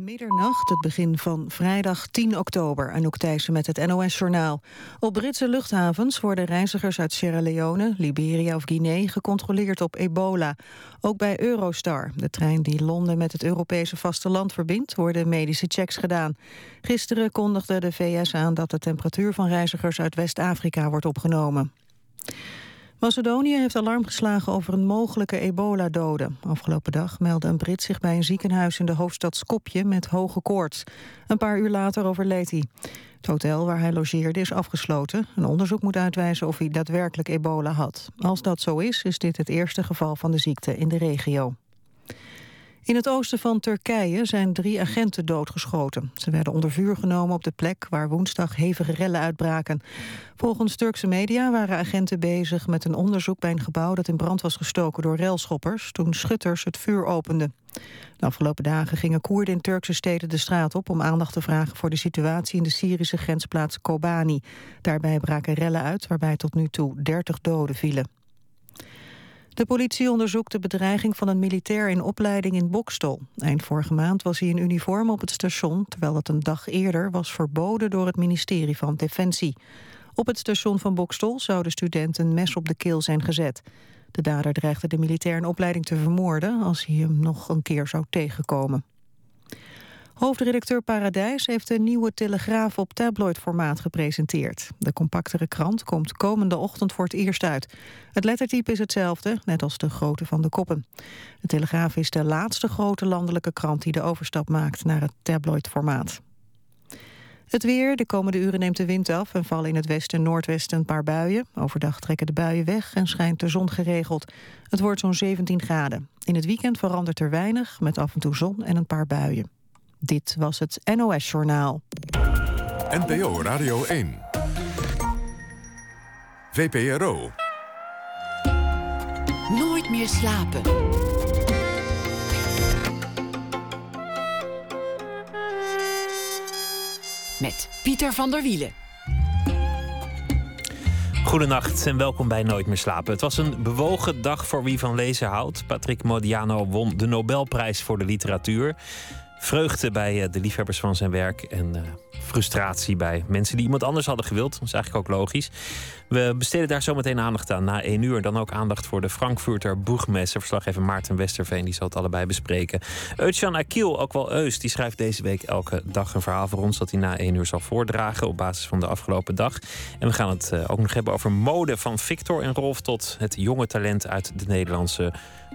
Middernacht, het begin van vrijdag 10 oktober. Anouk Thijssen met het NOS-journaal. Op Britse luchthavens worden reizigers uit Sierra Leone, Liberia of Guinea... gecontroleerd op ebola. Ook bij Eurostar, de trein die Londen met het Europese vasteland verbindt... worden medische checks gedaan. Gisteren kondigde de VS aan dat de temperatuur van reizigers uit West-Afrika wordt opgenomen. Macedonië heeft alarm geslagen over een mogelijke ebola-dode. Afgelopen dag meldde een Brit zich bij een ziekenhuis in de hoofdstad Skopje met hoge koorts. Een paar uur later overleed hij. Het hotel waar hij logeerde is afgesloten. Een onderzoek moet uitwijzen of hij daadwerkelijk ebola had. Als dat zo is, is dit het eerste geval van de ziekte in de regio. In het oosten van Turkije zijn drie agenten doodgeschoten. Ze werden onder vuur genomen op de plek waar woensdag hevige rellen uitbraken. Volgens Turkse media waren agenten bezig met een onderzoek bij een gebouw dat in brand was gestoken door relschoppers toen schutters het vuur openden. De afgelopen dagen gingen Koerden in Turkse steden de straat op om aandacht te vragen voor de situatie in de Syrische grensplaats Kobani. Daarbij braken rellen uit waarbij tot nu toe 30 doden vielen. De politie onderzoekt de bedreiging van een militair in opleiding in Bokstol. Eind vorige maand was hij in uniform op het station... terwijl dat een dag eerder was verboden door het ministerie van Defensie. Op het station van Bokstol zou de student een mes op de keel zijn gezet. De dader dreigde de militair in opleiding te vermoorden... als hij hem nog een keer zou tegenkomen. Hoofdredacteur Paradijs heeft een nieuwe Telegraaf op tabloidformaat gepresenteerd. De compactere krant komt komende ochtend voor het eerst uit. Het lettertype is hetzelfde, net als de grootte van de koppen. De Telegraaf is de laatste grote landelijke krant die de overstap maakt naar het tabloidformaat. Het weer, de komende uren neemt de wind af en vallen in het westen en noordwesten een paar buien. Overdag trekken de buien weg en schijnt de zon geregeld. Het wordt zo'n 17 graden. In het weekend verandert er weinig, met af en toe zon en een paar buien. Dit was het NOS Journaal. NPO Radio 1. VPRO. Nooit meer slapen. Met Pieter van der Wielen. Goedenacht en welkom bij Nooit meer slapen. Het was een bewogen dag voor wie van lezen houdt. Patrick Modiano won de Nobelprijs voor de literatuur vreugde bij eh, de liefhebbers van zijn werk en eh, frustratie bij mensen die iemand anders hadden gewild. Dat is eigenlijk ook logisch. We besteden daar zo meteen aandacht aan na één uur. Dan ook aandacht voor de Frankfurter Boegmesse. Verslaggever Maarten Westerveen die zal het allebei bespreken. Eutjan Akiel, ook wel Eus, die schrijft deze week elke dag een verhaal voor ons dat hij na één uur zal voordragen op basis van de afgelopen dag. En we gaan het eh, ook nog hebben over mode van Victor en Rolf tot het jonge talent uit de Nederlandse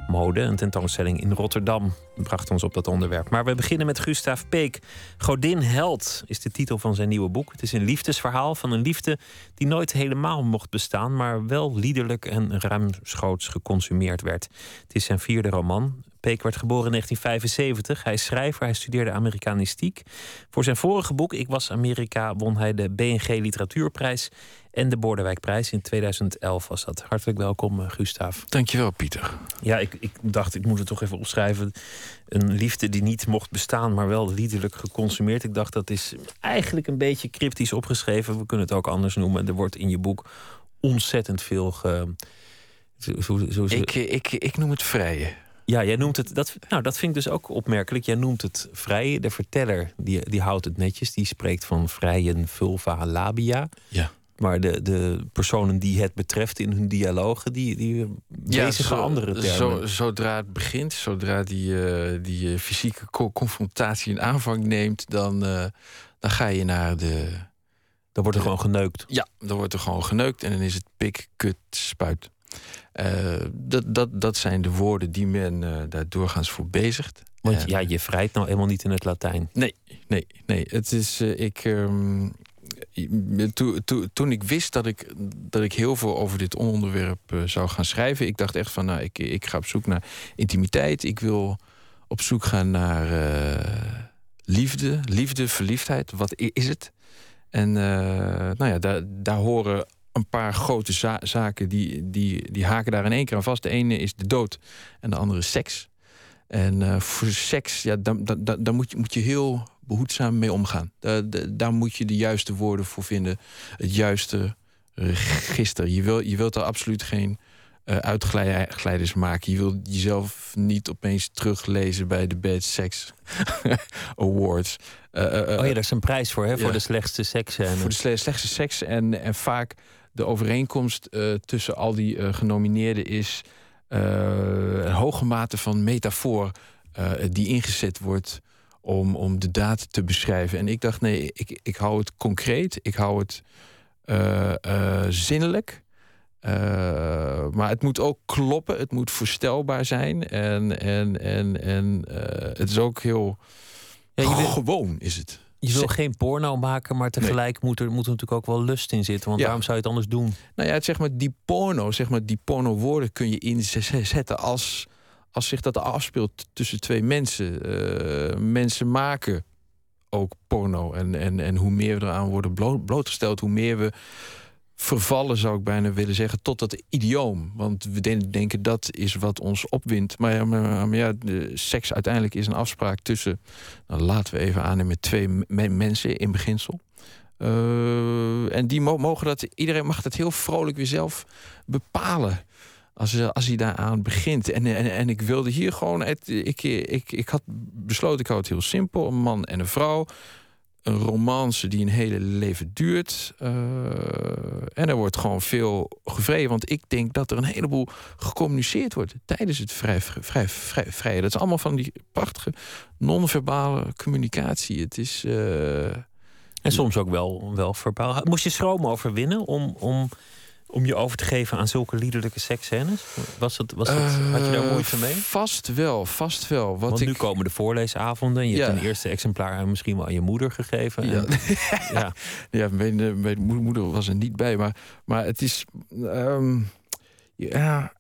mode. Een tentoonstelling in Rotterdam bracht ons op dat onderwerp. Maar we beginnen met Gustav Peek. Godin Held is de titel van zijn nieuwe boek. Het is een liefdesverhaal van een liefde die nooit helemaal mocht bestaan, maar wel liederlijk en ruimschoots geconsumeerd werd. Het is zijn vierde roman. Peek werd geboren in 1975. Hij is schrijver, hij studeerde Amerikanistiek. Voor zijn vorige boek, Ik was Amerika, won hij de BNG Literatuurprijs en de Bordewijkprijs. In 2011 was dat. Hartelijk welkom, uh, Gustav. Dankjewel, Pieter. Ja, ik, ik dacht, ik moet het toch even opschrijven. Een liefde die niet mocht bestaan, maar wel liederlijk geconsumeerd. Ik dacht, dat is eigenlijk een beetje cryptisch opgeschreven. We kunnen het ook anders noemen. Er wordt in je boek ontzettend veel ge... Zo, zo, zo, ik, ik, ik noem het vrije. Ja, jij noemt het. Dat, nou, dat vind ik dus ook opmerkelijk. Jij noemt het vrije. De verteller die, die houdt het netjes. Die spreekt van vrijen vulva labia. Ja. Maar de, de personen die het betreft in hun dialogen, die, die ja, andere termen. Zo, zodra het begint, zodra die, uh, die uh, fysieke co confrontatie een aanvang neemt, dan, uh, dan ga je naar de. Dan wordt er gewoon geneukt. Ja, dan wordt er gewoon geneukt en dan is het pik, kut, spuit. Dat, dat, dat zijn de woorden die men daar doorgaans voor bezigt. Want ja, je vrijt nou helemaal niet in het Latijn. Nee, nee, nee. Het is, ik, um, to, to, toen ik wist dat ik, dat ik heel veel over dit onderwerp uh, zou gaan schrijven, ik dacht echt van, nou, ik, ik ga op zoek naar intimiteit. Ik wil op zoek gaan naar uh, liefde, liefde, verliefdheid. Wat is het? En uh, nou ja, daar, daar horen een paar grote za zaken die, die, die haken daar in één keer aan vast. De ene is de dood en de andere seks. En uh, voor seks, ja, dan, dan, dan moet, je, moet je heel behoedzaam mee omgaan. Daar, daar moet je de juiste woorden voor vinden. Het juiste register. Je, wil, je wilt er absoluut geen uh, uitglijders maken. Je wil jezelf niet opeens teruglezen bij de Bad Sex Awards. Uh, oh ja, daar is een prijs voor, hè? Voor de slechtste seks. Voor de slechtste seks. En, en vaak de overeenkomst tussen al die genomineerden is een hoge mate van metafoor die ingezet wordt om, om de daad te beschrijven. En ik dacht, nee, ik, ik hou het concreet, ik hou het zinnelijk. Uh, maar het moet ook kloppen, het moet voorstelbaar zijn. En, en, en, en uh, het is ook heel ja, gewoon, is het. Je wil geen porno maken, maar tegelijk moet, er, moet er natuurlijk ook wel lust in zitten. Want waarom zou je het anders doen? Nou ja, zeg maar, die porno, zeg maar, die porno-woorden kun je inzetten als, als zich dat afspeelt tussen twee mensen. Uh, mensen maken ook porno. En, en, en hoe meer we eraan worden blootgesteld, hoe meer we vervallen, zou ik bijna willen zeggen, tot dat idioom. Want we denken dat is wat ons opwindt. Maar ja, maar, ja seks uiteindelijk is een afspraak tussen, nou, laten we even aannemen, twee mensen in beginsel. Uh, en die mogen dat, iedereen mag dat heel vrolijk weer zelf bepalen. Als, als hij daaraan begint. En, en, ik wilde hier gewoon. Ik, ik, ik had besloten, ik hou het heel simpel: een man en een vrouw een romance die een hele leven duurt. Uh, en er wordt gewoon veel gevreden. Want ik denk dat er een heleboel gecommuniceerd wordt tijdens het vrij, vrij, vrij, vrij. Dat is allemaal van die prachtige non-verbale communicatie. Het is. Uh, en soms ook wel, wel verbaal. Moest je schroom overwinnen om, om om je over te geven aan zulke liederlijke seksscènes? Was het, was het, had je daar moeite mee? Vast wel, vast wel. Wat Want nu komen de voorleesavonden. Je hebt een eerste exemplaar misschien wel aan je moeder gegeven. Ja, ja. ja mijn, eh, mijn, moeder was er niet bij. Maar, maar het is... Um, ja,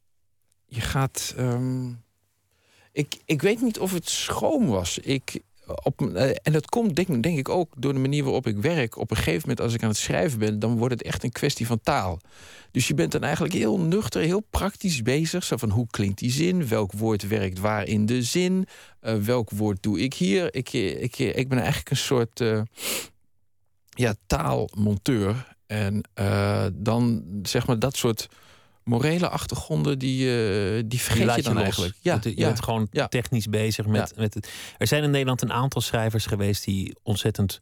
je gaat... Um, ik, ik weet niet of het schoon was. Ik, op, eh, en dat komt denk, denk, ik ook door de manier waarop ik werk. Op een gegeven moment als ik aan het schrijven ben... dan wordt het echt een kwestie van taal. Dus je bent dan eigenlijk heel nuchter, heel praktisch bezig. Zo van hoe klinkt die zin? Welk woord werkt waar in de zin? Uh, welk woord doe ik hier? Ik, ik, ik ben eigenlijk een soort ja, taalmonteur. En dan zeg maar dat soort morele achtergronden, die, uh, die vergeet die je dan eigenlijk. Ja, je ja, bent gewoon technisch bezig met, met het. Er zijn in Nederland een aantal schrijvers geweest die ontzettend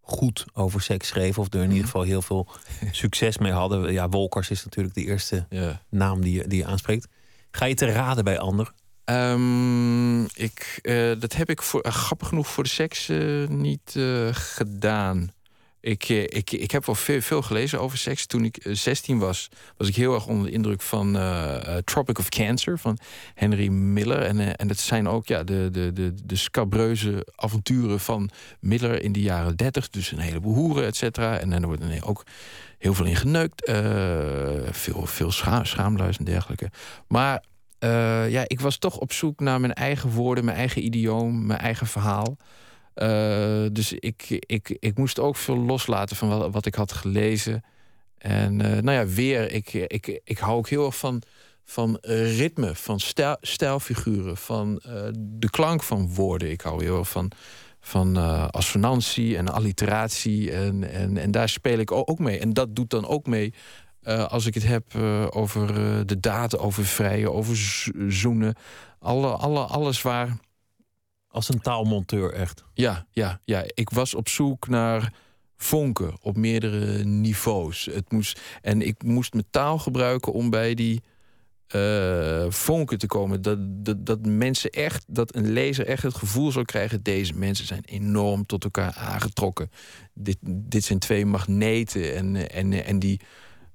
goed over seks schreven. Of er in ieder mhm. geval heel veel succes mee hadden. Ja, Wolkers is natuurlijk de eerste naam die je, die je aanspreekt. Ga je te raden bij anderen? Um, ik, uh, dat heb ik voor, uh, grappig genoeg voor de seks niet gedaan. Ik, eh, ik, ik heb wel veel, veel gelezen over seks. Toen ik 16 eh, was, was ik heel erg onder de indruk van uh, Tropic of Cancer van Henry Miller. En, en dat zijn ook ja, de, de, de, de scabreuze avonturen van Miller in de jaren 30. Dus een heleboel hoeren, et cetera. En dan wordt er ook heel veel in geneukt. veel veel scha schaamluis en dergelijke. Maar ja, ik was toch op zoek naar mijn eigen woorden, mijn eigen idioom, mijn eigen verhaal. Uh, dus ik, ik, ik moest ook veel loslaten van wat, wat ik had gelezen. En uh, nou ja, weer, ik, ik, ik hou ook heel erg van, van ritme, van stijl, stijlfiguren, van uh, de klank van woorden. Ik hou heel erg van, van assonantie en alliteratie. En, en, en daar speel ik ook mee. En dat doet dan ook mee als ik het heb over de daden, over vrijen, over zoenen. Alle, alle, alles waar als een taalmonteur echt. Ja, ja, ja. Ik was op zoek naar vonken op meerdere niveaus. Het moest, en ik moest mijn taal gebruiken om bij die uh, vonken te komen. Dat, dat, dat mensen echt, dat een lezer echt het gevoel zou krijgen: deze mensen zijn enorm tot elkaar aangetrokken. Dit, dit zijn twee magneten en, en, en die.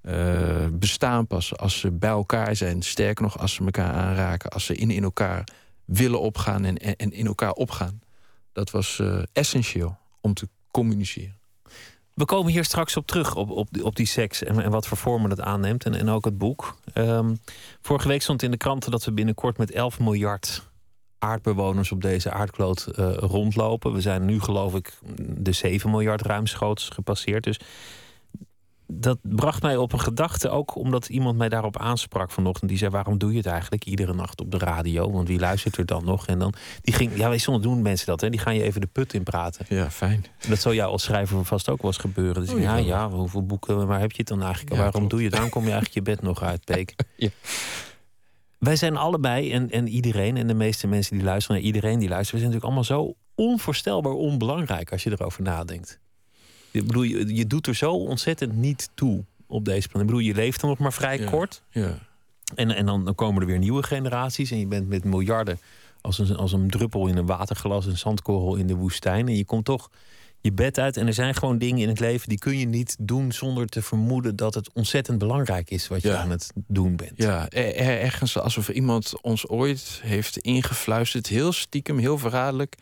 Uh, bestaan pas als ze bij elkaar zijn. Sterker nog, als ze elkaar aanraken, als ze in, in elkaar willen opgaan en, en in elkaar opgaan. Dat was uh, essentieel om te communiceren. We komen hier straks op terug, op, op, die, op die seks en, en wat voor vormen dat aanneemt. En, en ook het boek. Um, vorige week stond in de kranten dat we binnenkort met 11 miljard aardbewoners op deze aardkloot uh, rondlopen. We zijn nu, geloof ik, de 7 miljard ruimschoots gepasseerd. Dus dat bracht mij op een gedachte, ook omdat iemand mij daarop aansprak vanochtend. Die zei: Waarom doe je het eigenlijk iedere nacht op de radio? Want wie luistert er dan nog? En dan, die ging, ja, soms doen mensen dat, hè? die gaan je even de put in praten. Ja, fijn. Dat zou jou als schrijver vast ook wel eens gebeuren. Dus Oh, ja, ja. ja, hoeveel boeken, waar heb je het dan eigenlijk? Ja, Waarom klopt. doe je het? Dan kom je eigenlijk je bed nog uit, Peek. Ja. Wij zijn allebei, en, en iedereen, en de meeste mensen die luisteren, iedereen die luistert, we zijn natuurlijk allemaal zo onvoorstelbaar onbelangrijk als je erover nadenkt. Ik bedoel, je, je doet er zo ontzettend niet toe op deze planeet. Ik bedoel, je leeft dan nog maar vrij Ja. kort. Ja. En, en dan, dan komen er weer nieuwe generaties. En je bent met miljarden als een, als een druppel in een waterglas, een zandkorrel in de woestijn. En je komt toch je bed uit. En er zijn gewoon dingen in het leven die kun je niet doen zonder te vermoeden dat het ontzettend belangrijk is wat je Ja. aan het doen bent. Ja, er- er- ergens alsof iemand ons ooit heeft ingefluisterd, heel stiekem, heel verraderlijk,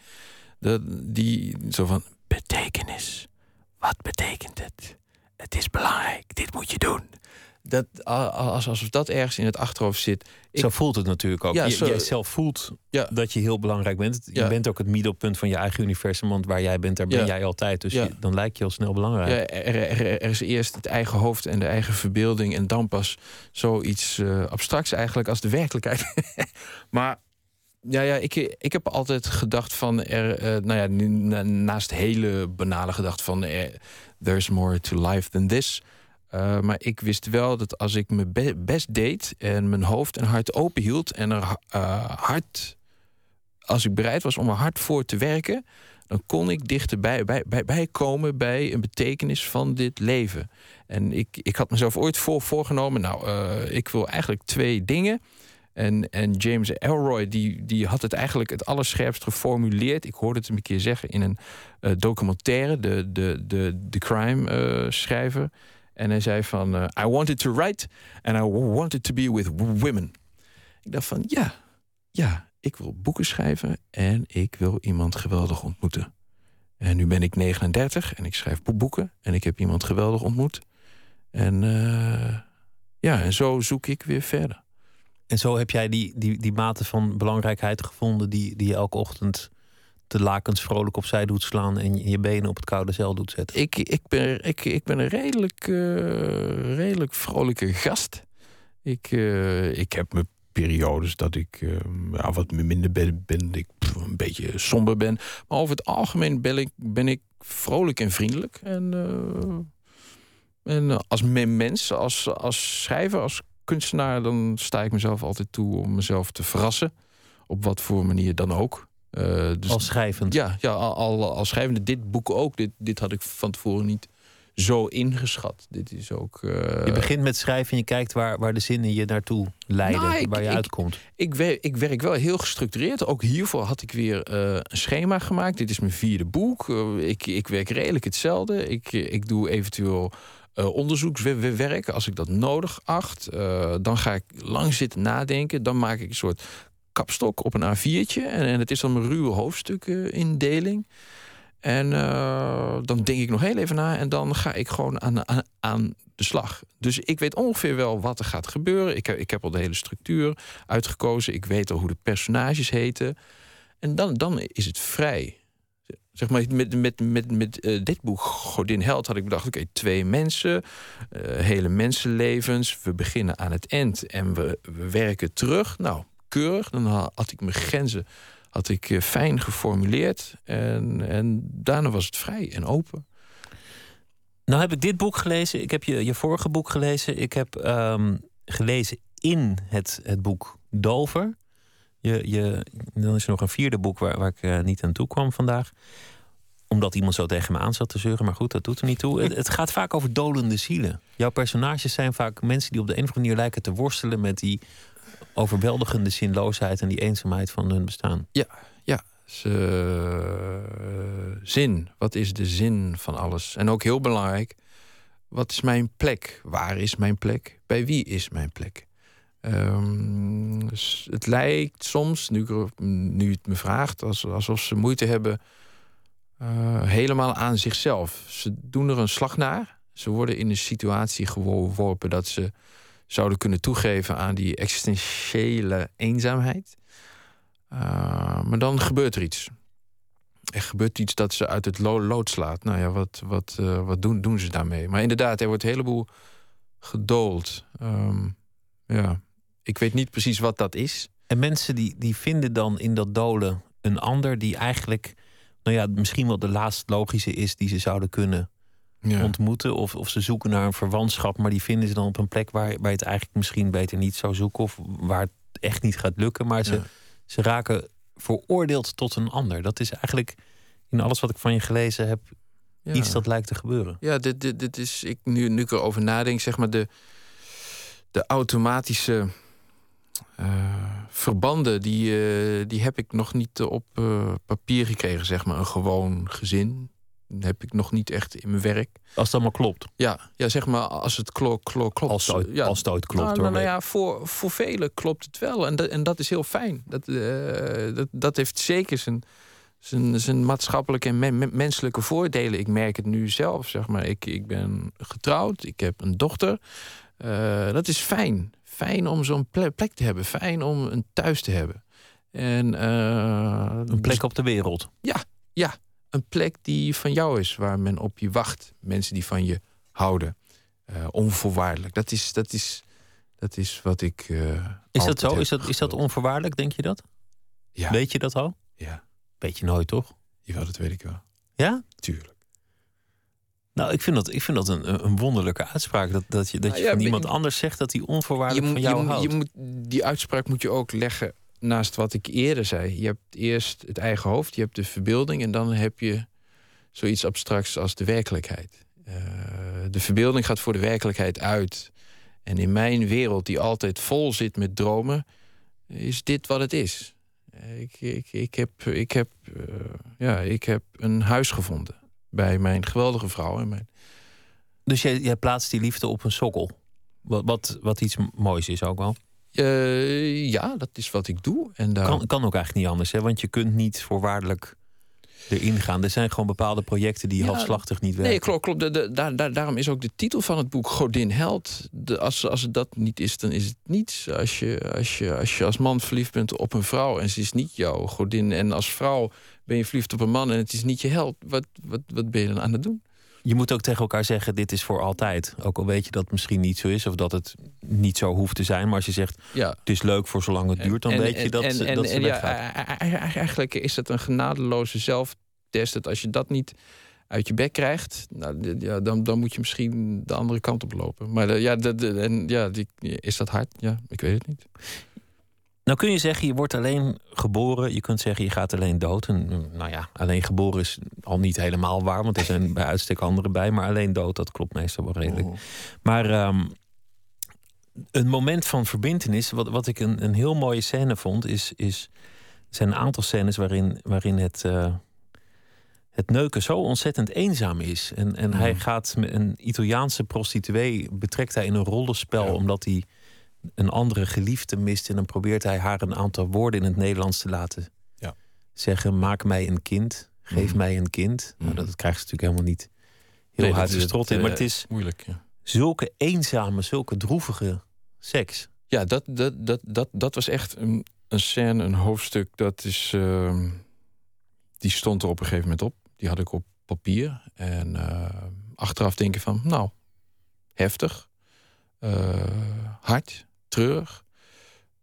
dat die zo van betekenis. Wat betekent het? Het is belangrijk. Dit moet je doen. Dat, als- alsof dat ergens in het achterhoofd zit. Ik- Zo voelt het natuurlijk ook. Ja, je, jij zelf voelt Ja. dat je heel belangrijk bent. Je Ja. bent ook het middelpunt van je eigen universum. Want waar jij bent, daar ben Ja. jij altijd. Dus Ja. je- dan lijkt je al snel belangrijk. Ja, er, er, er is eerst het eigen hoofd en de eigen verbeelding. En dan pas zoiets eh abstracts eigenlijk als de werkelijkheid. maar ja, ja ik, ik heb altijd gedacht van... Er, eh, nou ja, naast hele banale gedacht van... eh, there's more to life than this... Uh, maar ik wist wel dat als ik mijn be best deed en mijn hoofd en hart open hield en er uh, hard, als ik bereid was om er hard voor te werken, dan kon ik dichterbij bij, bij, bij komen bij een betekenis van dit leven. En ik, ik had mezelf ooit voor, voorgenomen, nou, uh, ik wil eigenlijk twee dingen. En, en James Elroy die, die had het eigenlijk het allerscherpst geformuleerd. Ik hoorde het een keer zeggen in een uh, documentaire, de, de, de, crime schrijver. En hij zei van, uh, I wanted to write and I wanted to be with women. Ik dacht van, ja, ja, ik wil boeken schrijven en ik wil iemand geweldig ontmoeten. En nu ben ik 39 en ik schrijf boeken en ik heb iemand geweldig ontmoet. En ja, en zo zoek ik weer verder. En zo heb jij die, die, die mate van belangrijkheid gevonden die, die je elke ochtend de lakens vrolijk opzij doet slaan en je benen op het koude zeil doet zetten? Ik, ik, ben, ik, ik ben een redelijk, uh, redelijk vrolijke gast. Ik, uh, ik heb mijn periodes dat ik uh, ja, wat minder ben, ben ik een beetje somber ben. Maar over het algemeen ben ik, ben ik vrolijk en vriendelijk. En, en als mens, als, als schrijver, als kunstenaar, dan sta ik mezelf altijd toe om mezelf te verrassen. Op wat voor manier dan ook. Uh, dus, als schrijvend? Ja, ja al, al, als schrijvende. Dit boek ook. Dit, dit had ik van tevoren niet zo ingeschat. Dit is ook. Uh... Je begint met schrijven en je kijkt waar, waar de zinnen je naartoe leiden, nou, ik, waar je ik, uitkomt. Ik, ik, ik, werk wel heel gestructureerd. Ook hiervoor had ik weer uh, een schema gemaakt. Dit is mijn vierde boek. Uh, ik, ik werk redelijk hetzelfde. Ik, ik doe eventueel. Uh, onderzoekswerk, als ik dat nodig acht, uh, dan ga ik lang zitten nadenken. Dan maak ik een soort kapstok op een A4'tje. En, en het is dan mijn ruwe hoofdstukken-indeling. En uh, dan denk ik nog heel even na en dan ga ik gewoon aan, aan, aan, de slag. Dus ik weet ongeveer wel wat er gaat gebeuren. Ik heb, ik heb al de hele structuur uitgekozen. Ik weet al hoe de personages heten. En dan, dan is het vrij. Zeg maar, met, met, met, met uh, dit boek, Godin Held, had ik bedacht: oké, twee mensen, uh, hele mensenlevens. We beginnen aan het eind en we, we werken terug. Nou, keurig. Dan had ik mijn grenzen had ik uh, fijn geformuleerd. En, en daarna was het vrij en open. Nou heb ik dit boek gelezen. Ik heb je, je vorige boek gelezen. Ik heb um, gelezen in het, het boek Dover. Je, je, dan is er nog een vierde boek waar, waar ik uh, niet aan toe kwam vandaag. Omdat iemand zo tegen me aan zat te zeuren. Maar goed, dat doet er niet toe. Het, het gaat vaak over dolende zielen. Jouw personages zijn vaak mensen die op de een of andere manier lijken te worstelen met die overweldigende zinloosheid en die eenzaamheid van hun bestaan. Ja, ja. Ze, uh, zin. Wat is de zin van alles? En ook heel belangrijk, wat is mijn plek? Waar is mijn plek? Bij wie is mijn plek? Um, het lijkt soms, nu, nu het me vraagt, alsof ze moeite hebben uh, helemaal aan zichzelf. Ze doen er een slag naar. Ze worden in een situatie geworpen dat ze zouden kunnen toegeven aan die existentiële eenzaamheid. Uh, maar dan gebeurt er iets. er gebeurt iets dat ze uit het lood slaat. Nou ja, wat, wat, uh, wat doen, doen ze daarmee? Maar inderdaad, er wordt een heleboel gedold. Ehm, ja, ik weet niet precies wat dat is. En mensen die, die vinden dan in dat dolen een ander die eigenlijk, nou ja, misschien wel de laatst logische is die ze zouden kunnen ontmoeten. Of, of ze zoeken naar een verwantschap, maar die vinden ze dan op een plek waar, waar je het eigenlijk misschien beter niet zou zoeken. Of waar het echt niet gaat lukken. Maar ze, ze raken veroordeeld tot een ander. Dat is eigenlijk in alles wat ik van je gelezen heb, iets dat lijkt te gebeuren. Ja, dit, dit, dit is, ik, nu, nu ik erover nadenk, zeg maar de, de automatische uh, verbanden, die, uh, die heb ik nog niet op uh, papier gekregen, zeg maar. Een gewoon gezin heb ik nog niet echt in mijn werk. Als het allemaal klopt? Ja, ja zeg maar als het klo klo klopt. Als het, ja. als het ooit klopt. Nou, nou, nou, ja, voor, voor velen klopt het wel. En dat, en dat is heel fijn. Dat, uh, dat, dat heeft zeker zijn, zijn, zijn maatschappelijke en me menselijke voordelen. Ik merk het nu zelf, zeg maar. Ik, ik ben getrouwd, ik heb een dochter. Uh, dat is fijn. Fijn om zo'n plek te hebben. Fijn om een thuis te hebben. En, uh, een plek op de wereld. Ja, ja een plek die van jou is, waar men op je wacht. Mensen die van je houden. Uh, onvoorwaardelijk. Dat is, dat is, dat is wat ik. Uh, is dat zo? Is dat, is dat onvoorwaardelijk, denk je dat? Ja. Weet je dat al? Ja. Weet je nooit, toch? Jawel, dat weet ik wel. Ja? Tuurlijk. Nou, ik vind dat, ik vind dat een, een wonderlijke uitspraak. Dat, dat je, dat nou je van iemand anders zegt dat hij onvoorwaardelijk van jou je, houdt. Je moet, die uitspraak moet je ook leggen naast wat ik eerder zei. Je hebt eerst het eigen hoofd, je hebt de verbeelding en dan heb je zoiets abstracts als de werkelijkheid. Uh, de verbeelding gaat voor de werkelijkheid uit. En in mijn wereld, die altijd vol zit met dromen, is dit wat het is. Ik, ik, ik heb, ik, heb, uh, ja, ik heb een huis gevonden bij mijn geweldige vrouw. En mijn... Dus jij, jij plaatst die liefde op een sokkel? Wat, wat, wat iets moois is ook wel? Uh, ja, dat is wat ik doe. En daar... kan, kan ook eigenlijk niet anders, hè? want je kunt niet voorwaardelijk erin gaan. Er zijn gewoon bepaalde projecten die ja, halfslachtig niet werken. Nee, klopt. klopt. De, de, daar, daar, daarom is ook de titel van het boek Godin Held. De, als, als het dat niet is, dan is het niets. Als je, als, je, als je als man verliefd bent op een vrouw en ze is niet jouw godin... en als vrouw ben je verliefd op een man en het is niet je held... wat, wat, wat ben je dan aan het doen? je moet ook tegen elkaar zeggen: dit is voor altijd. Ook al weet je dat het misschien niet zo is of dat het niet zo hoeft te zijn. Maar als je zegt: ja. het is leuk voor zolang het duurt, dan en, weet je dat, en, en, dat ze ja, Eigenlijk is dat een genadeloze zelftest. Dat als je dat niet uit je bek krijgt, nou, ja, dan, dan moet je misschien de andere kant op lopen. Maar ja, de, de, en, ja die, is dat hard? Ja, ik weet het niet. Nou kun je zeggen, je wordt alleen geboren. Je kunt zeggen, je gaat alleen dood. En, nou ja, alleen geboren is al niet helemaal waar, want er zijn bij uitstek anderen bij. Maar alleen dood, dat klopt meestal wel redelijk. Oh. Maar um, een moment van verbindenis, wat, wat ik een, een heel mooie scène vond, is, is er zijn een aantal scènes waarin, waarin het, uh, het neuken zo ontzettend eenzaam is. En, en hij gaat met een Italiaanse prostituee, betrekt hij in een rollenspel, omdat hij een andere geliefde mist. En dan probeert hij haar een aantal woorden in het Nederlands te laten ja. zeggen. Maak mij een kind. Geef mhm. mij een kind. Nou, dat krijgt ze natuurlijk helemaal niet heel hard de strot in. Maar het is moeilijk. Ja. zulke eenzame, zulke droevige seks. Ja, dat, dat, dat, dat, dat was echt een, een scène, een hoofdstuk. Dat is, uh, die stond er op een gegeven moment op. Die had ik op papier. En uh, achteraf denken van, nou, heftig. Uh, hard treurig.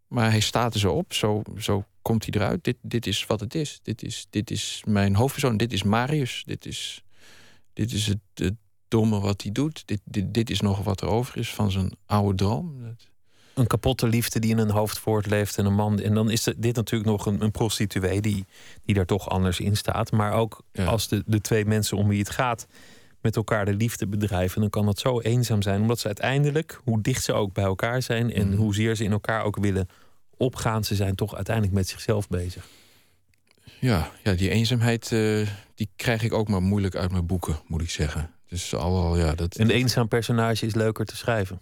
Maar hij staat er zo op, zo, zo komt hij eruit. Dit, dit is wat het is. Dit is, dit is mijn hoofdpersoon, dit is Marius. Dit is, dit is het, het domme wat hij doet. Dit, dit, dit is nog wat er over is van zijn oude droom. Een kapotte liefde die in een hoofd voortleeft en een man. En dan is dit natuurlijk nog een, een prostituee die, die daar toch anders in staat. Maar ook als de, de twee mensen om wie het gaat met elkaar de liefde bedrijven, dan kan dat zo eenzaam zijn. Omdat ze uiteindelijk, hoe dicht ze ook bij elkaar zijn en mm. hoezeer ze in elkaar ook willen opgaan, ze zijn toch uiteindelijk met zichzelf bezig. Ja, ja die eenzaamheid uh, die krijg ik ook maar moeilijk uit mijn boeken, moet ik zeggen. Dus al, ja, dat, een eenzaam personage is leuker te schrijven.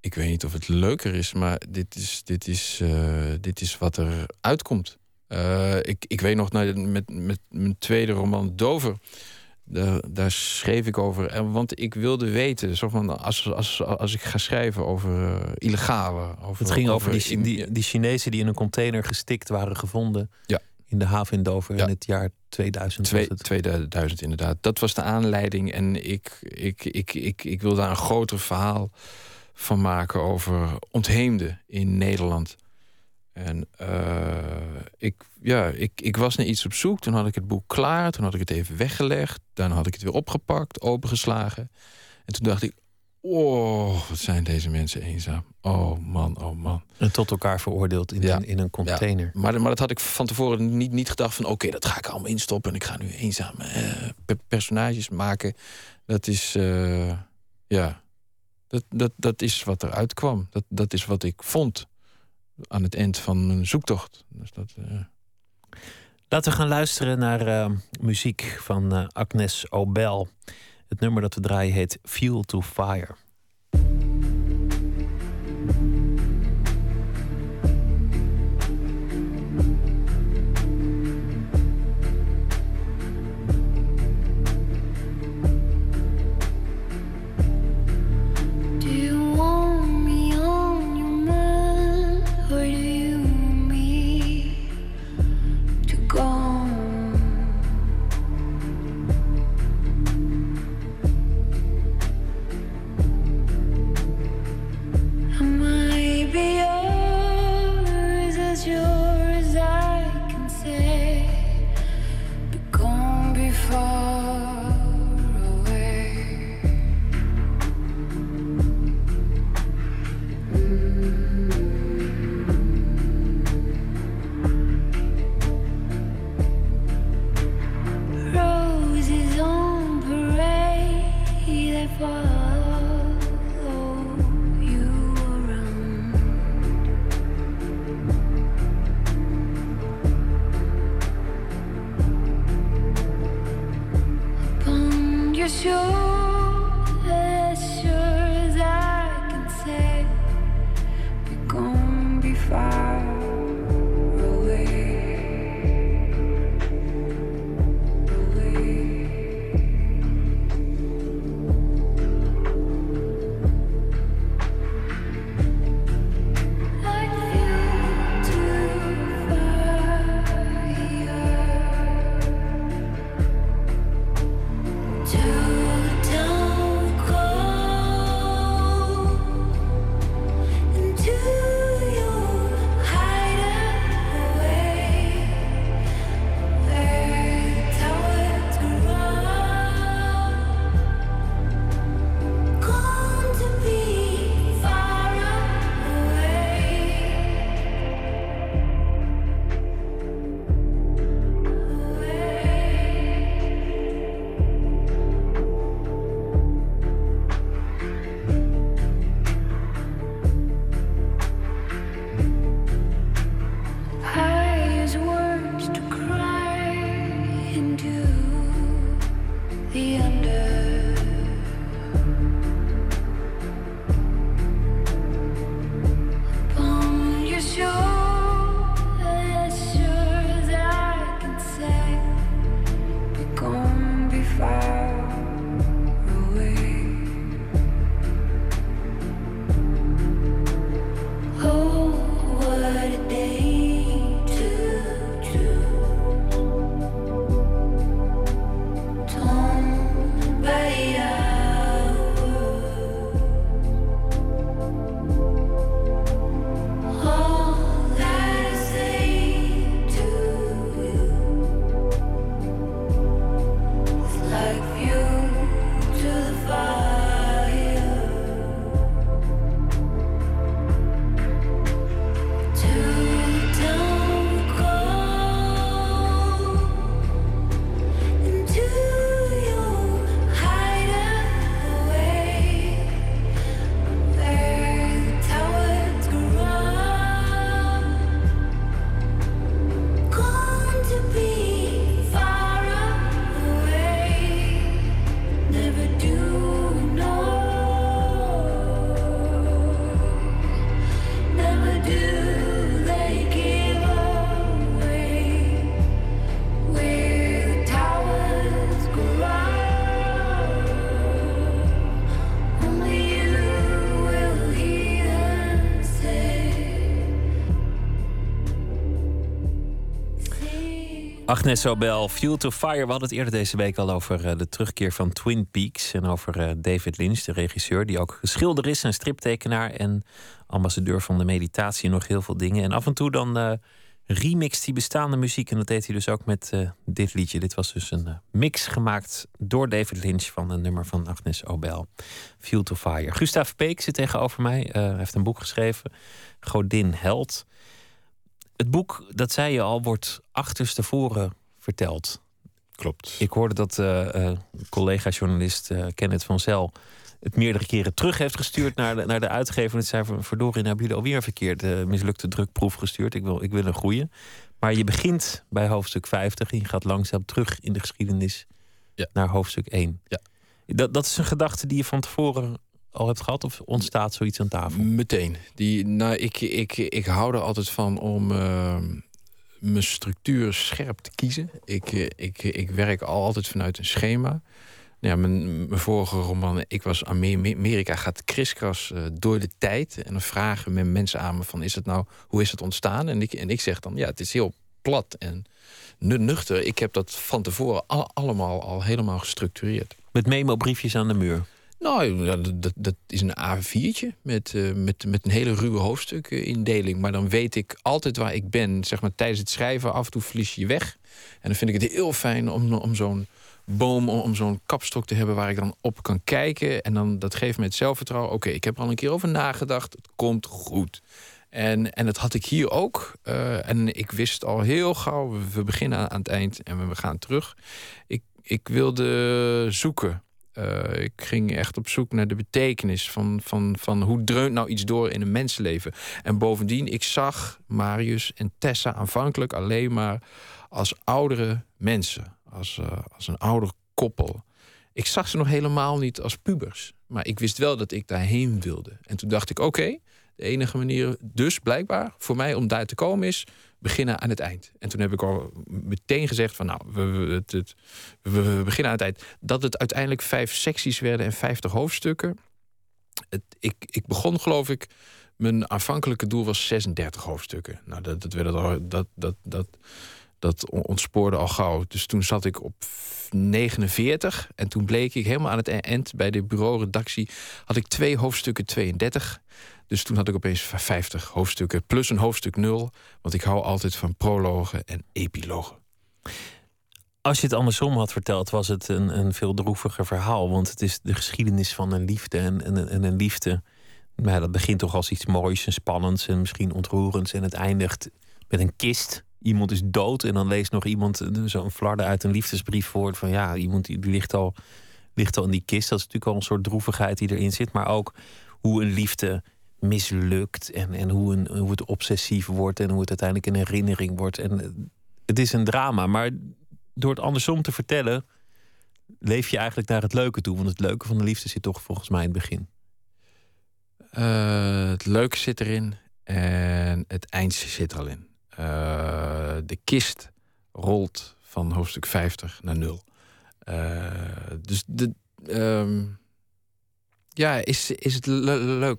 Ik weet niet of het leuker is, maar dit is, dit is, uh, dit is wat er uitkomt. Uh, ik, ik weet nog, nou, met, met mijn tweede roman Dover daar, daar, schreef ik over. Want ik wilde weten, zo van, als, als, als ik ga schrijven over uh, illegale. Over, het ging over, die, die, die Chinezen die in een container gestikt waren gevonden. Ja. in de haven in Dover Ja. in het jaar 2000. Twee, was het. 2000 inderdaad. Dat was de aanleiding. En ik, ik, ik, ik, ik wil daar een groter verhaal van maken over ontheemden in Nederland. En eh, ik, ja, ik, ik was naar iets op zoek. Toen had ik het boek klaar. Toen had ik het even weggelegd. Dan had ik het weer opgepakt, opengeslagen. En toen dacht ik, oh, wat zijn deze mensen eenzaam. Oh man, oh man. En tot elkaar veroordeeld in, Ja. een, in een container. Maar, maar dat had ik van tevoren niet, niet gedacht van... oké, dat ga ik allemaal instoppen en ik ga nu eenzaam eh, pe- personages maken. Dat is, eh, ja, dat, dat, dat is wat eruit kwam. Dat, dat is wat ik vond aan het eind van mijn zoektocht. Dus dat, eh, Laten we gaan luisteren naar eh, muziek van eh, Agnes Obel. Het nummer dat we draaien heet Fuel to Fire. Agnes Obel, Fuel to Fire. We hadden het eerder deze week al over eh, de terugkeer van Twin Peaks. En over eh, David Lynch, de regisseur, die ook schilder is en striptekenaar. En ambassadeur van de meditatie en nog heel veel dingen. En af en toe dan eh remixt hij bestaande muziek. En dat deed hij dus ook met dit liedje. Dit was dus een mix gemaakt door David Lynch van een nummer van Agnes Obel. Fuel to Fire. Gustav Peek zit tegenover mij. Hij heeft een boek geschreven. Godin Held. Het boek, dat zei je al, wordt achterstevoren verteld. Klopt. Ik hoorde dat eh, collega-journalist eh, Kenneth van Zel het meerdere keren terug heeft gestuurd naar de, naar de uitgever. En het zei van, verdorie, nou hebben jullie alweer een verkeerd eh, mislukte drukproef gestuurd. Ik wil, ik wil een goede. Maar je begint bij hoofdstuk 50 en je gaat langzaam terug in de geschiedenis Ja. naar hoofdstuk 1. Ja. Dat, dat is een gedachte die je van tevoren al hebt gehad? Of ontstaat zoiets aan tafel? Meteen. Die, nou, ik, ik, ik hou er altijd van om eh, mijn structuur scherp te kiezen. Ik, eh, ik, ik werk al altijd vanuit een schema. Ja, mijn, mijn vorige roman, Ik was Amer- Amerika, gaat kriskras eh, door de tijd. En dan vragen men mensen aan me van, is het nou, hoe is het ontstaan? En ik, en ik zeg dan, ja, het is heel plat en nu- nuchter. Ik heb dat van tevoren al- allemaal al helemaal gestructureerd. Met memo-briefjes aan de muur. Nou, dat, dat, is een A4'tje met, eh, met, met een hele ruwe hoofdstukindeling. Maar dan weet ik altijd waar ik ben. Zeg maar, tijdens het schrijven af en toe verlies je je weg. En dan vind ik het heel fijn om, om zo'n boom, om, zo'n kapstok te hebben... waar ik dan op kan kijken. En dan, dat geeft me het zelfvertrouwen. Oké, ik heb er al een keer over nagedacht. Het komt goed. En, en dat had ik hier ook. Eh, en ik wist al heel gauw, we, we beginnen aan, aan het eind en we gaan terug. Ik, ik wilde zoeken. Eh, ik ging echt op zoek naar de betekenis van, van, van hoe dreunt nou iets door in een mensenleven. En bovendien, ik zag Marius en Tessa aanvankelijk alleen maar als oudere mensen. Als, eh, als een ouder koppel. Ik zag ze nog helemaal niet als pubers. Maar ik wist wel dat ik daarheen wilde. En toen dacht ik, oké, de enige manier dus blijkbaar voor mij om daar te komen is beginnen aan het eind. En toen heb ik al meteen gezegd van nou, we, het, we, beginnen aan het eind. Dat het uiteindelijk vijf secties werden en vijftig hoofdstukken. Het, ik, ik begon geloof ik, mijn aanvankelijke doel was 36 hoofdstukken. Nou, dat, dat, werd al, dat, dat, dat, dat ontspoorde al gauw. Dus toen zat ik op 49 en toen bleek ik helemaal aan het eind bij de bureauredactie had ik twee hoofdstukken 32. Dus toen had ik opeens 50 hoofdstukken plus een hoofdstuk 0. Want ik hou altijd van prologen en epilogen. Als je het andersom had verteld, was het een, een veel droeviger verhaal. Want het is de geschiedenis van een liefde. En, en, en een liefde, ja, dat begint toch als iets moois en spannends en misschien ontroerends. En het eindigt met een kist. Iemand is dood en dan leest nog iemand eh, zo'n flarde uit een liefdesbrief voor. Van ja, iemand die ligt al, ligt al in die kist. Dat is natuurlijk al een soort droevigheid die erin zit. Maar ook hoe een liefde mislukt. En, en hoe, een, hoe het obsessief wordt. En hoe het uiteindelijk een herinnering wordt. En eh, het is een drama. Maar door het andersom te vertellen, leef je eigenlijk naar het leuke toe. Want het leuke van de liefde zit toch volgens mij in het begin. Eh, het leuke zit erin en het eind zit er al in. Eh, de kist rolt van hoofdstuk 50 naar 0. Eh, dus de, ehm, ja, is, is het le- leuk?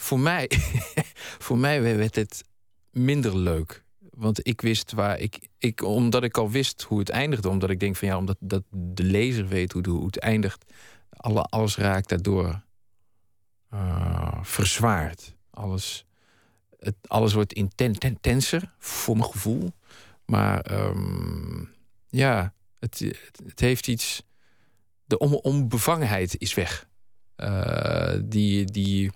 Voor mij, voor mij werd het minder leuk. Want ik wist waar ik, ik. Omdat ik al wist hoe het eindigde. Omdat ik denk van ja, omdat dat de lezer weet hoe, hoe het eindigt. Alle, alles raakt daardoor eh, verzwaard. Alles, het, alles wordt inten, ten- intenser voor mijn gevoel. Maar ehm, ja, het, het, heeft iets. De on, onbevangenheid is weg. Eh, die, die,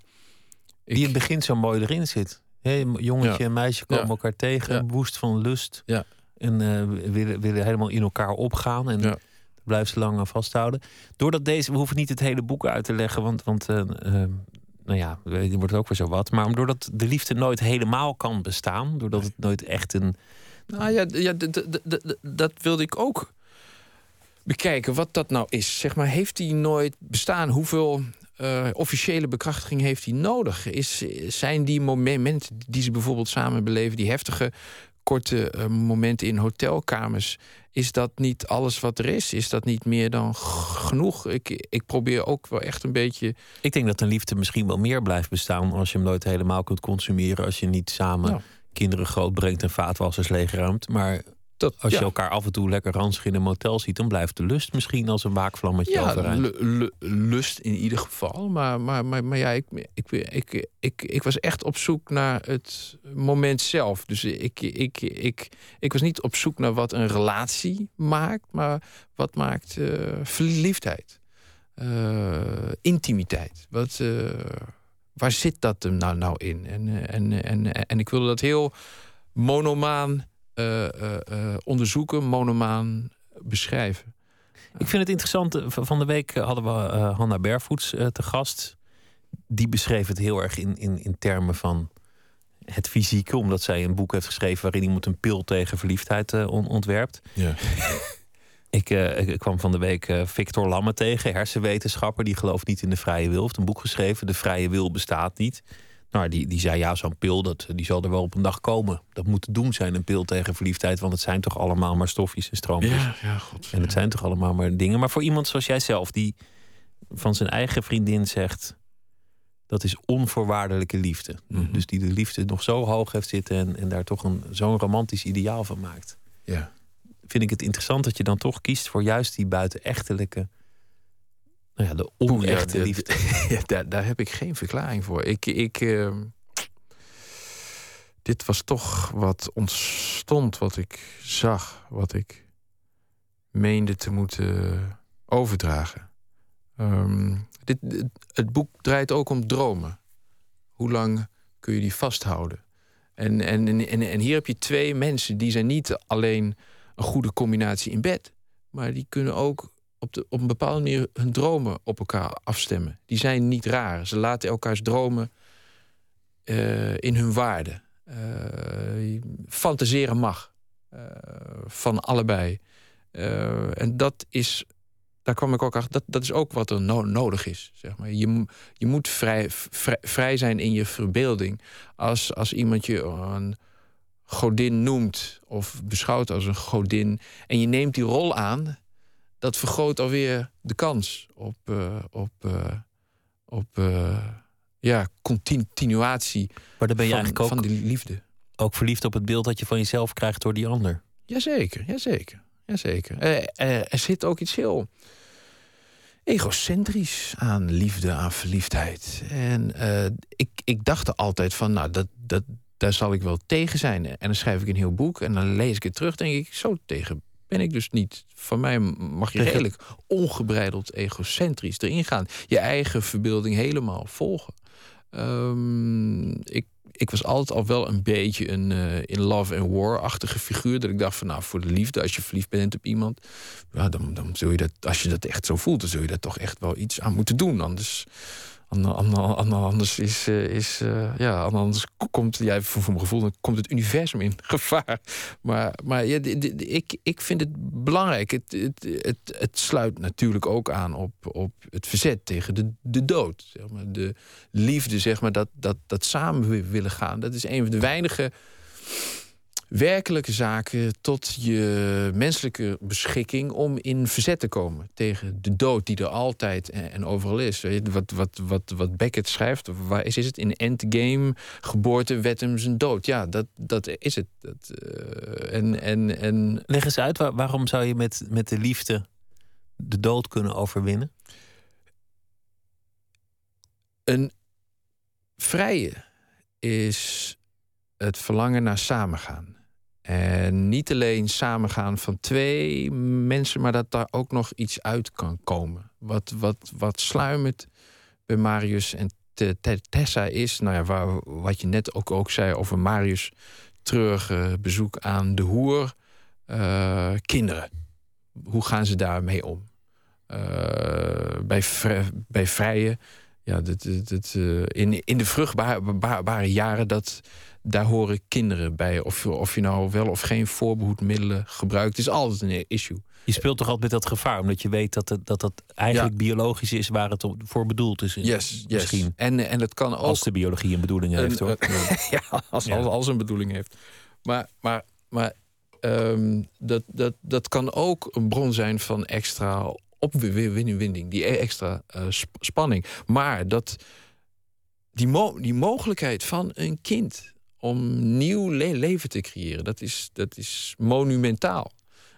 Die in het begin zo mooi erin zit. Een jongetje Ja. en meisje komen Ja. elkaar tegen, Ja. woest van lust. Ja. En eh, willen, willen helemaal in elkaar opgaan. En daar blijft ze lang aan vasthouden. Doordat deze, we hoeven niet het hele boek uit te leggen, want, want eh, eh, nou ja, die wordt ook weer zo wat. Maar doordat de liefde nooit helemaal kan bestaan, doordat het nooit echt een. Nou ja, ja dat wilde ik ook bekijken. Wat dat nou is. Zeg maar, heeft hij nooit bestaan? Hoeveel eh, officiële bekrachtiging heeft hij nodig? Is, zijn die momenten die ze bijvoorbeeld samen beleven, die heftige korte eh, momenten in hotelkamers, is dat niet alles wat er is? Is dat niet meer dan genoeg? Ik, ik probeer ook wel echt een beetje. Ik denk dat een liefde misschien wel meer blijft bestaan als je hem nooit helemaal kunt consumeren. Als je niet samen Ja. kinderen grootbrengt en vaatwassers leegruimt. Maar dat, Als je elkaar af en toe lekker ranzig in een motel ziet, dan blijft de lust misschien als een waakvlammetje Ja, lust in ieder geval. Maar, maar, maar, maar ja, ik, ik, ik, ik, ik was echt op zoek naar het moment zelf. Dus ik, ik, ik, ik was niet op zoek naar wat een relatie maakt, maar wat maakt eh, verliefdheid, Eh, intimiteit. Wat, eh, waar zit dat hem nou, nou in? En, en, en, en ik wilde dat heel monomaan onderzoeken, monomaan beschrijven. Ik vind het interessant. eh, Van de week hadden we eh, Hanna Bervoets eh, te gast. Die beschreef het heel erg in, in, in termen van het fysieke, omdat zij een boek heeft geschreven waarin iemand een pil tegen verliefdheid eh, on- ontwerpt. Ja. Ik, eh, kwam van de week eh, Victor Lamme tegen, hersenwetenschapper. Die gelooft niet in de vrije wil. Heeft een boek geschreven, De vrije wil bestaat niet. Nou, die, die zei ja, zo'n pil, dat, die zal er wel op een dag komen. Dat moet te doen zijn, een pil tegen verliefdheid. Want het zijn toch allemaal maar stofjes en stroompjes. Ja, ja, god. En het zijn toch allemaal maar dingen. Maar voor iemand zoals jij zelf, die van zijn eigen vriendin zegt... dat is onvoorwaardelijke liefde. Mhm. Dus die de liefde nog zo hoog heeft zitten... en, en daar toch een, zo'n romantisch ideaal van maakt. Ja. Vind ik het interessant dat je dan toch kiest voor juist die buitenechtelijke... Nou ja, de onechte de- liefde. Ja, daar, daar heb ik geen verklaring voor. Ik, ik, ehm, dit was toch wat ontstond, wat ik zag, wat ik meende te moeten overdragen. Ehm, dit, het, het boek draait ook om dromen. Hoe lang kun je die vasthouden? En, en, en, en, en hier heb je twee mensen die zijn niet alleen een goede combinatie in bed, maar die kunnen ook op, op een bepaalde manier hun dromen op elkaar afstemmen. Die zijn niet raar. Ze laten elkaars dromen eh, in hun waarde. Eh, fantaseren mag. Eh, van allebei. En dat is, daar kwam ik ook achter, dat, dat is ook wat er no- nodig is. Zeg maar. je, je moet vrij, vrij, vrij zijn in je verbeelding. Als, als iemand je een godin noemt of beschouwt als een godin... en je neemt die rol aan dat vergroot alweer de kans op, eh, op, eh, op eh, ja, continuatie Maar dan ben je van, eigenlijk ook, van die liefde. ook verliefd op het beeld dat je van jezelf krijgt door die ander. Jazeker, jazeker, jazeker. Er zit ook iets heel egocentrisch aan liefde, aan verliefdheid. En ik, ik dacht er altijd van, nou, dat, dat, daar zal ik wel tegen zijn. En dan schrijf ik een heel boek en dan lees ik het terug, denk ik, zo tegen ben ik dus niet. Van mij mag je redelijk ongebreideld egocentrisch erin gaan. Je eigen verbeelding helemaal volgen. Ehm, ik, ik was altijd al wel een beetje een eh, in love and war-achtige figuur. Dat ik dacht van, nou, voor de liefde, als je verliefd bent op iemand... Ja, dan, dan zul je dat, als je dat echt zo voelt... dan zul je daar toch echt wel iets aan moeten doen. Anders, ander- ander- ander- anders is... eh, eh, ja, anders komt, ja, voor, mijn gevoel, dan komt het universum in gevaar. Maar, maar ik, ik vind het belangrijk. Het, het, het, het sluit natuurlijk ook aan op, op het verzet tegen de, de dood. Zeg maar. De liefde, zeg maar, dat, dat, dat samen wi- willen gaan. Dat is een van de weinige werkelijke zaken tot je menselijke beschikking om in verzet te komen tegen de dood die er altijd en, en overal is. Wat, wat, wat, wat Beckett schrijft, waar is, is het in Endgame, geboorte, wet hem zijn dood. Ja, dat, dat is het. Dat, eh, en, en, en Leg eens uit, waar- waarom zou je met, met de liefde de dood kunnen overwinnen? Een vrije is het verlangen naar samengaan. En niet alleen samengaan van twee mensen, maar dat daar ook nog iets uit kan komen. Wat, wat, wat sluimert bij Marius en Te- Te- Tessa is, nou ja, wat je net ook, ook zei over Marius' treurige bezoek aan de hoer. eh, kinderen. Hoe gaan ze daarmee om? Eh, bij, bij vrije ja, dat, dat, dat, eh, in, in de vruchtbare jaren, dat, daar horen kinderen bij. Of, of je nou wel of geen voorbehoedmiddelen gebruikt, is altijd een issue. Je speelt toch altijd met dat gevaar, omdat je weet dat het, dat, dat eigenlijk biologisch is waar het voor bedoeld is. Yes, yes. Misschien. En, en het kan ook. Als de biologie een bedoeling heeft, hoor. ja, als, Ja. Als, als een bedoeling heeft. Maar, maar, maar ehm, dat, dat, dat kan ook een bron zijn van extra opwinding, die extra eh, sp- spanning. Maar dat die, mo die mogelijkheid van een kind om nieuw le- leven te creëren. Dat is, dat is monumentaal.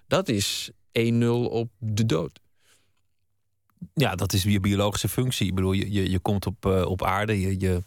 Dat is 1-0 op de dood. Ja, dat is je biologische functie. Ik bedoel, je, je, je komt op, eh, op aarde, je, je,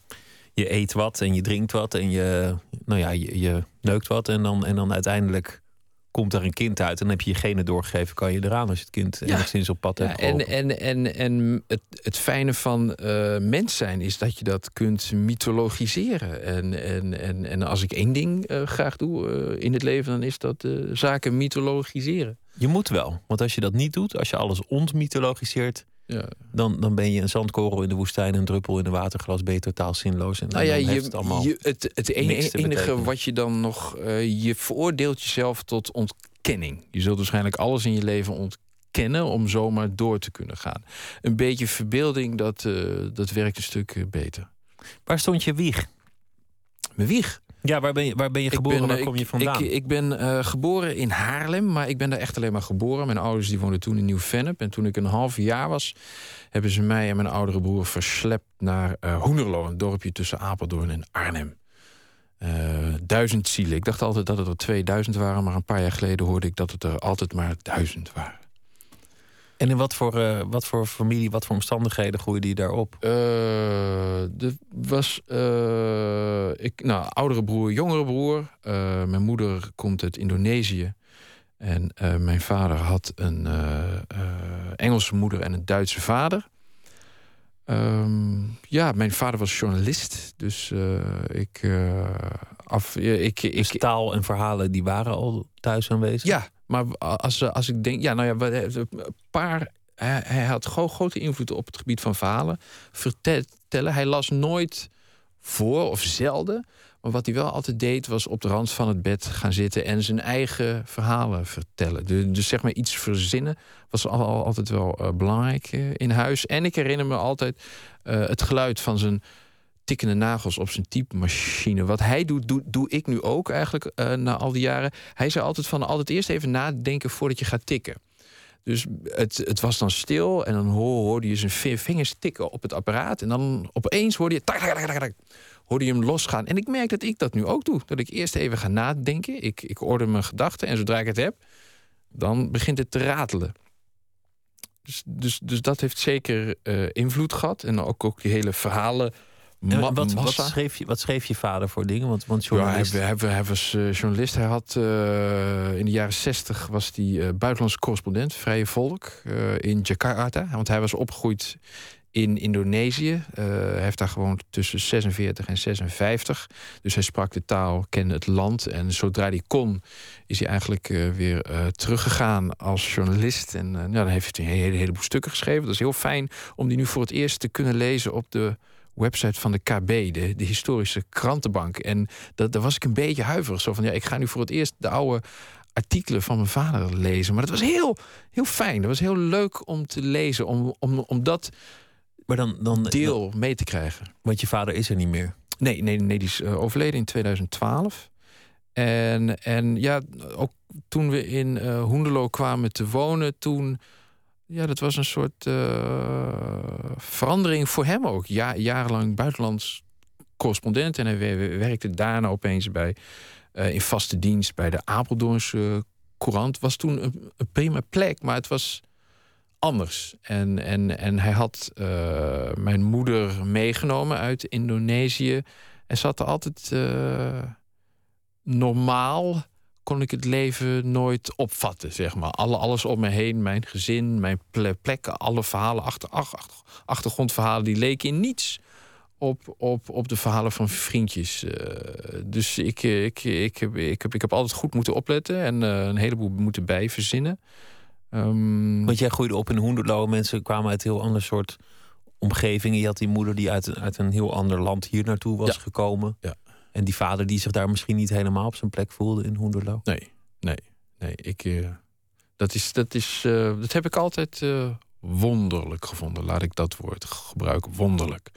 je eet wat en je drinkt wat en je, nou ja, je, je neukt wat. En dan, en dan uiteindelijk komt er een kind uit en dan heb je je genen doorgegeven, kan je eraan als je het kind Ja. enigszins op pad Ja, hebt en geholpen. en, en, en het, het fijne van eh, mens zijn is dat je dat kunt mythologiseren. En, en, en, en als ik één ding eh, graag doe eh, in het leven, dan is dat zaken mythologiseren. Je moet wel, want als je dat niet doet, als je alles ontmythologiseert, Ja. dan, dan ben je een zandkorrel in de woestijn, een druppel in een waterglas, ben je totaal zinloos. En, Nou ja, dan je, heeft het allemaal. je, het, het enige wat je dan nog. eh, je veroordeelt jezelf tot ontkenning. Je zult waarschijnlijk alles in je leven ontkennen om zomaar door te kunnen gaan. Een beetje verbeelding, dat, eh, dat werkt een stuk eh, beter. Waar stond je wieg? Mijn wieg. Ja, waar ben je, waar ben je geboren? ben, waar eh, kom je vandaan? Ik, ik ben eh, geboren in Haarlem, maar ik ben daar echt alleen maar geboren. Mijn ouders die woonden toen in Nieuw-Vennep. En toen ik een half jaar was, hebben ze mij en mijn oudere broer verslept naar eh Hoenderloo, een dorpje tussen Apeldoorn en Arnhem. Eh, duizend zielen. Ik dacht altijd dat het er 2000 waren, maar een paar jaar geleden hoorde ik dat het er altijd maar duizend waren. En in wat voor, eh, wat voor familie, wat voor omstandigheden groeide je daarop? Eh, er was eh, ik, nou, oudere broer, jongere broer. Mijn moeder komt uit Indonesië. En mijn vader had een Engelse moeder en een Duitse vader. Ehm, ja, mijn vader was journalist. Dus ik, af, ik, ik, Dus taal en verhalen die waren al thuis aanwezig? ja, maar als, als ik denk, ja, nou ja, wat- een paar. Hij, had gro- grote invloed op het gebied van verhalen. Vertellen. Hij las nooit voor of zelden. Maar wat hij wel altijd deed, was op de rand van het bed gaan zitten en zijn eigen verhalen vertellen. Dus, zeg maar iets verzinnen was al, al- altijd wel eh, belangrijk eh, in huis. En ik herinner me altijd eh, het geluid van zijn tikkende nagels op zijn typemachine. Wat hij doet, doe, doe ik nu ook eigenlijk eh, na al die jaren. Hij zei altijd van altijd eerst even nadenken voordat je gaat tikken. Dus het, het was dan stil en dan hoor- hoorde je zijn vi- vingers tikken op het apparaat. En dan opeens hoorde je, hoorde je hem losgaan. En ik merk dat ik dat nu ook doe. Dat ik eerst even ga nadenken. Ik, ik mijn gedachten en zodra ik het heb, dan begint het te ratelen. Dus, dus, dus dat heeft zeker eh, invloed gehad. En ook, ook die hele verhalen. Ma- wat, wat, schreef je, wat schreef je vader voor dingen? Want, want Ja, hij, journalist... hij, hij was eh, journalist. Hij had eh, in de jaren zestig was hij eh, buitenlandse correspondent, Vrije Volk, eh, in Jakarta. Want hij was opgegroeid in Indonesië. Eh, hij heeft daar gewoond tussen 46 en 56. Dus hij sprak de taal, kende het land. En zodra hij kon, is hij eigenlijk eh, weer eh, teruggegaan als journalist. En eh, nou, dan heeft hij een hele, heleboel stukken geschreven. Dat is heel fijn om die nu voor het eerst te kunnen lezen op de website van de KB, de, de historische krantenbank. En dat, daar was ik een beetje huiverig. Zo van, ja, ik ga nu voor het eerst de oude artikelen van mijn vader lezen. Maar dat was heel, heel fijn. Dat was heel leuk om te lezen. Om, om, om dat maar dan, dan, deel mee te krijgen. Want je vader is er niet meer. Nee, nee, nee die is eh, overleden in 2012. En, en ja, ook toen we in eh Hoenderloo kwamen te wonen, toen... Ja, dat was een soort eh, verandering voor hem ook. Ja, jarenlang buitenlands correspondent. En hij wer- werkte daarna opeens bij, eh, in vaste dienst bij de Apeldoornse Courant. Was toen een, een prima plek, maar het was anders. En, en, en hij had eh, mijn moeder meegenomen uit Indonesië. En had er altijd normaal kon ik het leven nooit opvatten, zeg maar. Alle, alles om me heen, mijn gezin, mijn ple- plekken, alle verhalen, achter, ach- ach- achtergrondverhalen, die leken in niets op, op, op de verhalen van vriendjes. Eh, dus ik, ik, ik, heb, ik, heb, ik heb altijd goed moeten opletten en eh, een heleboel moeten bijverzinnen. Ehm, Want jij groeide op in Hoenderloo. Mensen kwamen uit heel ander soort omgevingen. Je had die moeder die uit, uit een heel ander land hier naartoe was Ja. gekomen. Ja. En die vader die zich daar misschien niet helemaal op zijn plek voelde in Hoenderloo. Nee, nee, nee. Ik, eh, dat, is, dat, is, eh, dat heb ik altijd eh, wonderlijk gevonden. Laat ik dat woord gebruiken. Wonderlijk.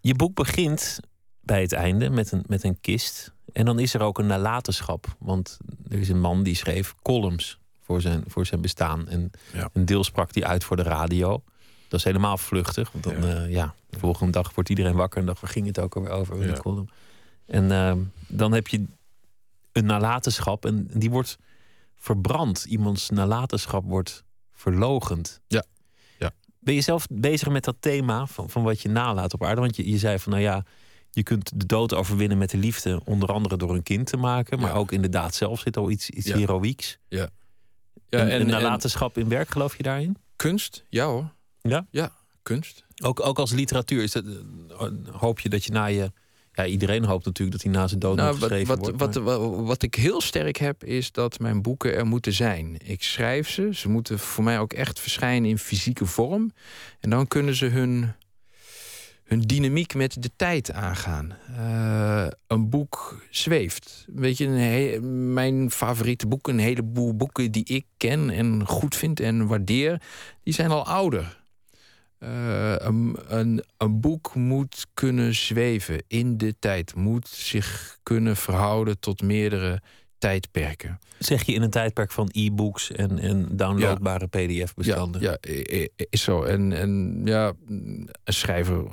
Je boek begint bij het einde met een, met een kist. En dan is er ook een nalatenschap. Want er is een man die schreef columns voor zijn, voor zijn bestaan. En Ja. een deel sprak die uit voor de radio. Dat is helemaal vluchtig. Want dan, Ja. ja. ja, de volgende dag wordt iedereen wakker en dacht, waar ging het ook alweer over Ja. de column? En ehm, dan heb je een nalatenschap en die wordt verbrand. Iemands nalatenschap wordt verlogend. Ja. Ja. Ben je zelf bezig met dat thema van, van wat je nalaat op aarde? Want je, je zei van, nou ja, je kunt de dood overwinnen met de liefde, onder andere door een kind te maken. Maar Ja. ook in de daad zelf zit al iets, iets Ja. heroïeks. Ja, en, en, en en nalatenschap in werk, geloof je daarin? kunst, ja hoor. Ja? Ja, kunst. Ook, ook als literatuur, is dat, eh, hoop je dat je na je... Ja, iedereen hoopt natuurlijk dat hij na zijn dood nog Nou, wat, geschreven wat, wordt. wat, maar- wat, wat ik heel sterk heb, is dat mijn boeken er moeten zijn. Ik schrijf ze. Ze moeten voor mij ook echt verschijnen in fysieke vorm. En dan kunnen ze hun, hun dynamiek met de tijd aangaan. Eh, een boek zweeft. Weet je, een mijn favoriete boeken, een heleboel boeken die ik ken en goed vind en waardeer, die zijn al ouder. Eh, een, een, een boek moet kunnen zweven in de tijd, moet zich kunnen verhouden tot meerdere tijdperken. Zeg je in een tijdperk van e-books en, en downloadbare pdf-bestanden? Ja, ja, is zo. En, en ja, een schrijver,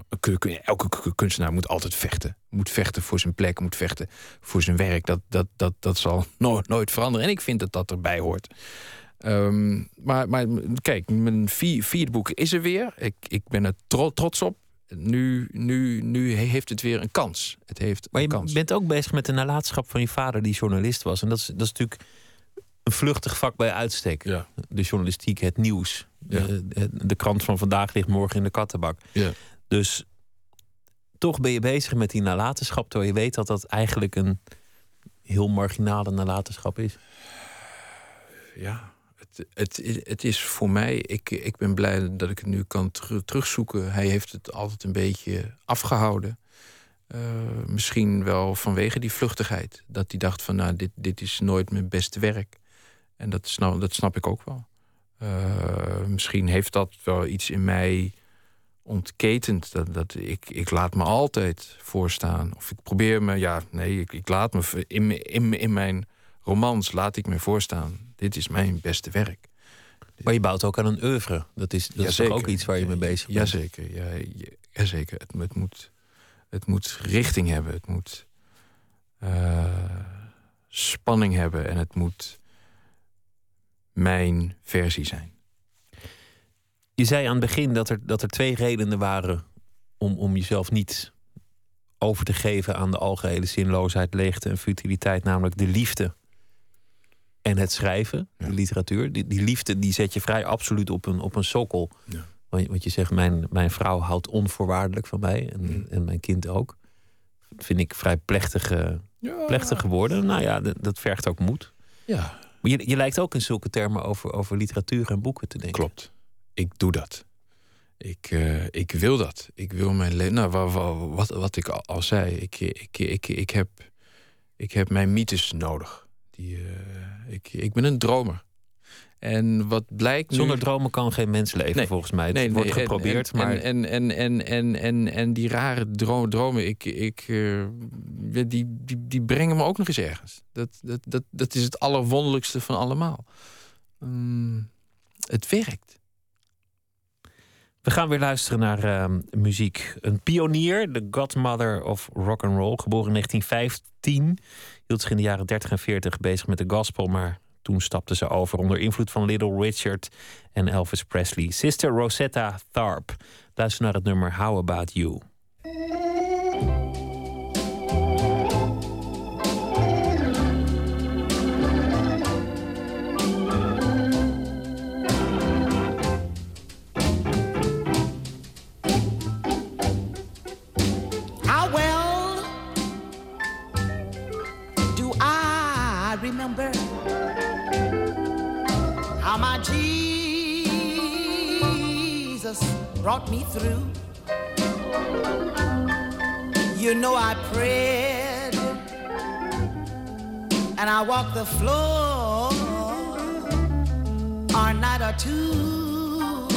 elke kunstenaar moet altijd vechten. Moet vechten voor zijn plek, moet vechten voor zijn werk. Dat, dat, dat, dat zal nooit, nooit veranderen. En ik vind dat dat erbij hoort. Ehm, maar, maar kijk, mijn vi- vierde boek is er weer. Ik, ik ben er tro- trots op. Nu, nu, nu heeft het weer een kans. Het heeft Maar een je kans. bent ook bezig met de nalatenschap van je vader, die journalist was. En dat is, dat is natuurlijk een vluchtig vak bij uitstek. Ja. De journalistiek, het nieuws. Ja. De, de krant van vandaag ligt morgen in de kattenbak. Ja. Dus toch ben je bezig met die nalatenschap, terwijl je weet dat dat eigenlijk een heel marginale nalatenschap is. ja, het, het, is voor mij. Ik, ik ben blij dat ik het nu kan teru- terugzoeken. Hij heeft het altijd een beetje afgehouden. Eh, misschien wel vanwege die vluchtigheid. Dat hij dacht van, nou, dit, dit is nooit mijn beste werk. En dat snap, dat snap ik ook wel. Eh, misschien heeft dat wel iets in mij ontketend. Dat, dat ik, ik laat me altijd voorstaan. Of ik probeer me, ja, nee, ik, ik laat me in, in, in mijn romans laat ik me voorstaan. Dit is mijn beste werk. Maar je bouwt ook aan een oeuvre. Dat is, dat is ook iets waar je mee bezig bent. Jazeker, ja, ja, jazeker. Het, het, moet, het moet richting hebben. Het moet eh, spanning hebben. En het moet mijn versie zijn. Je zei aan het begin dat er, dat er twee redenen waren om, om jezelf niet over te geven aan de algehele zinloosheid, leegte en futiliteit, namelijk de liefde en het schrijven, Ja. de literatuur. Die, die liefde die zet je vrij absoluut op een, op een sokkel. Ja. Want, want je zegt, mijn, mijn vrouw houdt onvoorwaardelijk van mij en, en mijn kind ook. Vind ik vrij plechtige, Ja, plechtige woorden. Nou ja, dat, dat vergt ook moed. ja Maar je, je lijkt ook in zulke termen over, over literatuur en boeken te denken. klopt. Ik doe dat. Ik, eh, ik wil dat. Ik wil mijn leven. Nou, wa- wa- wat, wat ik al, al zei, ik, ik, ik, ik, heb, ik heb mijn mythes nodig. Die, eh, ik, ik ben een dromer. En wat blijkt nu... Zonder dromen kan geen mens leven, Nee. volgens mij. Het Nee, wordt nee, geprobeerd, en, maar En, en, en, en, en, en die rare dro- dromen, ik, ik, eh, die, die, die brengen me ook nog eens ergens. Dat, dat, dat, dat is het allerwonderlijkste van allemaal. Mm, het werkt. we gaan weer luisteren naar ehm, muziek. Een pionier, de godmother of rock and roll, geboren in 1915, hield zich in de jaren 30 en 40 bezig met de gospel, maar toen stapte ze over onder invloed van Little Richard en Elvis Presley. Sister Rosetta Tharpe. Luister naar het nummer How About You. Brought me through? You know I prayed and I walked the floor a night or two.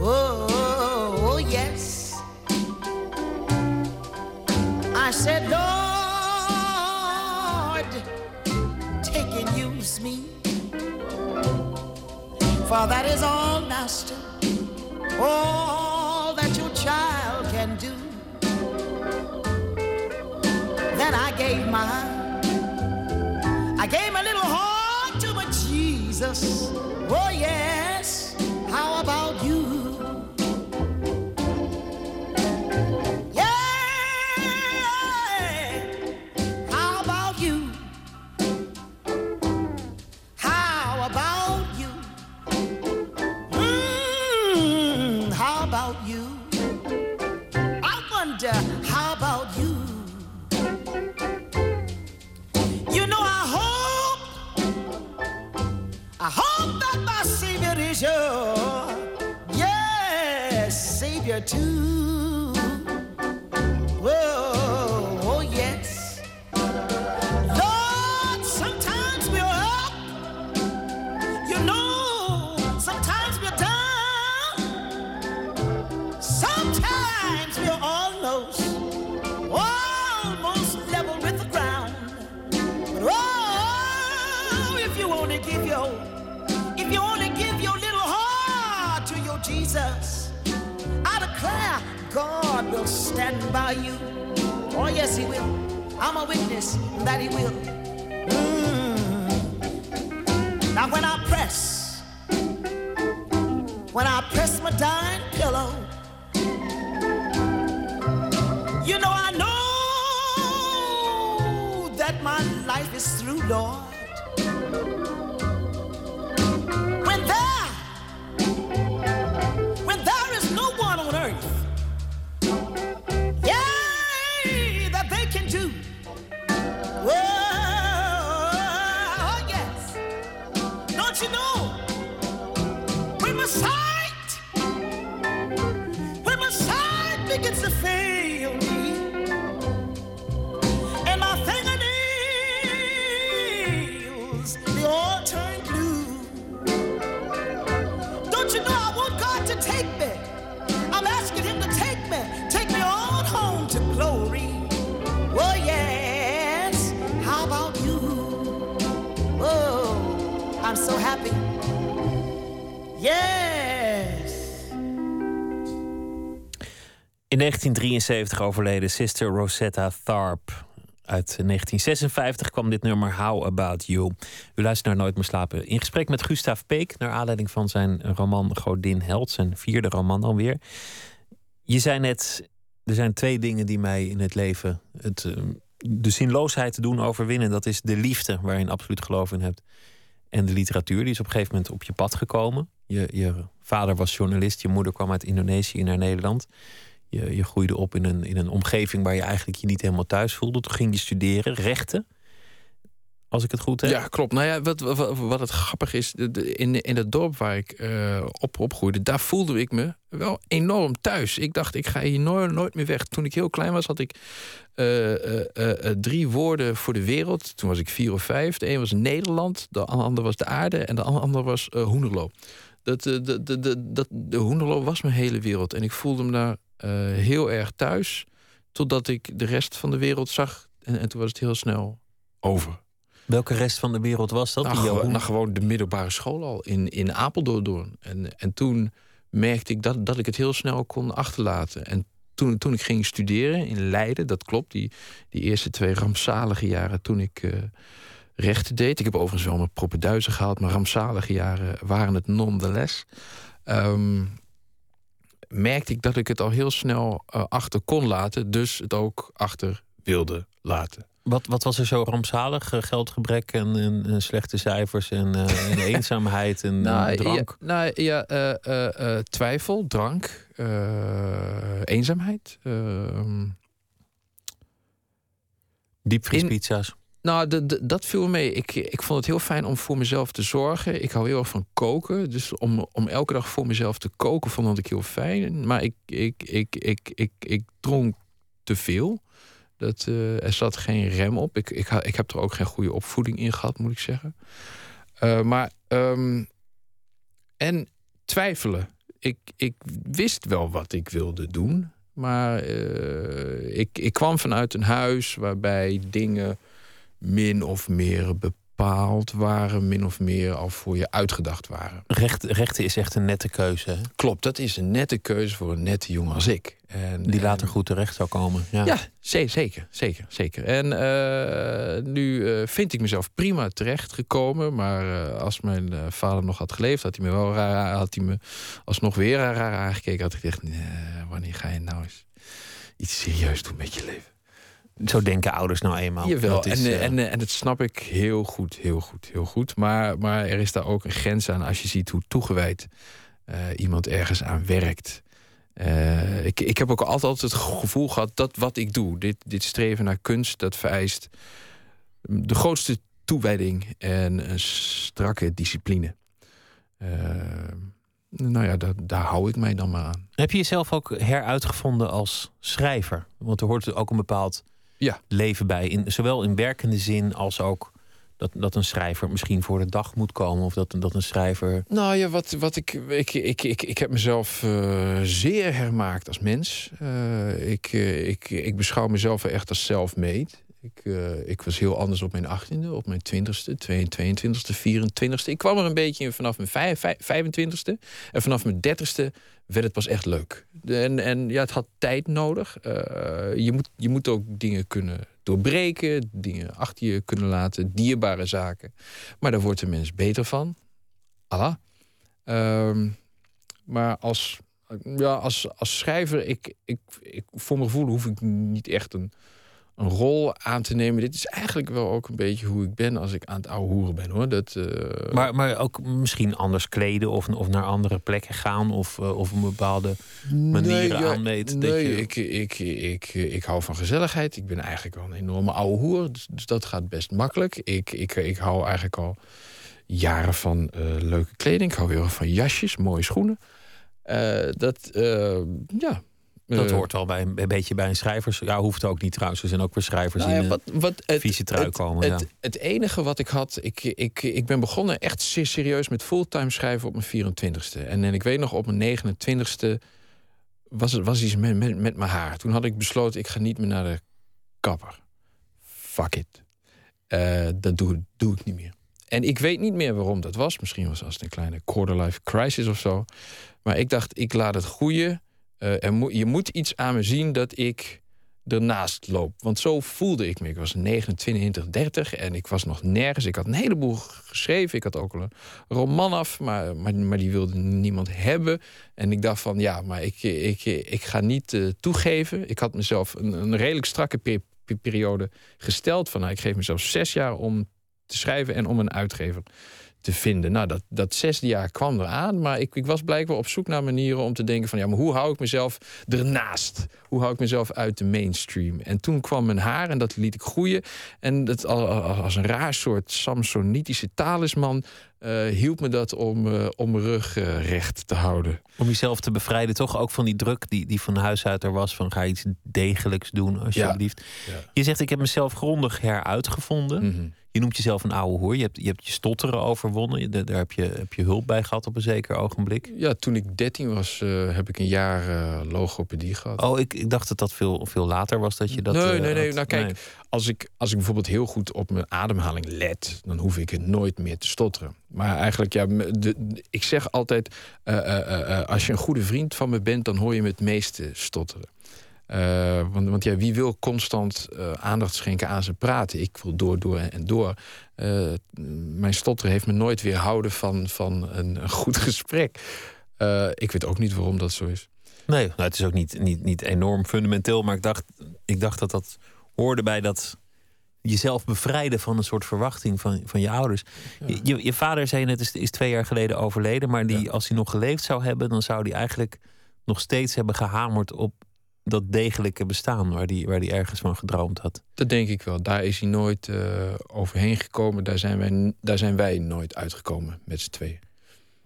Oh, oh, oh, yes. I said, Lord, take and use me. For that is all, Master, all that your child can do. that I gave my I gave my little heart to my Jesus. Oh yes. you're too stand you. Oh yes, He will. I'm a witness that He will. Mm. Now when I press, when I press my dying pillow, you know I know that my life is through, Lord. In 1973 overleden Sister Rosetta Tharpe. Uit 1956 kwam dit nummer How About You. U luistert naar Nooit meer slapen. In gesprek met Gustav Peek, naar aanleiding van zijn roman Godin Held, zijn vierde roman alweer. Je zei net, er zijn twee dingen die mij in het leven het, eh, de zinloosheid te doen overwinnen. Dat is de liefde, waar je absoluut geloof in hebt. En de literatuur, die is op een gegeven moment op je pad gekomen. Je, je vader was journalist, je moeder kwam uit Indonesië naar Nederland. Je, je groeide op in een, in een omgeving waar je eigenlijk je niet helemaal thuis voelde. Toen ging je studeren, rechten. Als ik het goed heb. Ja, klopt. Nou ja, wat, wat, wat het grappig is, in, in het dorp waar ik eh, op opgroeide, daar voelde ik me wel enorm thuis. Ik dacht, ik ga hier nooit, nooit meer weg. Toen ik heel klein was, had ik eh, eh, drie woorden voor de wereld. Toen was ik vier of vijf. De een was Nederland, de ander was de aarde en de ander was Hoenderloo. Dat, de, de, de, dat, de Hoenderloo was mijn hele wereld. En ik voelde me daar heel erg thuis. Totdat ik de rest van de wereld zag. En, en toen was het heel snel over. Welke rest van de wereld was dat? Nou, Die gewo- jou- nou, gewoon de middelbare school al in, in Apeldoorn. En, en toen merkte ik dat, dat ik het heel snel kon achterlaten. En toen, toen ik ging studeren in Leiden, dat klopt, die, die eerste twee rampzalige jaren toen ik eh, rechten deed. Ik heb overigens wel mijn propenduizen gehaald, maar rampzalige jaren waren het nonetheless. Ehm merkte ik dat ik het al heel snel eh, achter kon laten, dus het ook achter wilde laten. Wat, wat was er zo rampzalig? Eh, Geldgebrek en, en, en slechte cijfers en, eh, en eenzaamheid en, drank? Ja, nou ja, eh, twijfel, drank, eenzaamheid. ehm, Diepvriespizza's. Nou, dat viel mee. Ik, ik vond het heel fijn om voor mezelf te zorgen. Ik hou heel erg van koken. Dus om, om elke dag voor mezelf te koken vond ik heel fijn. Maar ik, ik, ik, ik, ik, dronk te veel. Dat, eh, er zat geen rem op. Ik, ik, ik heb er ook geen goede opvoeding in gehad, moet ik zeggen. Eh, maar. ehm, en twijfelen. Ik, ik wist wel wat ik wilde doen. Maar eh, ik, ik kwam vanuit een huis waarbij dingen min of meer bepaald waren, min of meer al voor je uitgedacht waren. Recht, rechten is echt een nette keuze. hè? Klopt, dat is een nette keuze voor een nette jongen als ik. En, Die later en- goed terecht zou komen. Ja. Ja, ze- zeker, zeker, zeker. En eh, nu eh, vind ik mezelf prima terechtgekomen. Maar eh, als mijn vader nog had geleefd, had hij me wel raar, had hij me alsnog weer raar aangekeken. Had ik nee, wanneer ga je nou eens iets serieus doen met je leven? Zo denken ouders nou eenmaal. Jawel, Dat is, en, eh, en, en dat snap ik heel goed, heel goed, heel goed. Maar, maar er is daar ook een grens aan als je ziet hoe toegewijd eh, iemand ergens aan werkt. Eh, ik, ik heb ook altijd het gevoel gehad dat wat ik doe, dit, dit streven naar kunst, dat vereist de grootste toewijding en een strakke discipline. Nou ja, daar, daar hou ik mij dan maar aan. Heb je jezelf ook heruitgevonden als schrijver? Want er hoort ook een bepaald Ja. leven bij. In, zowel in werkende zin als ook dat, dat een schrijver misschien voor de dag moet komen. Of dat, dat een schrijver. Nou ja, wat, wat ik, ik, ik, ik, ik heb mezelf eh, zeer hermaakt als mens. Eh, ik, eh, ik, ik beschouw mezelf echt als self-made. Ik, eh, ik was heel anders op mijn 18e, op mijn 20ste, 22ste, 24ste. Ik kwam er een beetje in vanaf mijn vijf- vijf- 25ste. En vanaf mijn 30ste werd het pas echt leuk. En, en ja, het had tijd nodig. Eh, je, moet, je moet ook dingen kunnen doorbreken, dingen achter je kunnen laten, dierbare zaken. Maar daar wordt de mens beter van. Allah. Ehm, maar als, ja, als, als schrijver, ik, ik, ik, voor mijn gevoel hoef ik niet echt een, een rol aan te nemen. Dit is eigenlijk wel ook een beetje hoe ik ben als ik aan het ouwe hoeren ben hoor. Dat, eh, Maar, maar ook misschien anders kleden of, of naar andere plekken gaan. Of, eh, of een bepaalde aanmeet. dat Nee, je- ik, ik, ik, ik hou van gezelligheid. Ik ben eigenlijk wel een enorme ouwe hoer. Dus, dus dat gaat best makkelijk. Ik, ik, ik hou eigenlijk al jaren van eh, leuke kleding. Ik hou heel erg van jasjes, mooie schoenen. Dat, ja. Dat Eh, hoort wel bij een, beetje bij een schrijvers. Ja, hoeft ook niet trouwens. Er zijn ook weer schrijvers nou ja, wat, wat het, vieze trui het- komen. Het, ja. het enige wat ik had, ik, ik, ik ben begonnen echt zeer serieus met fulltime schrijven op mijn 24ste. En, en ik weet nog, op mijn 29ste was het was iets met, met, met mijn haar. Toen had ik besloten, ik ga niet meer naar de kapper. Fuck it. Eh, dat doe, doe ik niet meer. En ik weet niet meer waarom dat was. Misschien was het een kleine quarter-life crisis of zo. Maar ik dacht, ik laat het groeien. Eh, je moet iets aan me zien dat ik ernaast loop. Want zo voelde ik me. Ik was 29, 30 en ik was nog nergens. Ik had een heleboel geschreven. Ik had ook al een roman af, maar, maar, die wilde niemand hebben. En ik dacht van, ja, maar ik, ik, ik ga niet eh, toegeven. Ik had mezelf een, een redelijk strakke pe- pe- periode gesteld. Van, nou, ik geef mezelf zes jaar om te schrijven en om een uitgever te vinden. Nou, dat, dat zesde jaar kwam eraan, maar ik, ik was blijkbaar op zoek naar manieren om te denken van ja, maar hoe hou ik mezelf ernaast? Hoe hou ik mezelf uit de mainstream? En toen kwam mijn haar en dat liet ik groeien. En dat al- al- als een raar soort Samsonitische talisman eh, hielp me dat om, eh, om mijn rug eh, recht te houden. Om jezelf te bevrijden, toch ook van die druk die, die van huis uit er was. Van ga iets degelijks doen, alsjeblieft. Ja. Je zegt, ik heb mezelf grondig heruitgevonden. Mhm. Je noemt jezelf een oude hoer. Je hebt je, hebt je stotteren overwonnen. Je- Daar heb je, heb je hulp bij gehad op een zeker ogenblik. Ja, toen ik 13 was, eh, heb ik een jaar eh, logopedie gehad. Oh, ik, ik dacht dat dat veel, veel later was dat je dat... nee, eh, nee, nee. had. Nou, kijk, Als, ik, als ik bijvoorbeeld heel goed op mijn ademhaling let, dan hoef ik het nooit meer te stotteren. Maar eigenlijk, ja, de, de- ik zeg altijd: als je een goede vriend van me bent, dan hoor je me het meeste stotteren. Eh, want, want ja, wie wil constant eh, aandacht schenken aan zijn praten? Ik wil door, door en door. Eh, mijn stotteren heeft me nooit weerhouden van, van een, een goed gesprek. Ik weet ook niet waarom dat zo is. Nee, nou, het is ook niet, niet, niet enorm fundamenteel. Maar ik dacht, ik dacht dat dat hoorde bij dat jezelf bevrijden van een soort verwachting van, van je ouders. Je, je, je vader zei net, is, is twee jaar geleden overleden. Maar die, als hij nog geleefd zou hebben, dan zou hij eigenlijk nog steeds hebben gehamerd op dat degelijke bestaan waar hij waar die ergens van gedroomd had. Dat denk ik wel. Daar is hij nooit eh, overheen gekomen. Daar zijn, wij, daar zijn wij nooit uitgekomen met z'n tweeën.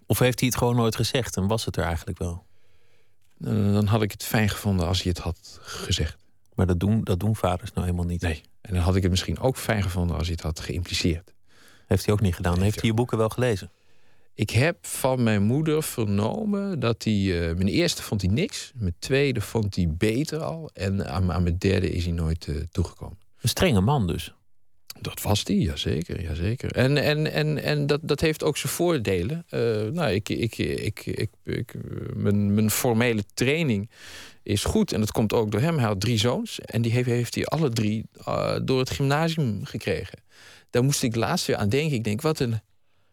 Of heeft hij het gewoon nooit gezegd en was het er eigenlijk wel? Eh, dan had ik het fijn gevonden als hij het had gezegd. Maar dat doen, dat doen vaders nou helemaal niet. Nee. En dan had ik het misschien ook fijn gevonden als hij het had geïmpliceerd. Heeft hij ook niet gedaan. Heeft hij je boeken wel gelezen? Ik heb van mijn moeder vernomen dat hij... eh, mijn eerste vond hij niks. Mijn tweede vond hij beter al. En aan, aan mijn derde is hij nooit eh, toegekomen. Een strenge man dus. Dat was die, jazeker. jazeker. En, en, en, en dat, dat heeft ook zijn voordelen. Eh, nou, ik, ik, ik, ik, ik, mijn, mijn formele training is goed. En dat komt ook door hem. Hij had drie zoons. En die heeft, heeft hij alle drie door het gymnasium gekregen. Daar moest ik laatst weer aan denken. Ik denk, wat een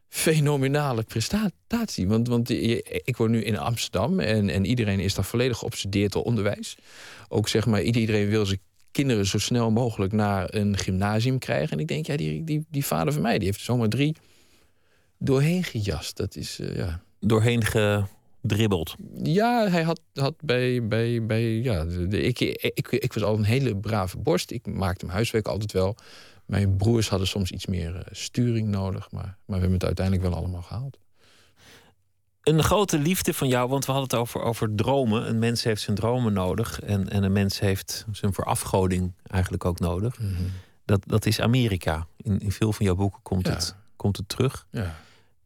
fenomenale prestatie. Want, want ik woon nu in Amsterdam en, en iedereen is daar volledig geobsedeerd door onderwijs. Ook zeg maar, iedereen wil zijn kinderen zo snel mogelijk naar een gymnasium krijgen. En ik denk, ja, die, die, die vader van mij, die heeft zomaar drie doorheen gejast. Dat is, eh, ja... Doorheen gedribbeld. Ja, hij had, had bij, bij, bij ja, de, de- ik, ik, ik was al een hele brave borst. Ik maakte mijn huiswerk altijd wel. Mijn broers hadden soms iets meer eh, sturing nodig. Maar, maar we hebben het uiteindelijk wel allemaal gehaald. Een grote liefde van jou, want we hadden het over, over dromen. Een mens heeft zijn dromen nodig. En, en een mens heeft zijn verafgoding eigenlijk ook nodig. Dat, dat is Amerika. In, in veel van jouw boeken komt, Ja. het, komt het terug. Ja.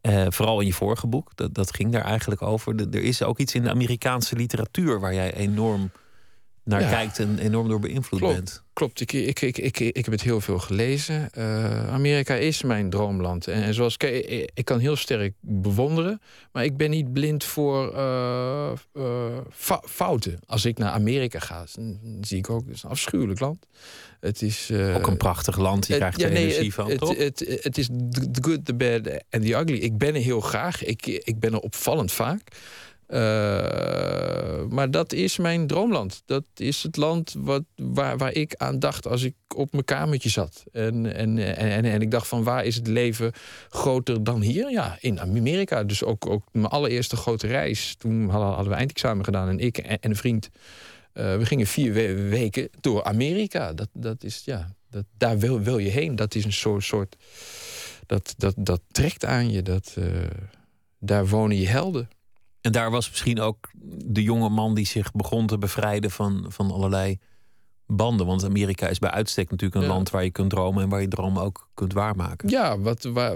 Eh, vooral in je vorige boek, dat, dat ging daar eigenlijk over. De- er is ook iets in de Amerikaanse literatuur waar jij enorm naar Ja. kijkt en enorm door beïnvloed Klopt. bent. Klopt, ik, ik, ik, ik, ik heb het heel veel gelezen. Eh, Amerika is mijn droomland. En, en zoals ik, kan heel sterk bewonderen, maar ik ben niet blind voor eh, eh, fouten. Als ik naar Amerika ga, zie ik ook, het is een afschuwelijk land. Het is. Ook een prachtig land, je krijgt ja, er nee, energie het, van, het, toch? Het, het, het is the good, the bad en the ugly. Ik ben er heel graag. Ik, ik ben er opvallend vaak. Eh, maar dat is mijn droomland. Dat is het land wat, waar, waar ik aan dacht als ik op mijn kamertje zat. En, en, en, en ik dacht van waar is het leven groter dan hier? Ja, in Amerika. Dus ook, ook mijn allereerste grote reis. Toen hadden, we eindexamen gedaan en ik en, en een vriend. eh, we gingen vier we- weken door Amerika. Dat, dat is, ja, dat, daar wil, wil je heen. Dat is een soort. soort dat, dat, dat trekt aan je. Dat, eh, daar wonen je helden. En daar was misschien ook de jonge man die zich begon te bevrijden van, van allerlei banden. Want Amerika is bij uitstek natuurlijk een Ja. land waar je kunt dromen en waar je dromen ook kunt waarmaken. Ja, wat, wat,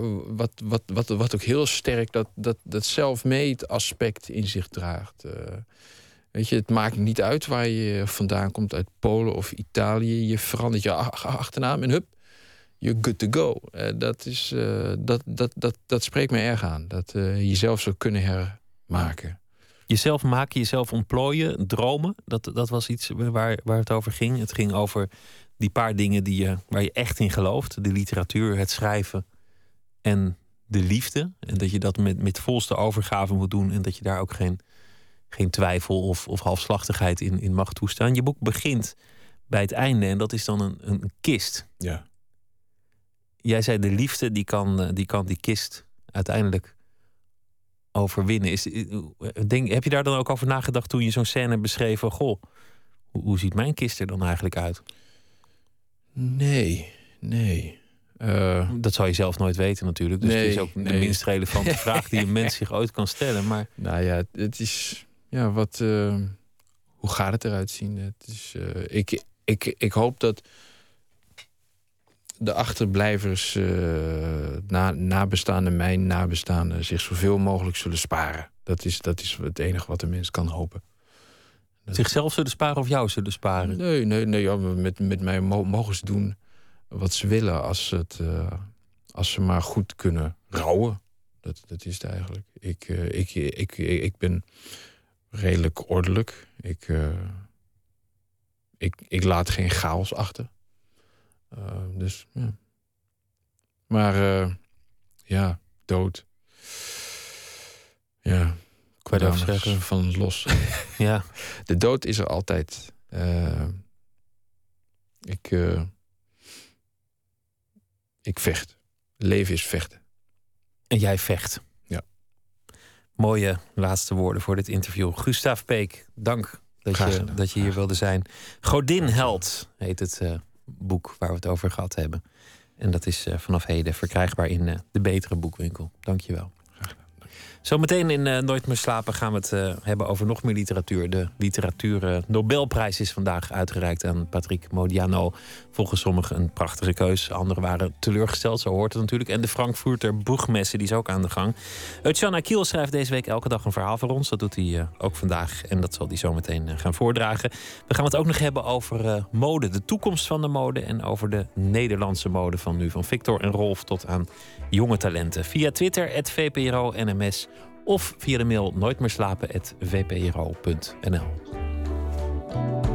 wat, wat, wat ook heel sterk dat, dat, dat self-made aspect in zich draagt. Eh, weet je, het maakt niet uit waar je vandaan komt, uit Polen of Italië. Je verandert je ach- achternaam en hup, you're good to go. Eh, dat, is, eh, dat, dat, dat, dat spreekt me erg aan. Dat je jezelf zou kunnen hermaken. Jezelf maken, jezelf ontplooien, dromen. Dat, dat was iets waar, waar het over ging. Het ging over die paar dingen die je, waar je echt in gelooft. De literatuur, het schrijven en de liefde. En dat je dat met, met volste overgave moet doen. En dat je daar ook geen, geen twijfel of, of halfslachtigheid in, in mag toestaan. Je boek begint bij het einde en dat is dan een, een kist. Ja. Jij zei de liefde die kan eh, die, kan die kist uiteindelijk overwinnen. Is, eh, denk, heb je daar dan ook over nagedacht toen je zo'n scène beschreef van... Goh, hoe, hoe ziet mijn kist er dan eigenlijk uit? Nee, nee. Eh, Dat zou je zelf nooit weten natuurlijk. Dus Nee, het is ook de nee. minst relevante vraag die een mens zich ooit kan stellen. Maar Nou ja, het- is. Ja, wat. eh, hoe gaat het eruit zien? Het is, ik, ik, ik hoop dat de achterblijvers, eh na, nabestaanden, mijn nabestaanden, zich zoveel mogelijk zullen sparen. Dat is, dat is het enige wat de mens kan hopen. zichzelf zullen sparen of jou zullen sparen? Nee, nee, nee ja, met, met mij mo- mogen ze doen wat ze willen als, ze het, eh, als ze maar goed kunnen rouwen. Dat, dat is het eigenlijk. Ik, eh, ik, ik, ik, ik ben redelijk ordelijk. Ik, ik, ik laat geen chaos achter. Eh, dus ja. Maar eh, ja, dood. Ja, zeggen? van los. Ja, De dood is er altijd. Eh, ik, ik vecht. Leven is vechten. en jij vecht. Ja. Mooie laatste woorden voor dit interview. Gustav Peek, dank dat je, dat je hier wilde zijn. Godin Held heet het boek waar we het over gehad hebben. En dat is eh, vanaf heden verkrijgbaar in eh, de betere boekwinkel. Dank je wel. Zometeen in eh, Nooit meer slapen gaan we het eh, hebben over nog meer literatuur. De literatuur eh, Nobelprijs is vandaag uitgereikt aan Patrick Modiano. Volgens sommigen een prachtige keus. Anderen waren teleurgesteld, zo hoort het natuurlijk. En de Frankfurter Boegmesse die is ook aan de gang. Utjan Akiel schrijft deze week elke dag een verhaal voor ons. Dat doet hij ook vandaag en dat zal hij zometeen gaan voordragen. We gaan het ook nog hebben over mode, de toekomst van de mode... en over de Nederlandse mode van nu. Van Victor en Rolf tot aan jonge talenten. Via Twitter, het VPRO NMS... of via de mail nooitmeerslapen.vpro.nl.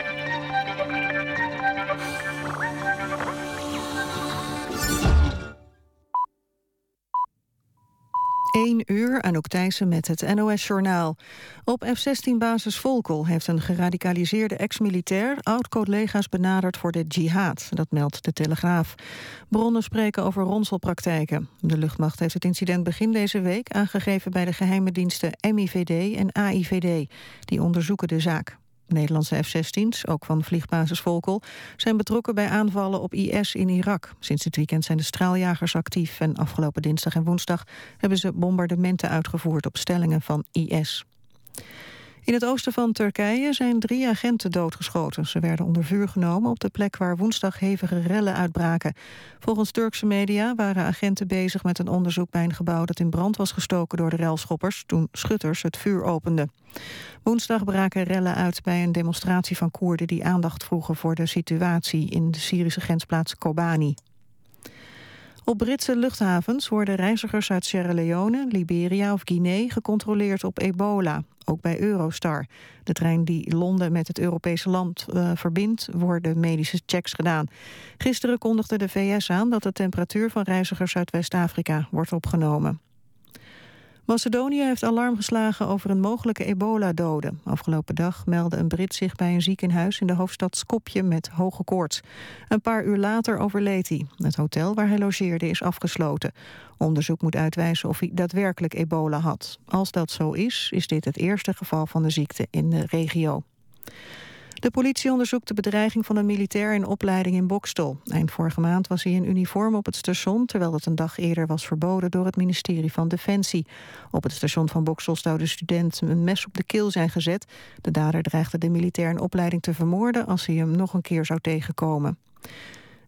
1 uur, Anouk Thijssen met het NOS-journaal. Op F-16-basis Volkel heeft een geradicaliseerde ex-militair... oud-collega's benaderd voor de jihad, dat meldt de Telegraaf. Bronnen spreken over ronselpraktijken. De luchtmacht heeft het incident begin deze week aangegeven... bij de geheime diensten MIVD en AIVD. Die onderzoeken de zaak. Nederlandse F-16's, ook van vliegbasis Volkel... zijn betrokken bij aanvallen op IS in Irak. Sinds dit weekend zijn de straaljagers actief... en afgelopen dinsdag en woensdag hebben ze bombardementen uitgevoerd... op stellingen van IS. In het oosten van Turkije zijn drie agenten doodgeschoten. Ze werden onder vuur genomen op de plek waar woensdag hevige rellen uitbraken. Volgens Turkse media waren agenten bezig met een onderzoek bij een gebouw dat in brand was gestoken door de relschoppers toen schutters het vuur openden. Woensdag braken rellen uit bij een demonstratie van Koerden die aandacht vroegen voor de situatie in de Syrische grensplaats Kobani. Op Britse luchthavens worden reizigers uit Sierra Leone, Liberia of Guinea gecontroleerd op ebola. Ook bij Eurostar. De trein die Londen met het Europese land uh, verbindt, worden medische checks gedaan. Gisteren kondigde de VS aan dat de temperatuur van reizigers uit West-Afrika wordt opgenomen. Macedonië heeft alarm geslagen over een mogelijke ebola-dode. Afgelopen dag meldde een Brit zich bij een ziekenhuis in de hoofdstad Skopje met hoge koorts. Een paar uur later overleed hij. Het hotel waar hij logeerde is afgesloten. Onderzoek moet uitwijzen of hij daadwerkelijk ebola had. Als dat zo is, is dit het eerste geval van de ziekte in de regio. De politie onderzoekt de bedreiging van een militair in opleiding in Bokstel. Eind vorige maand was hij in uniform op het station... terwijl het een dag eerder was verboden door het ministerie van Defensie. Op het station van Bokstel zou de student een mes op de keel zijn gezet. De dader dreigde de militair in opleiding te vermoorden... als hij hem nog een keer zou tegenkomen.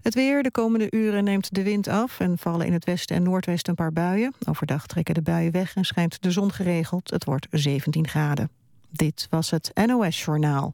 Het weer, de komende uren neemt de wind af... en vallen in het westen en noordwesten een paar buien. Overdag trekken de buien weg en schijnt de zon geregeld. Het wordt 17 graden. Dit was het NOS Journaal.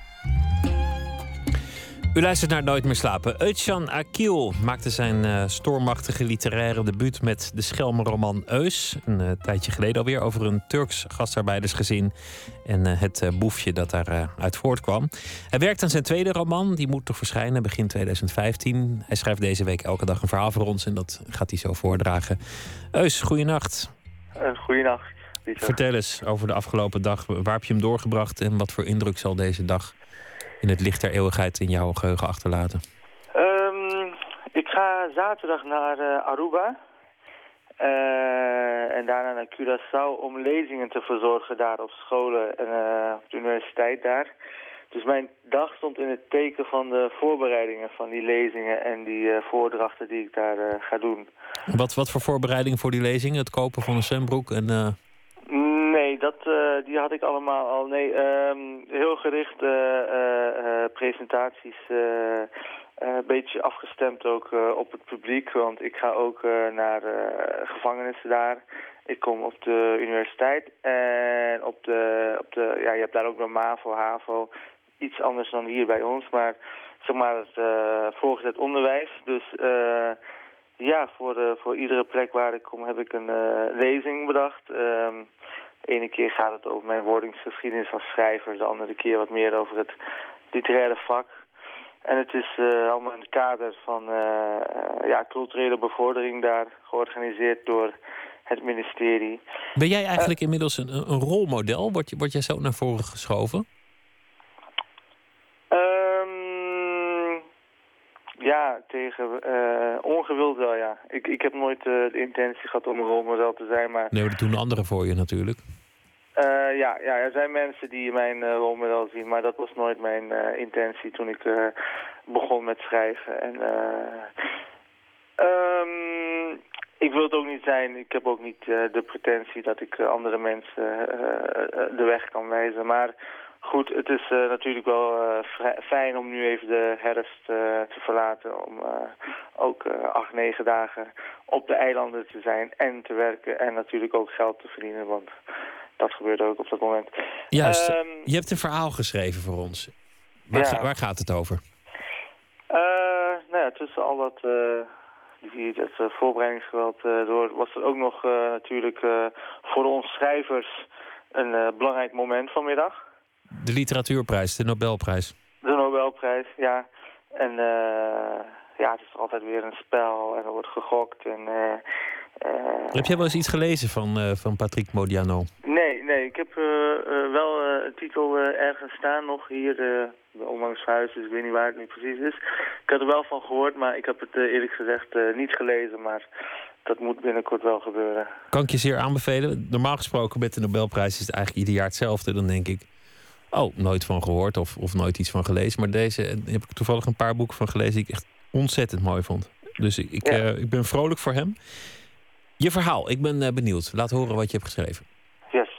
U luistert naar Nooit meer slapen. Özcan Akil maakte zijn uh, stormachtige literaire debuut met de Schelmenroman Eus. Een uh, tijdje geleden alweer over een Turks gastarbeidersgezin en uh, het boefje dat daaruit uit voortkwam. Hij werkt aan zijn tweede roman, die moet toch verschijnen begin 2015. Hij schrijft deze week elke dag een verhaal voor ons en dat gaat hij zo voordragen. Eus, goeienacht. goeienacht. Vertel eens over de afgelopen dag. Waar heb je hem doorgebracht en wat voor indruk zal deze dag in het licht der eeuwigheid in jouw geheugen achterlaten? Um, ik ga zaterdag naar uh, Aruba. Uh, en daarna naar Curaçao om lezingen te verzorgen daar op scholen en uh, op de universiteit daar. Dus mijn dag stond in het teken van de voorbereidingen van die lezingen en die voordrachten die ik daar ga doen. Wat, wat voor voorbereidingen voor die lezingen? Het kopen van een zwembroek en... Nee, dat, uh, die had ik allemaal al. Nee, um, heel gericht uh, presentaties. een beetje afgestemd ook op het publiek. Want ik ga ook naar gevangenissen daar. Ik kom op de universiteit. En op de, op de, ja, je hebt daar ook nog MAVO, HAVO. Iets anders dan hier bij ons. Maar zeg maar, het voorgezet onderwijs. Dus uh, ja, voor, voor iedere plek waar ik kom heb ik een lezing bedacht. Um, de ene keer gaat het over mijn wordingsgeschiedenis als schrijver, de andere keer wat meer over het literaire vak. En het is allemaal in het kader van ja, culturele bevordering daar georganiseerd door het ministerie. Ben jij eigenlijk inmiddels een, een rolmodel? Word, je, word jij zo naar voren geschoven? Tegen uh, ongewild wel, ja. Ik, ik heb nooit uh, de intentie gehad om een rolmodel te zijn, maar... Nee, dat doen anderen voor je natuurlijk. Uh, ja, ja, er zijn mensen die mijn rolmodel zien, maar dat was nooit mijn intentie toen ik begon met schrijven. En... Um, ik wil het ook niet zijn. Ik heb ook niet uh, de pretentie dat ik uh, andere mensen uh, de weg kan wijzen. Maar goed, het is natuurlijk wel fijn om nu even de herfst te verlaten. Om ook acht, negen dagen op de eilanden te zijn en te werken. En natuurlijk ook geld te verdienen, want dat gebeurt ook op dat moment. Juist, um, je hebt een verhaal geschreven voor ons. Waar, ja. waar gaat het over? nou ja, tussen al dat die het uh, voorbereidingsgeweld uh, door, was er ook nog uh, natuurlijk voor ons schrijvers een belangrijk moment vanmiddag. De literatuurprijs, de Nobelprijs. De Nobelprijs, ja. En ja, het is altijd weer een spel en er wordt gegokt. En, heb jij wel eens iets gelezen van, van Patrick Modiano? Nee, nee. Ik heb wel een titel ergens staan nog hier onlangs huis, dus ik weet niet waar het nu precies is. Ik had er wel van gehoord, maar ik heb het uh, eerlijk gezegd uh, niet gelezen. Maar dat moet binnenkort wel gebeuren. Kan ik je zeer aanbevelen. Normaal gesproken met de Nobelprijs is het eigenlijk ieder jaar hetzelfde. Dan denk ik, oh, nooit van gehoord of, of nooit iets van gelezen. Maar deze heb ik toevallig een paar boeken van gelezen die ik echt ontzettend mooi vond. Dus ik, ik, ja. uh, ik ben vrolijk voor hem. Je verhaal, ik ben benieuwd. Laat horen wat je hebt geschreven. Yes.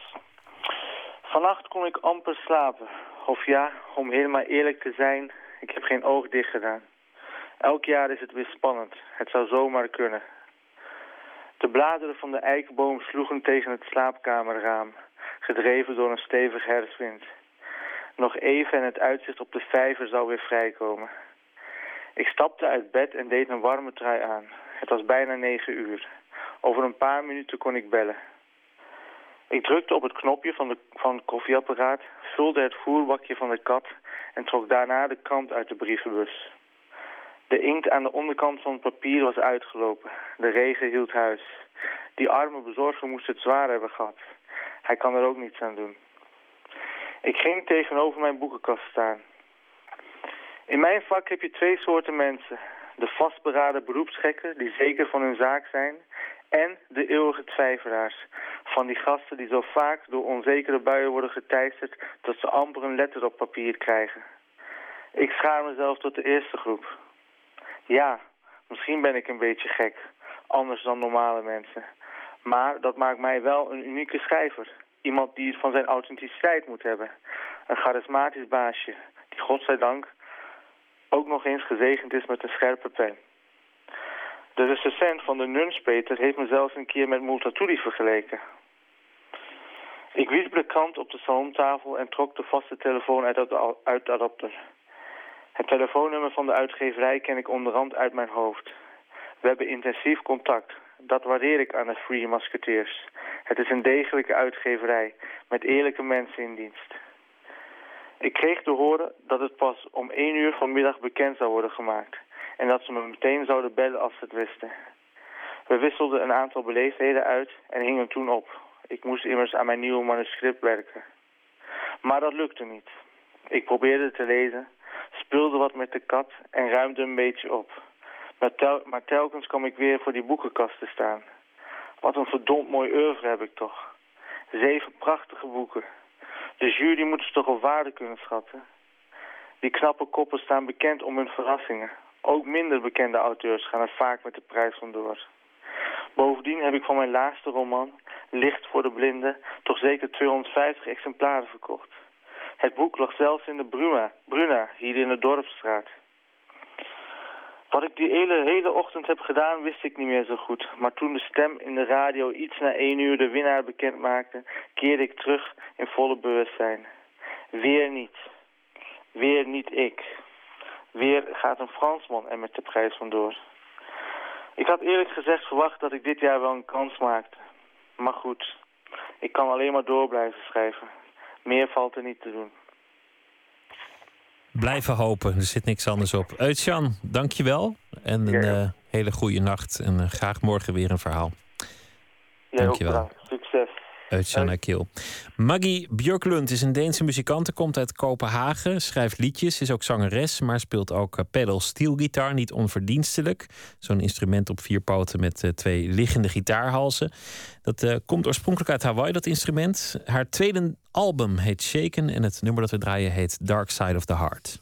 Vannacht kon ik amper slapen. Of ja, om helemaal eerlijk te zijn, ik heb geen oog dicht gedaan. Elk jaar is het weer spannend. Het zou zomaar kunnen. De bladeren van de eikenboom sloegen tegen het slaapkamerraam, gedreven door een stevig herfstwind. Nog even en het uitzicht op de vijver zou weer vrijkomen. Ik stapte uit bed en deed een warme trui aan. Het was bijna negen uur. Over een paar minuten kon ik bellen. Ik drukte op het knopje van, de, van het koffieapparaat, vulde het voerbakje van de kat en trok daarna de krant uit de brievenbus. De inkt aan de onderkant van het papier was uitgelopen. De regen hield huis. Die arme bezorger moest het zwaar hebben gehad. Hij kan er ook niets aan doen. Ik ging tegenover mijn boekenkast staan. In mijn vak heb je twee soorten mensen. De vastberaden beroepsgekken die zeker van hun zaak zijn en de eeuwige twijfelaars. Van die gasten die zo vaak door onzekere buien worden geteisterd... dat ze amper een letter op papier krijgen. Ik schaar mezelf tot de eerste groep. Ja, misschien ben ik een beetje gek. Anders dan normale mensen. Maar dat maakt mij wel een unieke schrijver. Iemand die het van zijn authenticiteit moet hebben. Een charismatisch baasje. Die godzijdank ook nog eens gezegend is met een scherpe pen. De recensent van de Nunspeter heeft me zelfs een keer met Multatuli vergeleken. Ik wierp de krant op de salontafel en trok de vaste telefoon uit, de, uit adapter. Het telefoonnummer van de uitgeverij ken ik onderhand uit mijn hoofd. We hebben intensief contact. Dat waardeer ik aan de Free Musketeers. Het is een degelijke uitgeverij, met eerlijke mensen in dienst. Ik kreeg te horen dat het pas om één uur vanmiddag bekend zou worden gemaakt en dat ze me meteen zouden bellen als ze het wisten. We wisselden een aantal beleefdheden uit en hingen toen op. Ik moest immers aan mijn nieuwe manuscript werken. Maar dat lukte niet. Ik probeerde te lezen, speelde wat met de kat en ruimde een beetje op. Maar, tel maar telkens kwam ik weer voor die boekenkast te staan. Wat een verdomd mooi oeuvre heb ik toch. Zeven prachtige boeken. De jury moet ze toch op waarde kunnen schatten. Die knappe koppen staan bekend om hun verrassingen. Ook minder bekende auteurs gaan er vaak met de prijs vandoor. Bovendien heb ik van mijn laatste roman, Licht voor de Blinden, toch zeker 250 exemplaren verkocht. Het boek lag zelfs in de Bruna, Bruna hier in de Dorpsstraat. Wat ik die hele, hele ochtend heb gedaan, wist ik niet meer zo goed. Maar toen de stem in de radio iets na één uur de winnaar bekend maakte, keerde ik terug in volle bewustzijn. Weer niet. Weer niet ik. Weer gaat een Fransman er met de prijs vandoor. Ik had eerlijk gezegd verwacht dat ik dit jaar wel een kans maakte. Maar goed, ik kan alleen maar door blijven schrijven. Meer valt er niet te doen. Blijven hopen, er zit niks anders op. Uitjan, dankjewel. En een Ja. eh, hele goede nacht. En eh, graag morgen weer een verhaal. Ook Dankjewel. bedankt. Succes. Uitjan Akil. Maggie Björklund is een Deense muzikant. Komt uit Kopenhagen. Schrijft liedjes. Is ook zangeres. Maar speelt ook eh, pedal steel gitaar. Niet onverdienstelijk. Zo'n instrument op vier poten met eh, twee liggende gitaarhalzen. Dat eh, komt oorspronkelijk uit Hawaii, dat instrument. Haar tweede album heet Shaken. En het nummer dat we draaien heet Dark Side of the Heart.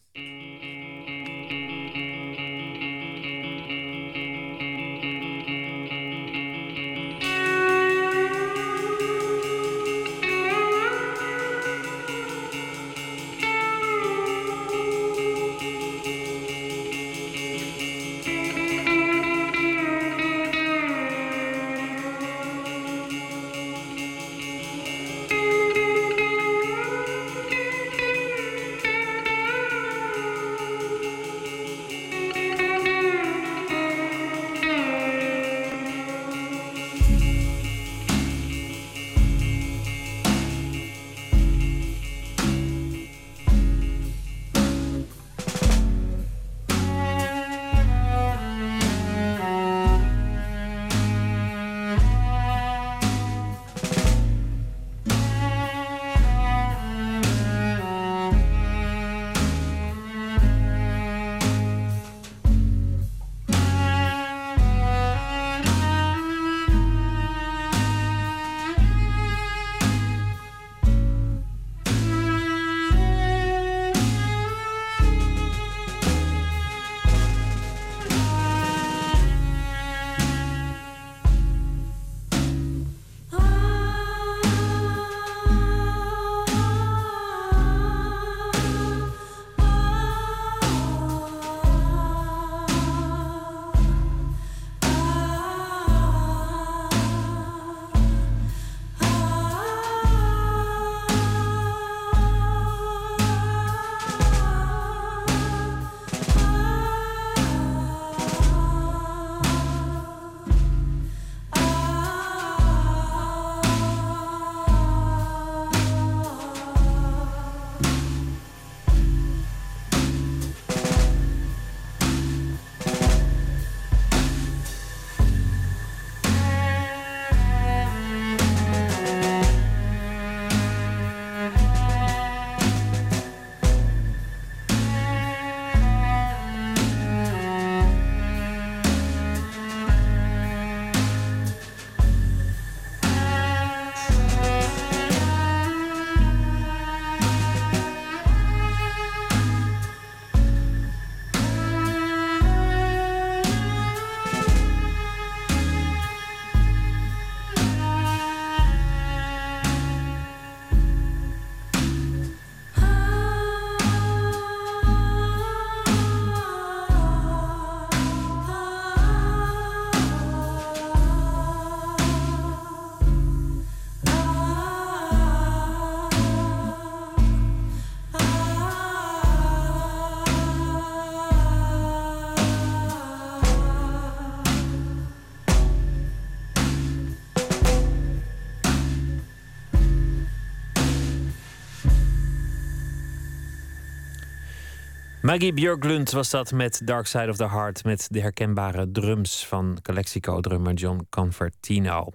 Maggie Björklund was dat met Dark Side of the Heart... met de herkenbare drums van Calexico-drummer John Convertino.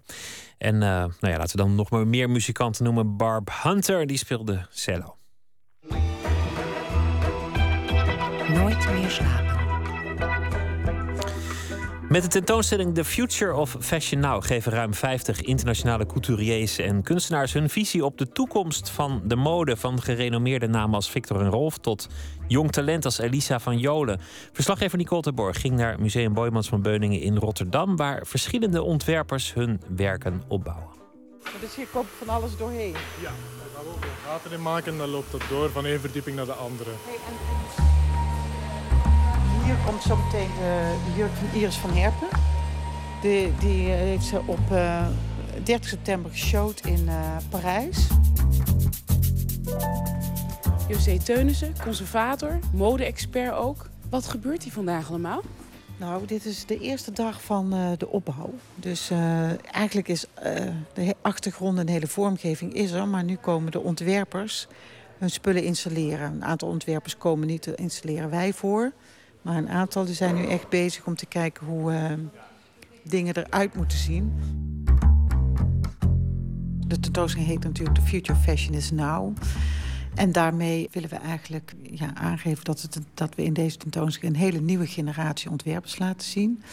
En uh, nou ja, laten we dan nog maar meer muzikanten noemen. Barb Hunter, die speelde cello. Nooit meer slapen. Met de tentoonstelling The Future of Fashion Now geven ruim 50 internationale couturiers en kunstenaars hun visie op de toekomst van de mode. Van gerenommeerde namen als Victor en Rolf tot jong talent als Elisa van Jolen. Verslaggever Nicole Terborg ging naar Museum Boymans van Beuningen in Rotterdam, waar verschillende ontwerpers hun werken opbouwen. Dus hier komt van alles doorheen. Ja, daar gaan we ook gaten in maken en dan loopt dat door van één verdieping naar de andere. Hier komt zo meteen de jurk van Iris van Herpen. Die, die heeft ze op uh, 30 september geshowd in uh, Parijs. José Teunissen, conservator, mode-expert ook. Wat gebeurt hier vandaag allemaal? Nou, dit is de eerste dag van eh, de opbouw. Dus eh, eigenlijk is eh, de achtergrond en de hele vormgeving is er. Maar nu komen de ontwerpers hun spullen installeren. Een aantal ontwerpers komen niet, te installeren wij voor. Maar een aantal die zijn nu echt bezig om te kijken hoe dingen eruit moeten zien. De tentoonstelling heet natuurlijk The Future Fashion is Now. En daarmee willen we eigenlijk ja, aangeven dat, het, dat we in deze tentoonstelling een hele nieuwe generatie ontwerpers laten zien.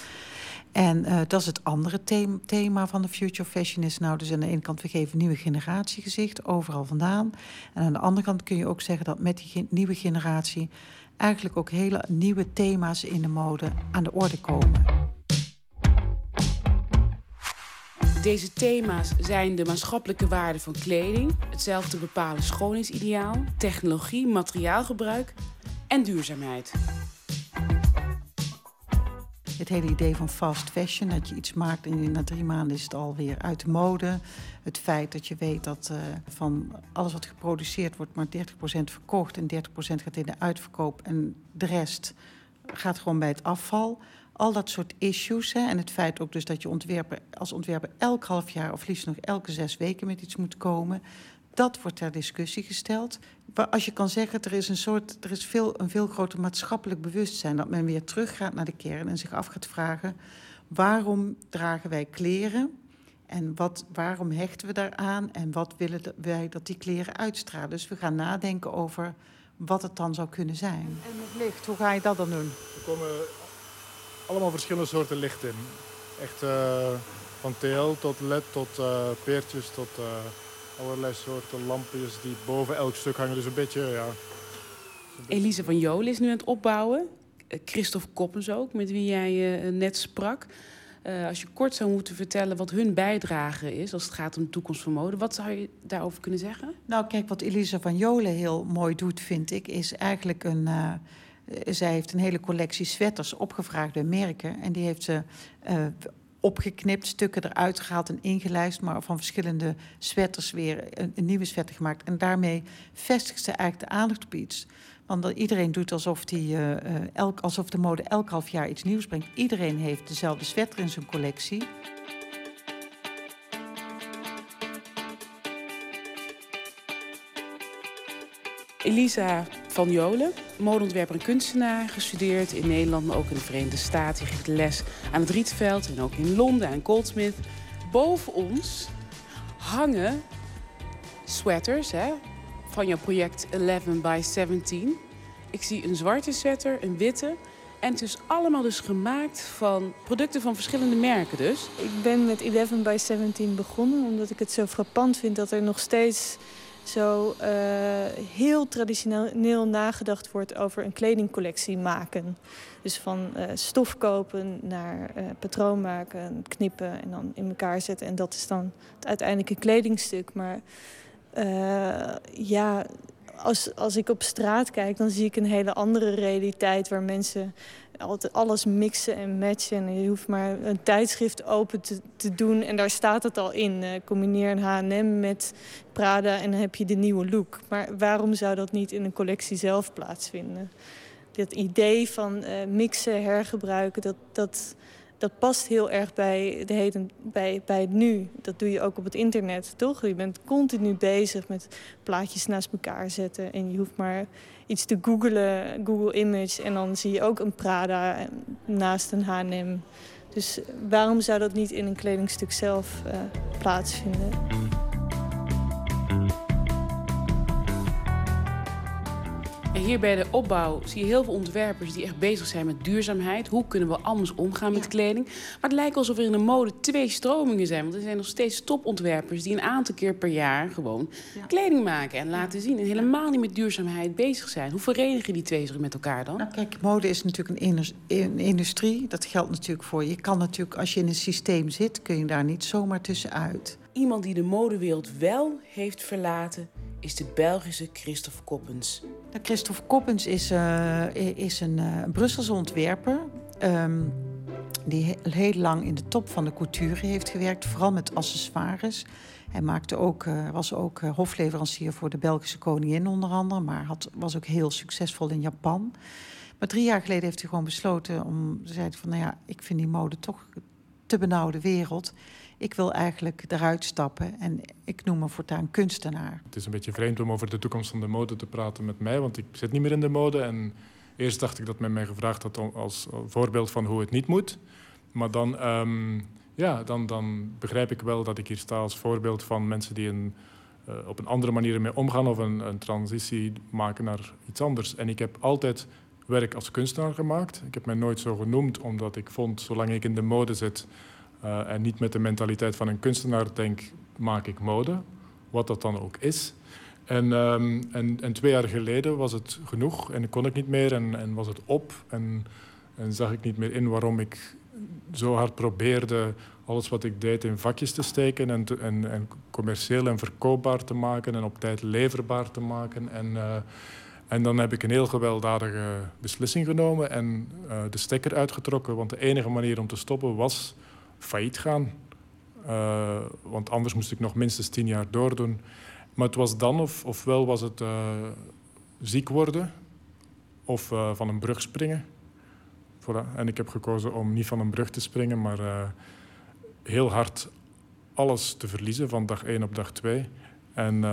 En eh, dat is het andere thema, van de Future Fashion is nou. Dus aan de ene kant, we geven nieuwe generatie gezicht, overal vandaan. En aan de andere kant kun je ook zeggen dat met die nieuwe generatie eigenlijk ook hele nieuwe thema's in de mode aan de orde komen. Deze thema's zijn de maatschappelijke waarden van kleding, hetzelfde bepalen schoonheidsideaal, technologie, materiaalgebruik en duurzaamheid. Het hele idee van fast fashion, dat je iets maakt en na drie maanden is het alweer uit de mode. Het feit dat je weet dat eh, van alles wat geproduceerd wordt maar 30% verkocht en 30% gaat in de uitverkoop en de rest gaat gewoon bij het afval. Al dat soort issues. Hè, en het feit ook dus dat je ontwerper, als ontwerper elk half jaar of liefst nog elke zes weken met iets moet komen. Dat wordt ter discussie gesteld. Maar als je kan zeggen, er is een soort, er is veel, een veel groter maatschappelijk bewustzijn dat men weer teruggaat naar de kern en zich af gaat vragen: waarom dragen wij kleren? En wat, waarom hechten we daaraan? En wat willen wij dat die kleren uitstralen? Dus we gaan nadenken over wat het dan zou kunnen zijn. En het licht, hoe ga je dat dan doen? Er komen allemaal verschillende soorten licht in. Echt eh, van TL tot LED tot eh, peertjes tot eh, allerlei soorten lampjes die boven elk stuk hangen. Dus een beetje, ja. Elise van Jolen is nu aan het opbouwen. Christophe Koppens ook, met wie jij eh, net sprak. Eh, als je kort zou moeten vertellen wat hun bijdrage is als het gaat om de toekomst van mode, wat zou je daarover kunnen zeggen? Nou, kijk, wat Elisa van Jolen heel mooi doet, vind ik, is eigenlijk een. Zij heeft een hele collectie sweaters opgevraagd bij merken. En die heeft ze eh, opgeknipt, stukken eruit gehaald en ingelijst. Maar van verschillende sweaters weer een, nieuwe sweater gemaakt. En daarmee vestigt ze eigenlijk de aandacht op iets. Want iedereen doet alsof, die, eh, eh, elk, alsof de mode elk half jaar iets nieuws brengt. Iedereen heeft dezelfde sweater in zijn collectie. Elisa van Jolen, modeontwerper en kunstenaar, gestudeerd in Nederland, maar ook in de Verenigde Staten. Je geeft les aan het Rietveld en ook in Londen aan Goldsmith. Boven ons hangen sweaters hè, van jouw project 11 by 17. Ik zie een zwarte sweater, een witte. En het is allemaal dus gemaakt van producten van verschillende merken dus. Ik ben met 11 by 17 begonnen omdat ik het zo frappant vind dat er nog steeds zo eh, heel traditioneel nagedacht wordt over een kledingcollectie maken. Dus van eh, stof kopen naar eh, patroon maken, knippen en dan in elkaar zetten. En dat is dan het uiteindelijke kledingstuk. Maar ja, als, als ik op straat kijk, dan zie ik een hele andere realiteit waar mensen altijd alles mixen en matchen. En je hoeft maar een tijdschrift open te, te doen en daar staat het al in. Eh, combineer een H&M met Prada en dan heb je de nieuwe look. Maar waarom zou dat niet in een collectie zelf plaatsvinden? Dat idee van eh, mixen, hergebruiken, dat, dat, dat past heel erg bij, de heden, bij, bij het nu. Dat doe je ook op het internet, toch? Je bent continu bezig met plaatjes naast elkaar zetten. En je hoeft maar iets te googlen, Google Image... en dan zie je ook een Prada naast een H&M. Dus waarom zou dat niet in een kledingstuk zelf eh, plaatsvinden? En hier bij de opbouw zie je heel veel ontwerpers die echt bezig zijn met duurzaamheid. Hoe kunnen we anders omgaan met kleding? Maar het lijkt alsof er in de mode twee stromingen zijn. Want er zijn nog steeds topontwerpers die een aantal keer per jaar gewoon kleding maken en laten zien. En helemaal niet met duurzaamheid bezig zijn. Hoe verenigen die twee zich met elkaar dan? Nou, kijk, mode is natuurlijk een, indus- een industrie. Dat geldt natuurlijk voor je. Je kan natuurlijk, als je in een systeem zit, kun je daar niet zomaar tussenuit. Iemand die de modewereld wel heeft verlaten is de Belgische Christophe Koppens. Nou, Christophe Koppens is, eh, is een eh, Brusselse ontwerper. ehm, die he- heel lang in de top van de couture heeft gewerkt, vooral met accessoires. Hij maakte ook, eh, was ook hofleverancier voor de Belgische koningin onder andere, maar had, was ook heel succesvol in Japan. Maar drie jaar geleden heeft hij gewoon besloten om... zei van, nou ja, ik vind die mode toch te benauwde wereld. Ik wil eigenlijk eruit stappen en ik noem me voortaan kunstenaar. Het is een beetje vreemd om over de toekomst van de mode te praten met mij, want ik zit niet meer in de mode. En eerst dacht ik dat men mij gevraagd had als voorbeeld van hoe het niet moet. Maar dan, ehm, ja, dan, dan begrijp ik wel dat ik hier sta als voorbeeld van mensen die een, eh, op een andere manier ermee omgaan of een, een transitie maken naar iets anders. En ik heb altijd werk als kunstenaar gemaakt. Ik heb mij nooit zo genoemd, omdat ik vond, zolang ik in de mode zit uh, en niet met de mentaliteit van een kunstenaar denk, maak ik mode, wat dat dan ook is. En, um, en, en, twee jaar geleden was het genoeg en kon ik niet meer en, en was het op. En, en, zag ik niet meer in waarom ik zo hard probeerde alles wat ik deed in vakjes te steken en, te, en, commercieel en verkoopbaar te maken en op tijd leverbaar te maken. En, uh, en dan heb ik een heel gewelddadige beslissing genomen en uh, de stekker uitgetrokken. Want de enige manier om te stoppen was failliet gaan. Uh, want anders moest ik nog minstens tien jaar doordoen. Maar het was dan, of, ofwel was het uh, ziek worden of uh, van een brug springen. Voilà. En ik heb gekozen om niet van een brug te springen, maar heel hard alles te verliezen van dag 1 op dag 2. En,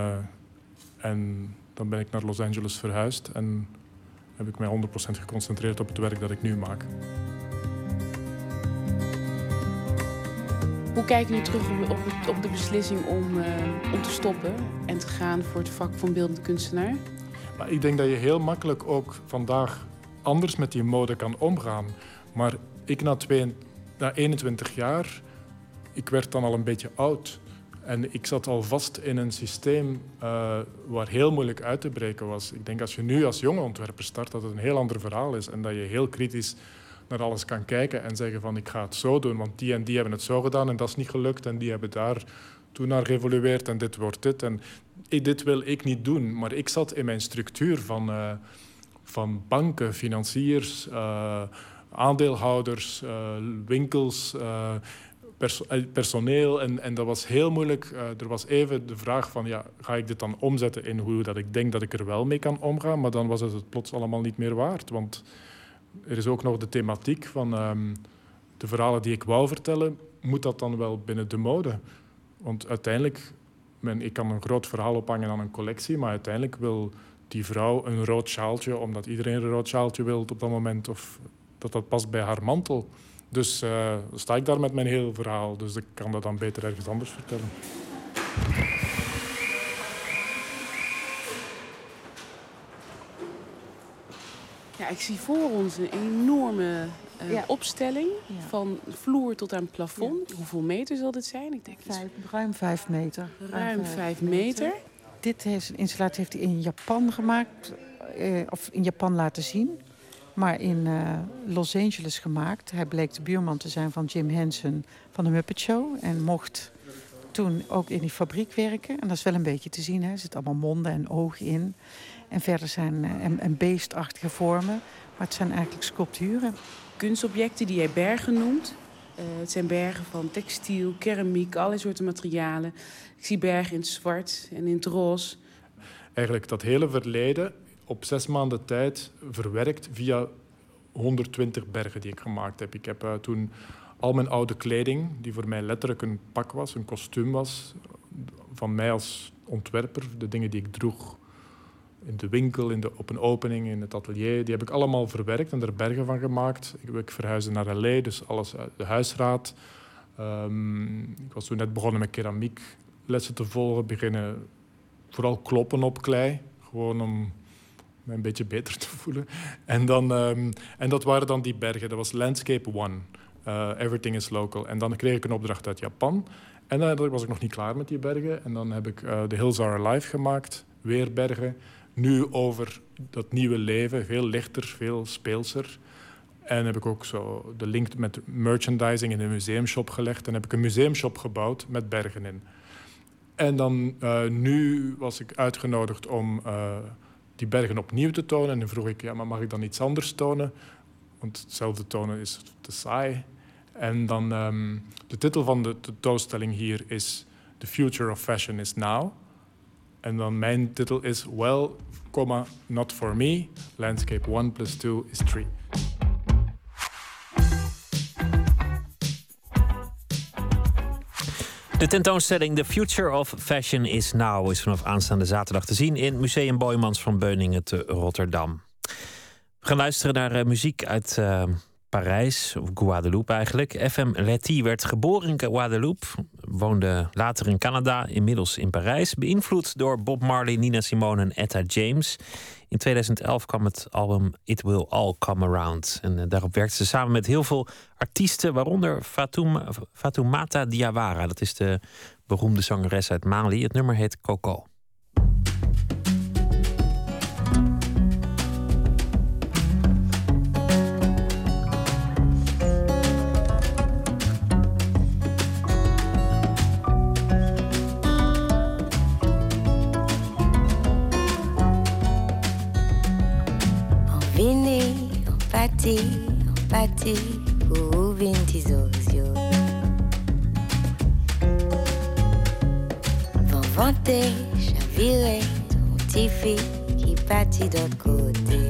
en dan ben ik naar Los Angeles verhuisd en heb ik mij 100% geconcentreerd op het werk dat ik nu maak. Hoe kijk je nu terug op, op, de beslissing om, uh, om te stoppen en te gaan voor het vak van beeldend kunstenaar? Maar ik denk dat je heel makkelijk ook vandaag anders met die mode kan omgaan. Maar ik na, twee, na 21 jaar, ik werd dan al een beetje oud. En ik zat al vast in een systeem uh, waar heel moeilijk uit te breken was. Ik denk als je nu als jonge ontwerper start, dat het een heel ander verhaal is. En dat je heel kritisch naar alles kan kijken en zeggen van ik ga het zo doen, want die en die hebben het zo gedaan en dat is niet gelukt en die hebben daar toen naar geëvolueerd en dit wordt dit. En dit wil ik niet doen, maar ik zat in mijn structuur van, uh, van banken, financiers, uh, aandeelhouders, uh, winkels, pers personeel. En, en dat was heel moeilijk. er was even de vraag van, ja, ga ik dit dan omzetten in hoe dat ik denk dat ik er wel mee kan omgaan? Maar dan was het het plots allemaal niet meer waard, want er is ook nog de thematiek van um, de verhalen die ik wou vertellen, moet dat dan wel binnen de mode? Want uiteindelijk, men, ik kan een groot verhaal ophangen aan een collectie, maar uiteindelijk wil die vrouw een rood sjaaltje, omdat iedereen een rood sjaaltje wil op dat moment, of dat dat past bij haar mantel. Dus uh, sta ik daar met mijn heel verhaal, dus ik kan dat dan beter ergens anders vertellen. Ja, ik zie voor ons een enorme uh, ja. opstelling. Ja. Van vloer tot aan plafond. Ja. Hoeveel meter zal dit zijn? Ik denk vijf, ruim vijf meter. Ruim vijf meter. meter. Dit heeft, installatie heeft hij in Japan gemaakt. Uh, of in Japan laten zien. Maar in uh, Los Angeles gemaakt. Hij bleek de buurman te zijn van Jim Henson van de Muppet Show. En mocht toen ook in die fabriek werken. En dat is wel een beetje te zien. Hè. Er zitten allemaal monden en ogen in. En verder zijn en, en beestachtige vormen. Maar het zijn eigenlijk sculpturen. Kunstobjecten die jij bergen noemt. Uh, het zijn bergen van textiel, keramiek, allerlei soorten materialen. Ik zie bergen in het zwart en in het roze. Eigenlijk dat hele verleden op zes maanden tijd verwerkt via 120 bergen die ik gemaakt heb. Ik heb uh, toen al mijn oude kleding, die voor mij letterlijk een pak was, een kostuum was, van mij als ontwerper, de dingen die ik droeg in de winkel, in de, op een opening, in het atelier. Die heb ik allemaal verwerkt en er bergen van gemaakt. Ik, ik verhuisde naar L.A., dus alles de huisraad. Um, ik was toen net begonnen met keramiek lessen te volgen. Beginnen vooral kloppen op klei. Gewoon om me een beetje beter te voelen. En, dan, um, en dat waren dan die bergen. Dat was Landscape One. Uh, everything is local. En dan kreeg ik een opdracht uit Japan. En dan was ik nog niet klaar met die bergen. En dan heb ik uh, The Hills Are Alive gemaakt. Weer bergen nu over dat nieuwe leven, veel lichter, veel speelser. En heb ik ook zo de link met merchandising in een museumshop gelegd. En heb ik een museumshop gebouwd met bergen in. En dan uh, nu was ik uitgenodigd om uh, die bergen opnieuw te tonen. En dan vroeg ik, ja, maar mag ik dan iets anders tonen? Want hetzelfde tonen is te saai. En dan um, de titel van de tentoonstelling hier is The Future of Fashion is Now. En dan mijn titel is Well, comma, Not For Me. Landscape 1 plus 2 is 3. De tentoonstelling The Future of Fashion is Now is vanaf aanstaande zaterdag te zien in Museum Boijmans van Beuningen te Rotterdam. We gaan luisteren naar eh, muziek uit eh, Parijs, of Guadeloupe eigenlijk. FM Letty werd geboren in Guadeloupe, woonde later in Canada, inmiddels in Parijs. Beïnvloed door Bob Marley, Nina Simone en Etta James. In 2011 kwam het album It Will All Come Around. En eh, daarop werkte ze samen met heel veel artiesten, waaronder Fatoum, Fatoumata Diawara. Dat is de beroemde zangeres uit Mali. Het nummer heet Coco. parti, parti pour vingt-six ans. Vont vanter, j'avirai ton petit fille qui partit d'autre côté.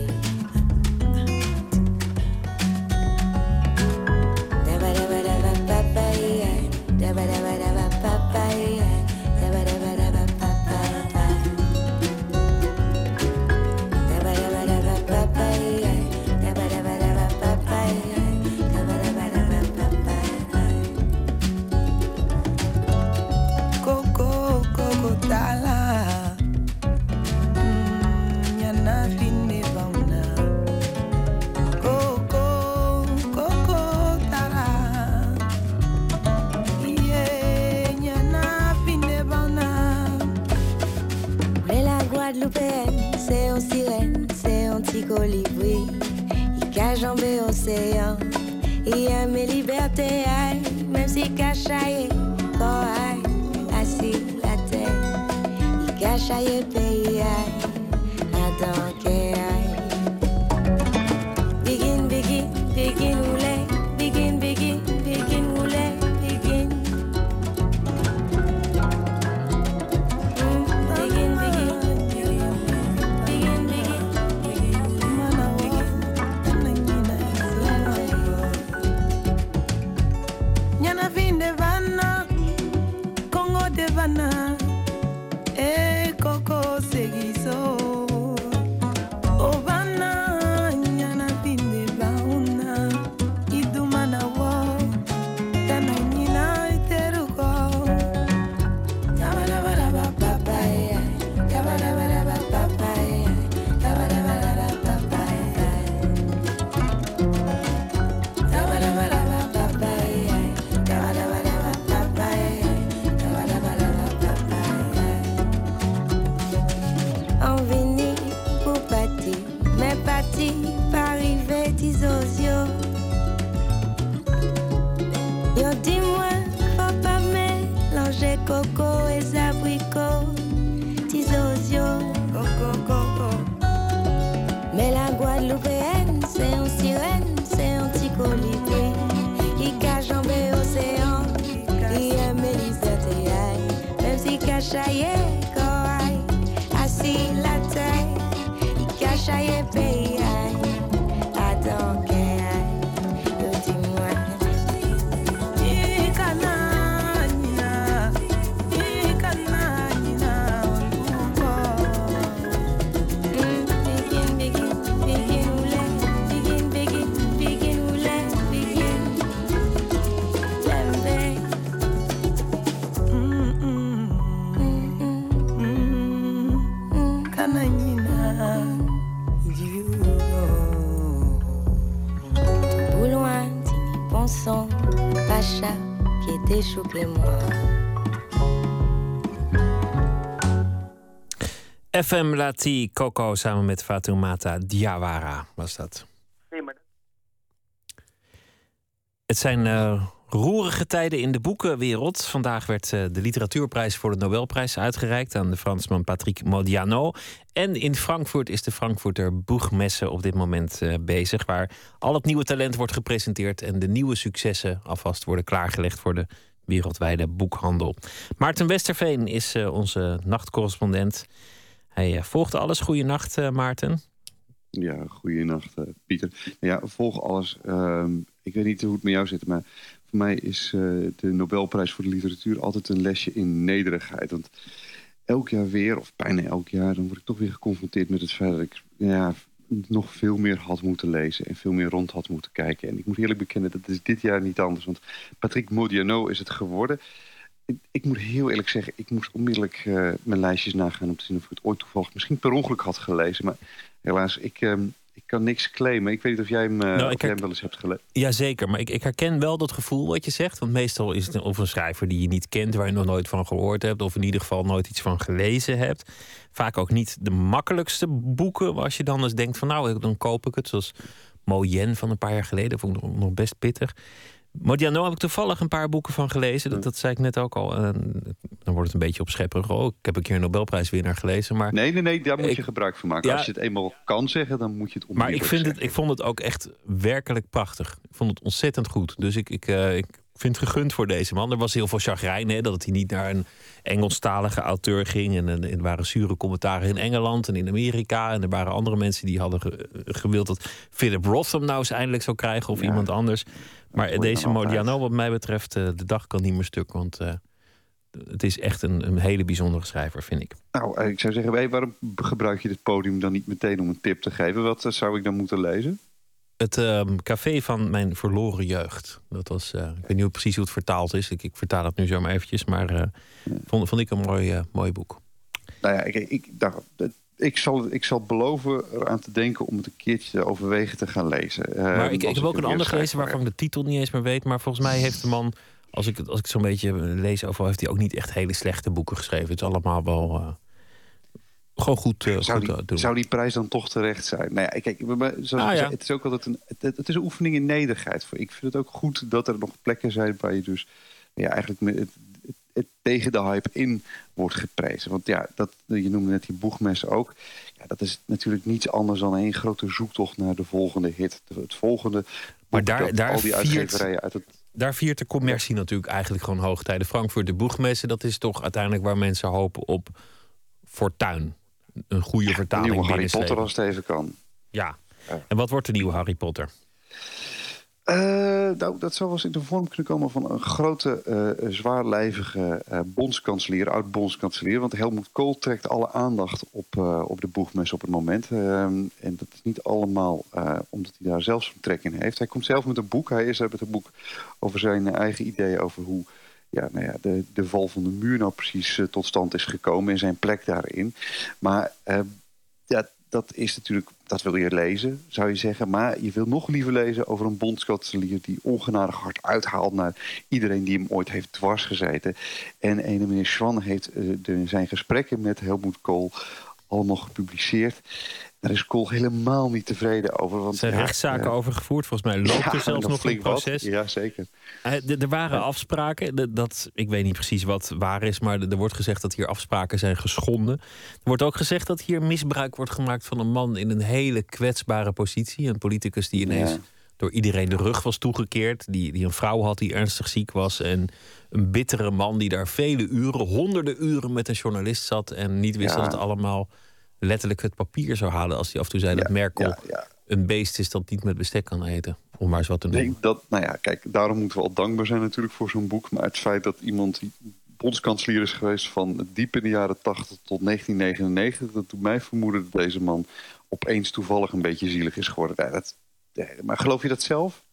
Guadeloupéenne, c'est un sirène, c'est petit colibri. Il a jambé océan, il aime aïe, même si cachaillé, quand assis la tête. Il cachaillé Havana. Moi. FM Lati Coco samen met Fatoumata Diawara was dat. Nee, maar Het zijn eh, roerige tijden in de boekenwereld. Vandaag werd eh, de literatuurprijs voor de Nobelprijs uitgereikt aan de Fransman Patrick Modiano. En in Frankfurt is de Frankfurter Boegmesse op dit moment eh, bezig, waar al het nieuwe talent wordt gepresenteerd en de nieuwe successen alvast worden klaargelegd voor de wereldwijde boekhandel. Maarten Westerveen is eh, onze nachtcorrespondent. Hij uh, volgt alles. Goeienacht, uh, Maarten. Ja, goeienacht, Pieter. Ja, volg alles. Uh, ik weet niet hoe het met jou zit, maar voor mij is de Nobelprijs voor de literatuur altijd een lesje in nederigheid. Want elk jaar weer, of bijna elk jaar, dan word ik toch weer geconfronteerd met het feit dat ik ja, nog veel meer had moeten lezen en veel meer rond had moeten kijken. En ik moet eerlijk bekennen, dat is dit jaar niet anders. Want Patrick Modiano is het geworden. Ik, moet heel eerlijk zeggen, ik moest onmiddellijk uh, mijn lijstjes nagaan... om te zien of ik het ooit toevallig misschien per ongeluk had gelezen. Maar helaas, ik, ik kan niks claimen. Ik weet niet of jij hem, uh, nou, of jij hem wel eens hebt gelezen. Jazeker, maar ik, ik herken wel dat gevoel wat je zegt. Want meestal is het of een schrijver die je niet kent... waar je nog nooit van gehoord hebt... of in ieder geval nooit iets van gelezen hebt. Vaak ook niet de makkelijkste boeken... als je dan eens denkt van nou, dan koop ik het. Zoals Moyen van een paar jaar geleden. vond ik nog best pittig. Modiano heb ik toevallig een paar boeken van gelezen. Dat, dat zei ik net ook al. Dan wordt het een beetje opschepperig. Oh, ik heb een keer een Nobelprijswinnaar gelezen. Maar nee, nee, nee, daar moet ik, je gebruik van maken. Ja, Als je het eenmaal kan zeggen, dan moet je het Maar ik, vind zeggen. het, ik vond het ook echt werkelijk prachtig. Ik vond het ontzettend goed. Dus ik, ik, uh, ik vind het gegund voor deze man. Er was heel veel chagrijn, hè, dat hij niet naar een Engelstalige auteur ging. En, en er waren zure commentaren in Engeland en in Amerika. En er waren andere mensen die hadden ge, gewild dat Philip Roth hem nou eens eindelijk zou krijgen. Of ja. iemand anders. Maar deze Modiano, wat mij betreft, de dag kan niet meer stuk. Want uh, het is echt een, een, hele bijzondere schrijver, vind ik. Nou, ik zou zeggen, hey, waarom gebruik je dit podium dan niet meteen om een tip te geven? Wat uh, zou ik dan moeten lezen? Het uh, café van mijn verloren jeugd. Dat was, uh, ik weet niet precies hoe het vertaald is. Ik, ik vertaal het nu zo maar eventjes. Maar ja. vond, vond ik een mooi, mooi boek. Nou ja, ik, ik, dacht, ik zal, ik zal beloven eraan te denken om het een keertje te overwegen te gaan lezen. Maar ik, ik heb ook een ander gelezen waarvan ik de titel niet eens meer weet. Maar volgens mij heeft de man, als ik, als ik zo'n beetje lees over, heeft hij ook niet echt hele slechte boeken geschreven. Het is allemaal wel uh, gewoon goed, uh, zou goed die, doen. Zou die prijs dan toch terecht zijn? Nou ja, kijk, zoals Ah, ja. zei, het is ook altijd een, het, het is een oefening in nederigheid. Ik vind het ook goed dat er nog plekken zijn waar je dus ja, eigenlijk met tegen de hype in wordt geprezen. Want ja, dat, je noemde net die boegmessen ook. Ja, dat is natuurlijk niets anders dan een grote zoektocht naar de volgende hit. Het volgende. Maar daar, daar, al die viert, uit het. daar viert de commercie natuurlijk eigenlijk gewoon hoogtijden. Frankfurt de boegmessen, dat is toch uiteindelijk waar mensen hopen op fortuin. Een goede De vertaling nieuwe Harry Potter als het even kan. Ja. En wat wordt de nieuwe Harry Potter? Uh, nou, dat zou wel eens in de vorm kunnen komen van een grote, uh, zwaarlijvige uh, bondskanselier, oud-bondskanselier. Want Helmut Kool trekt alle aandacht op, op de boegmes op het moment. en dat is niet allemaal omdat hij daar zelfs een trek in heeft. Hij komt zelf met een boek. Hij is met een boek over zijn eigen ideeën over hoe ja, nou ja, de, de val van de muur nou precies tot stand is gekomen en zijn plek daarin. Maar dat is natuurlijk, dat wil je lezen, zou je zeggen. Maar je wil nog liever lezen over een bondskanselier die ongenadig hard uithaalt naar iedereen die hem ooit heeft dwarsgezeten. En ene meneer Schwan heeft de, zijn gesprekken met Helmoet Kool allemaal gepubliceerd. Daar is Kool helemaal niet tevreden over. Want, Er zijn ja, rechtszaken uh, over gevoerd. Volgens mij loopt ja, er zelfs nog een wat. proces. Ja, zeker. Uh, er waren afspraken. Dat, ik weet niet precies wat waar is, maar er wordt gezegd dat hier afspraken zijn geschonden. Er wordt ook gezegd dat hier misbruik wordt gemaakt van een man in een hele kwetsbare positie. Een politicus die ineens door iedereen de rug was toegekeerd. Die, die een vrouw had die ernstig ziek was. En een bittere man die daar vele uren, honderden uren met een journalist zat. En niet wist dat het allemaal letterlijk het papier zou halen. Als hij af en toe zei dat Merkel ja, ja. een beest is dat niet met bestek kan eten. Om maar eens wat te noemen. Nee, dat, nou ja, kijk, daarom moeten we al dankbaar zijn natuurlijk voor zo'n boek. Maar het feit dat iemand die bondskanselier is geweest van diep in de jaren 80 tot 1999... dat doet mij vermoeden dat deze man opeens toevallig een beetje zielig is geworden. Dat, maar geloof je dat zelf?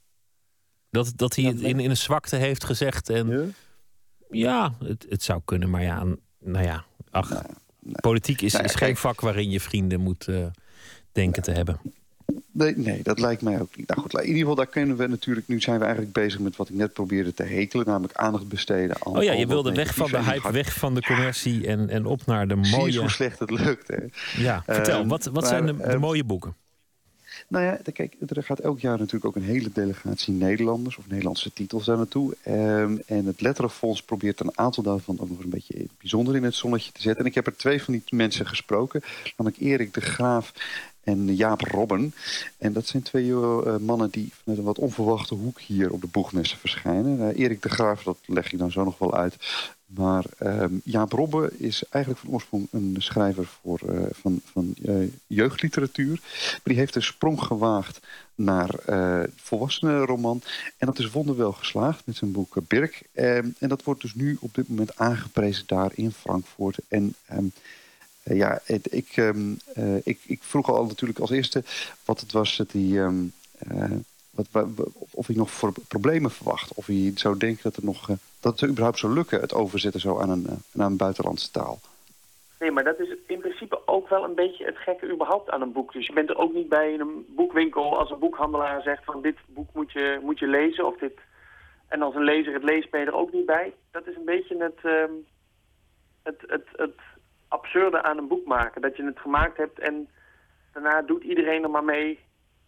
Dat, dat hij het in, in een zwakte heeft gezegd. En ja, het, het zou kunnen, maar ja, nou ja, ach, politiek is, Nou geen vak waarin je vrienden moet eh, denken te hebben. Nee, nee, dat lijkt mij ook niet. Nou goed, in ieder geval, daar kunnen we natuurlijk... Nu zijn we eigenlijk bezig met wat ik net probeerde te hekelen. Namelijk aandacht besteden aan... Oh ja, je wilde weg van de hype, weg van de commercie en, en op naar de Zie mooie... hoe slecht het lukt, hè? Ja, vertel, Ehm, wat, wat maar, zijn de, de ehm, mooie boeken? Nou ja, kijk, er gaat elk jaar natuurlijk ook een hele delegatie Nederlanders of Nederlandse titels daar naartoe. Ehm, en het Letterenfonds probeert een aantal daarvan ook nog een beetje bijzonder in het zonnetje te zetten. En ik heb er twee van die mensen gesproken, namelijk Erik de Graaf en Jaap Robben. En dat zijn twee eh, mannen die met een wat onverwachte hoek hier op de boegmessen verschijnen. Eh, Erik de Graaf, dat leg ik dan zo nog wel uit. Maar ehm, Jaap Robben is eigenlijk van oorsprong een schrijver voor, eh, van, van eh, jeugdliteratuur. Maar die heeft een sprong gewaagd naar eh volwassenenroman. En dat is wonderwel geslaagd met zijn boek Birk. Ehm, en dat wordt dus nu op dit moment aangeprezen daar in Frankfurt. En ehm, eh, ja, ik, ik, ik vroeg al natuurlijk als eerste wat het was dat hij... wat, wa- wa- of hij nog voor problemen verwacht. Of hij zou denken dat, er nog, dat het überhaupt zou lukken, het overzetten zo aan een, eh, een buitenlandse taal. Nee, maar dat is in principe ook wel een beetje het gekke überhaupt aan een boek. Dus je bent er ook niet bij in een boekwinkel als een boekhandelaar zegt van dit boek moet je, moet je lezen. Of dit... En als een lezer het leest ben je er ook niet bij. Dat is een beetje het, ehm, het, het, het absurde aan een boek maken. Dat je het gemaakt hebt en daarna doet iedereen er maar mee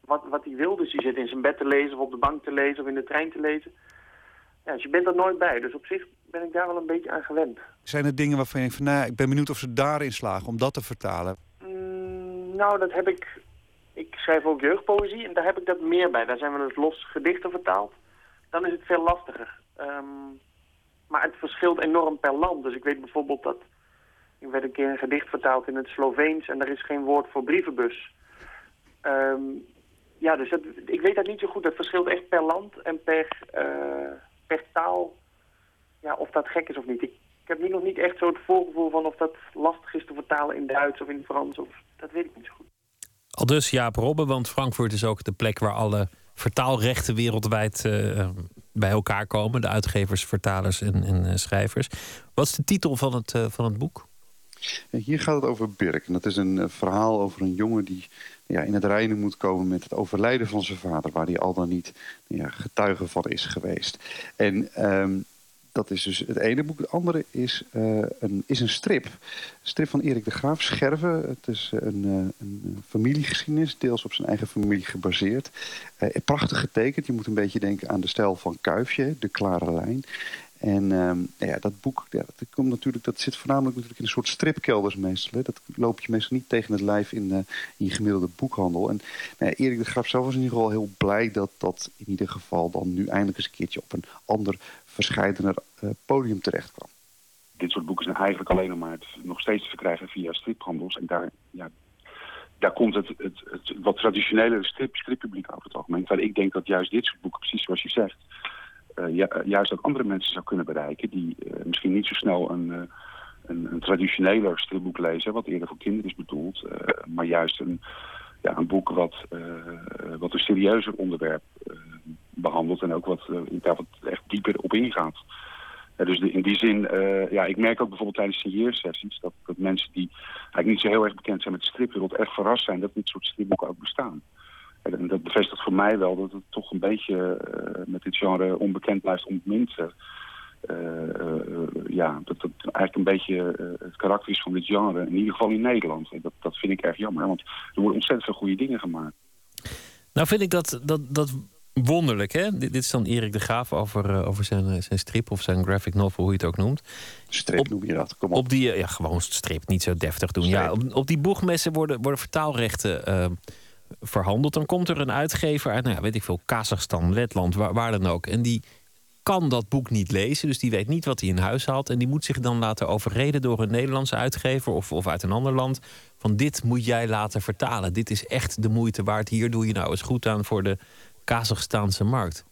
wat, wat hij wil. Dus die zit in zijn bed te lezen of op de bank te lezen of in de trein te lezen. Ja, dus je bent er nooit bij. Dus op zich ben ik daar wel een beetje aan gewend. Zijn er dingen waarvan je van, nou, ik ben benieuwd of ze daarin slagen om dat te vertalen? Mm, nou, dat heb ik... Ik schrijf ook jeugdpoëzie en daar heb ik dat meer bij. Daar zijn we dus los gedichten vertaald. Dan is het veel lastiger. Ehm, maar het verschilt enorm per land. Dus ik weet bijvoorbeeld dat... Ik werd een keer een gedicht vertaald in het Sloveens en er is geen woord voor brievenbus. Ehm, ja, dus dat, ik weet dat niet zo goed. Dat verschilt echt per land en per, eh, per taal. Ja, of dat gek is of niet. Ik, heb nu nog niet echt zo het voorgevoel van of dat lastig is te vertalen in Duits of in Frans. Of, dat weet ik niet zo goed. Al dus Jaap Robben, want Frankfurt is ook de plek waar alle vertaalrechten wereldwijd eh, bij elkaar komen. De uitgevers, vertalers en, en eh, schrijvers. Wat is de titel van het, eh, van het boek? Hier gaat het over Birk. En dat is een eh, verhaal over een jongen die ja, in het reinen moet komen met het overlijden van zijn vader, waar hij al dan niet ja, getuige van is geweest. En ehm, dat is dus het ene boek. Het andere is, eh, een, is een strip. Een strip van Erik de Graaf, Scherven. Het is eh, een, eh, een familiegeschiedenis, deels op zijn eigen familie gebaseerd. Prachtig getekend. Je moet een beetje denken aan de stijl van Kuifje, de klare lijn. En ehm, ja, dat boek, dat, komt natuurlijk, dat zit voornamelijk natuurlijk in een soort stripkelders meestal. Hè. Dat loop je meestal niet tegen het lijf in, eh, in je gemiddelde boekhandel. En nou ja, Erik de Graaf zelf was in ieder geval heel blij dat dat in ieder geval dan nu eindelijk eens een keertje op een ander verscheidener eh, podium terecht kwam. dit soort boeken zijn eigenlijk alleen nog maar nog steeds te verkrijgen via striphandels. En daar, ja, daar komt het, het, wat traditionele strip, strippubliek over het algemeen. Terwijl ik denk dat juist dit soort boeken, precies zoals je zegt, juist ook andere mensen zou kunnen bereiken. Die eh, misschien niet zo snel een, eh, een, een traditioneler stripboek lezen, wat eerder voor kinderen is bedoeld. eh, maar juist een, ja, een boek wat, eh, wat een serieuzer onderwerp eh, behandelt. En ook wat, eh, daar wat echt dieper op ingaat. Dus de- in die zin, eh, ja, ik merk ook bijvoorbeeld tijdens signeersessies dat, dat mensen die eigenlijk niet zo heel erg bekend zijn met de stripwereld echt verrast zijn dat dit soort stripboeken ook bestaan. En dat bevestigt voor mij wel dat het toch een beetje eh, met dit genre onbekend blijft ontmind. eh, eh, eh, ja, dat dat eigenlijk een beetje het karakter is van dit genre, in ieder geval in Nederland. En dat, dat vind ik erg jammer, want er worden ontzettend veel goede dingen gemaakt. Nou vind ik dat, dat, dat wonderlijk. Hè? Dit, dit is dan Erik de Graaf over, over zijn, zijn strip of zijn graphic novel, hoe je het ook noemt. Strip noem je dat, kom op. Op die, ja, gewoon strip, niet zo deftig doen. Ja, op, op die boegmessen worden, worden vertaalrechten verhandeld. Dan komt er een uitgever uit, nou ja, weet ik veel, Kazachstan, Letland, waar, waar dan ook. En die kan dat boek niet lezen, dus die weet niet wat hij in huis haalt. En die moet zich dan laten overreden door een Nederlandse uitgever of, of uit een ander land. Van dit moet jij laten vertalen. Dit is echt de moeite waard. Hier doe je nou eens goed aan voor de Kazachstaanse markt.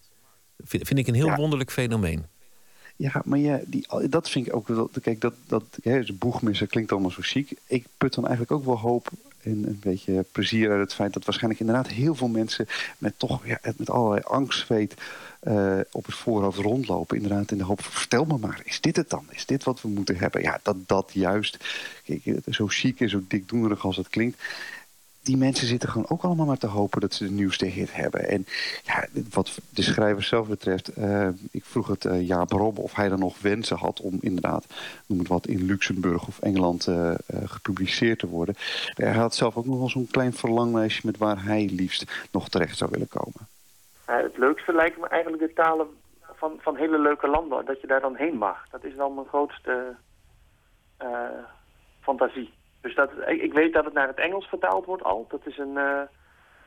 Vind, vind ik een heel wonderlijk fenomeen. Ja, maar ja, die, dat vind ik ook wel. Kijk, dat, dat hè, boegmissen klinkt allemaal zo chic. Ik put dan eigenlijk ook wel hoop en een beetje plezier uit het feit dat waarschijnlijk inderdaad heel veel mensen met toch ja, met allerlei angstzweet eh, op het voorhoofd rondlopen. Inderdaad, in de hoop van vertel me maar, is dit het dan? Is dit wat we moeten hebben? Ja, dat, dat juist. Kijk, zo chic en zo dikdoenerig als het klinkt die mensen zitten gewoon ook allemaal maar te hopen dat ze de nieuwste hit hebben. En ja, wat de schrijver zelf betreft, eh, ik vroeg het uh, Jaap Rob of hij dan nog wensen had om inderdaad, noem het wat, in Luxemburg of Engeland uh, gepubliceerd te worden. Hij had zelf ook nog wel zo'n klein verlanglijstje met waar hij liefst nog terecht zou willen komen. het leukste lijken me eigenlijk de talen van, van hele leuke landen, dat je daar dan heen mag. Dat is wel mijn grootste fantasie. Dus dat, ik, weet dat het naar het Engels vertaald wordt al. Dat is een eh,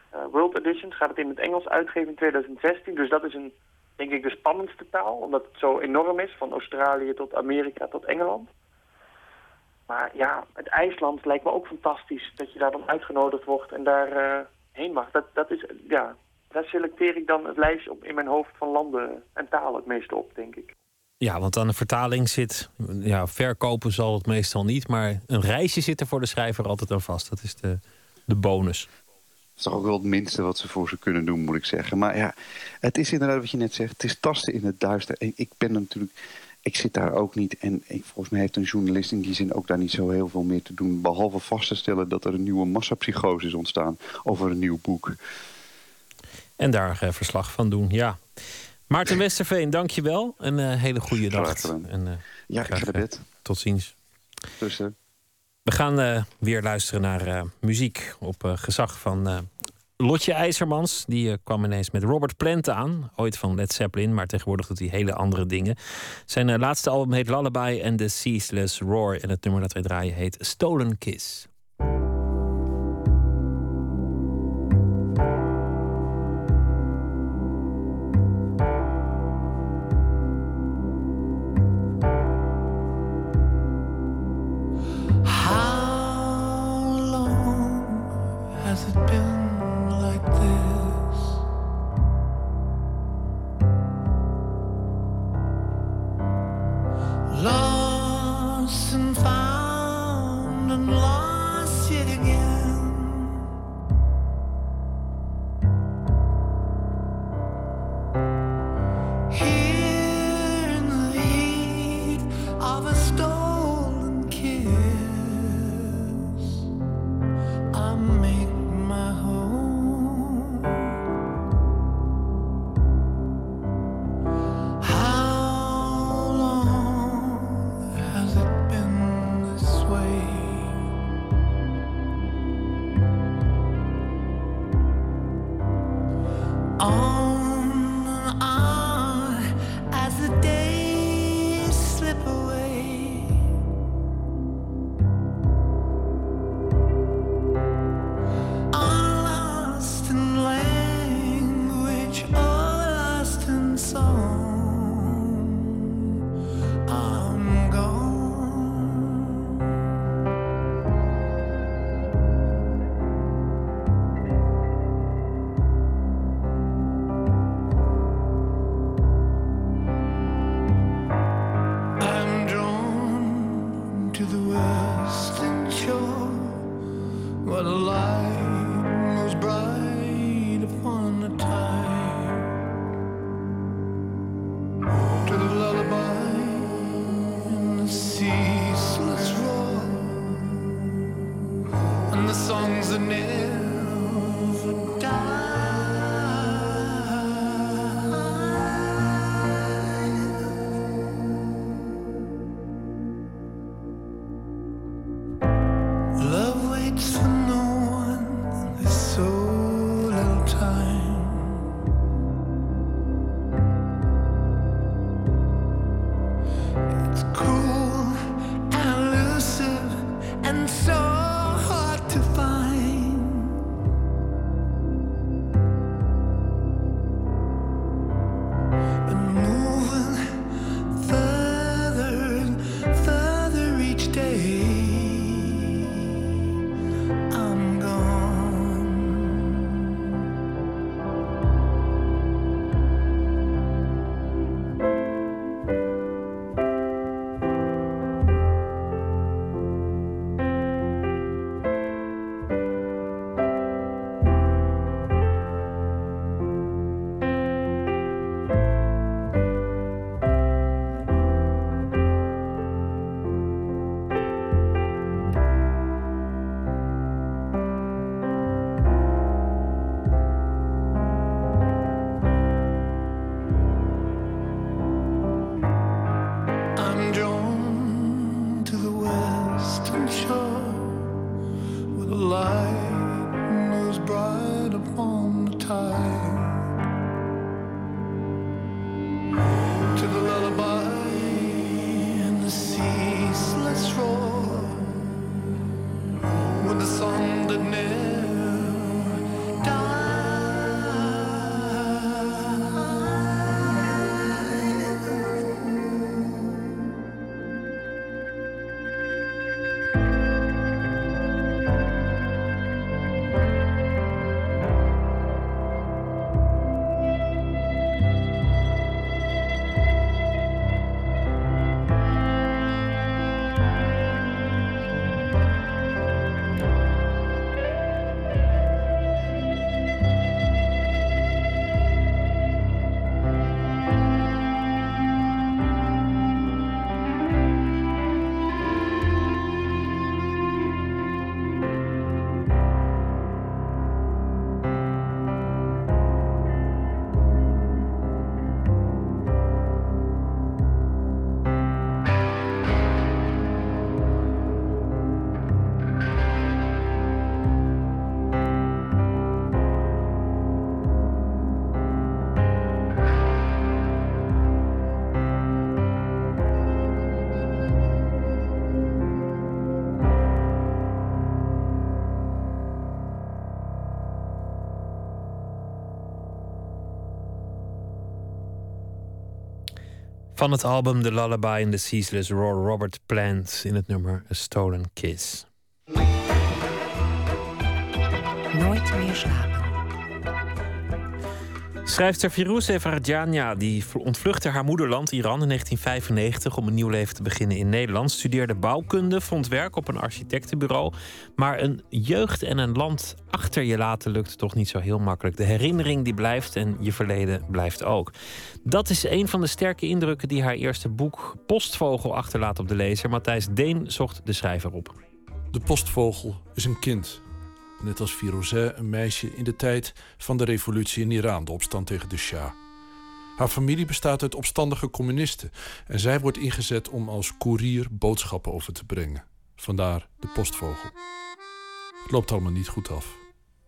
eh, World Edition. Gaat het in het Engels uitgeven in 2016. Dus dat is een, denk ik de spannendste taal. Omdat het zo enorm is. Van Australië tot Amerika tot Engeland. Maar ja, het IJsland lijkt me ook fantastisch. Dat je daar dan uitgenodigd wordt en daar eh, heen mag. Dat, dat is, ja, daar selecteer ik dan het lijstje op in mijn hoofd van landen en talen het meeste op, denk ik. Ja, want aan de vertaling zit. Ja, verkopen zal het meestal niet. Maar een reisje zit er voor de schrijver altijd aan vast. Dat is de, de bonus. Dat is toch ook wel het minste wat ze voor ze kunnen doen, moet ik zeggen. Maar ja, het is inderdaad wat je net zegt. Het is tasten in het duister. En ik ben natuurlijk... Ik zit daar ook niet. En ik, volgens mij heeft een journalist in die zin ook daar niet zo heel veel meer te doen. Behalve vast te stellen dat er een nieuwe massapsychose is ontstaan. Over een nieuw boek. En daar eh, verslag van doen, ja. Maarten Westerveen, dankjewel. Een eh, hele goede gedaan. En, eh, Ja, ik graag, ga naar eh, bed. Tot ziens. Dus, We gaan weer luisteren naar muziek op gezag van Lotje IJzermans. Die kwam ineens met Robert Plant aan. Ooit van Led Zeppelin, maar tegenwoordig doet hij hele andere dingen. Zijn laatste album heet Lullaby and the Ceaseless Roar. En het nummer dat wij draaien heet Stolen Kiss. To the western shore where the light Van het album The Lullaby in the Ceaseless Roar, Robert Plant in het nummer A Stolen Kiss. Nooit meer slapen. Schrijfster Firouzeh Varjania die ontvluchtte haar moederland Iran in 1995 om een nieuw leven te beginnen in Nederland. Studeerde bouwkunde, vond werk op een architectenbureau. Maar een jeugd en een land achter je laten lukt toch niet zo heel makkelijk. De herinnering die blijft en je verleden blijft ook. Dat is een van de sterke indrukken die haar eerste boek Postvogel achterlaat op de lezer. Matthijs Deen zocht de schrijver op. De postvogel is een kind net als Firozeh een meisje in de tijd van de revolutie in Iran, de opstand tegen de Shah. Haar familie bestaat uit opstandige communisten en zij wordt ingezet om als koerier boodschappen over te brengen. Vandaar de postvogel. Het loopt allemaal niet goed af.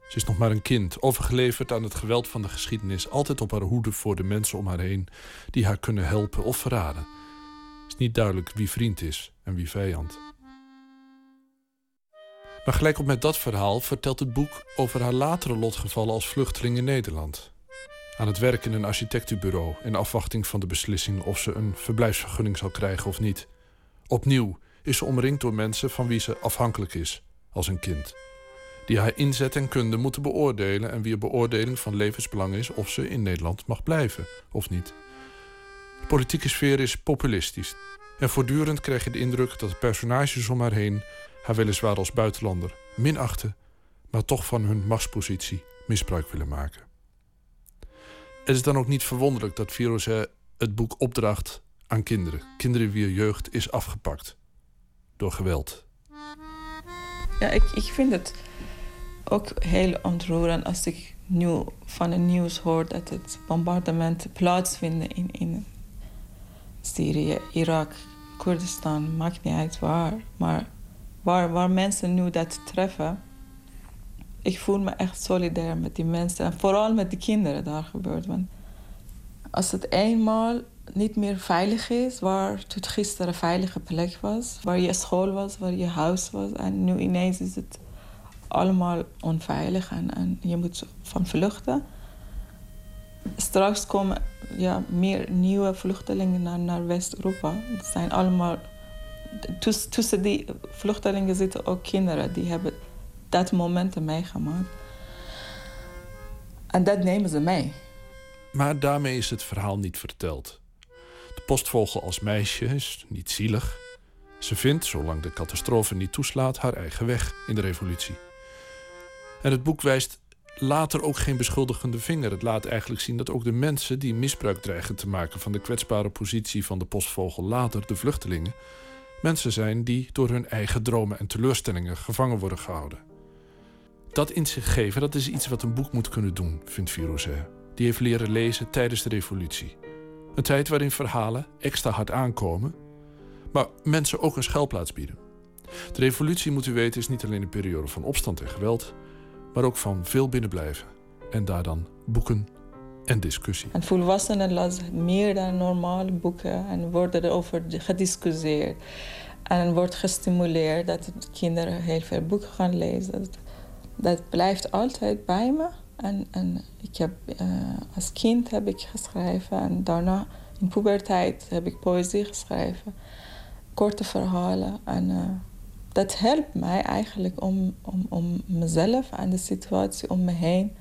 Ze is nog maar een kind, overgeleverd aan het geweld van de geschiedenis, altijd op haar hoede voor de mensen om haar heen die haar kunnen helpen of verraden. Het is niet duidelijk wie vriend is en wie vijand. Maar gelijk op met dat verhaal vertelt het boek over haar latere lotgevallen als vluchteling in Nederland. Aan het werk in een architectenbureau in afwachting van de beslissing of ze een verblijfsvergunning zal krijgen of niet. Opnieuw is ze omringd door mensen van wie ze afhankelijk is, als een kind. Die haar inzet en kunde moeten beoordelen en wie beoordeling van levensbelang is of ze in Nederland mag blijven of niet. De politieke sfeer is populistisch en voortdurend krijg je de indruk dat de personages om haar heen haar weliswaar als buitenlander minachten, maar toch van hun machtspositie misbruik willen maken. Het is dan ook niet verwonderlijk dat Firozeh het boek opdracht aan kinderen. Kinderen wier jeugd is afgepakt door geweld. Ja, ik, ik vind het ook heel ontroerend als ik nu van het nieuws hoor dat het bombardementen plaatsvinden in, in Syrië, Irak, Koerdistan, maakt niet uit waar. Maar waar, waar mensen nu dat treffen, ik voel me echt solidair met die mensen. En vooral met de kinderen daar gebeurt. Want als het eenmaal niet meer veilig is, waar het gisteren een veilige plek was, waar je school was, waar je huis was, en nu ineens is het allemaal onveilig en, en je moet van vluchten. Straks komen ja, meer nieuwe vluchtelingen naar, naar West-Europa. Het zijn allemaal tussen die vluchtelingen zitten ook kinderen die hebben dat momenten meegemaakt. En dat nemen ze mee. Maar daarmee is het verhaal niet verteld. De postvogel als meisje is niet zielig. Ze vindt, zolang de catastrofe niet toeslaat, haar eigen weg in de revolutie. En het boek wijst later ook geen beschuldigende vinger. Het laat eigenlijk zien dat ook de mensen die misbruik dreigen te maken van de kwetsbare positie van de postvogel later, de vluchtelingen, mensen zijn die door hun eigen dromen en teleurstellingen gevangen worden gehouden. Dat in zich geven, dat is iets wat een boek moet kunnen doen, vindt Firozeh. Die heeft leren lezen tijdens de revolutie. Een tijd waarin verhalen extra hard aankomen, maar mensen ook een schuilplaats bieden. De revolutie, moet u weten, is niet alleen een periode van opstand en geweld, maar ook van veel binnenblijven. En daar dan boeken en discussie. En volwassenen lezen meer dan normale boeken en worden erover gediscussieerd. En wordt gestimuleerd dat kinderen heel veel boeken gaan lezen. Dat, blijft altijd bij me. En, en ik heb, uh, als kind heb ik geschreven en daarna in puberteit heb ik poëzie geschreven. Korte verhalen. En uh, dat helpt mij eigenlijk om, om, om mezelf en de situatie om me heen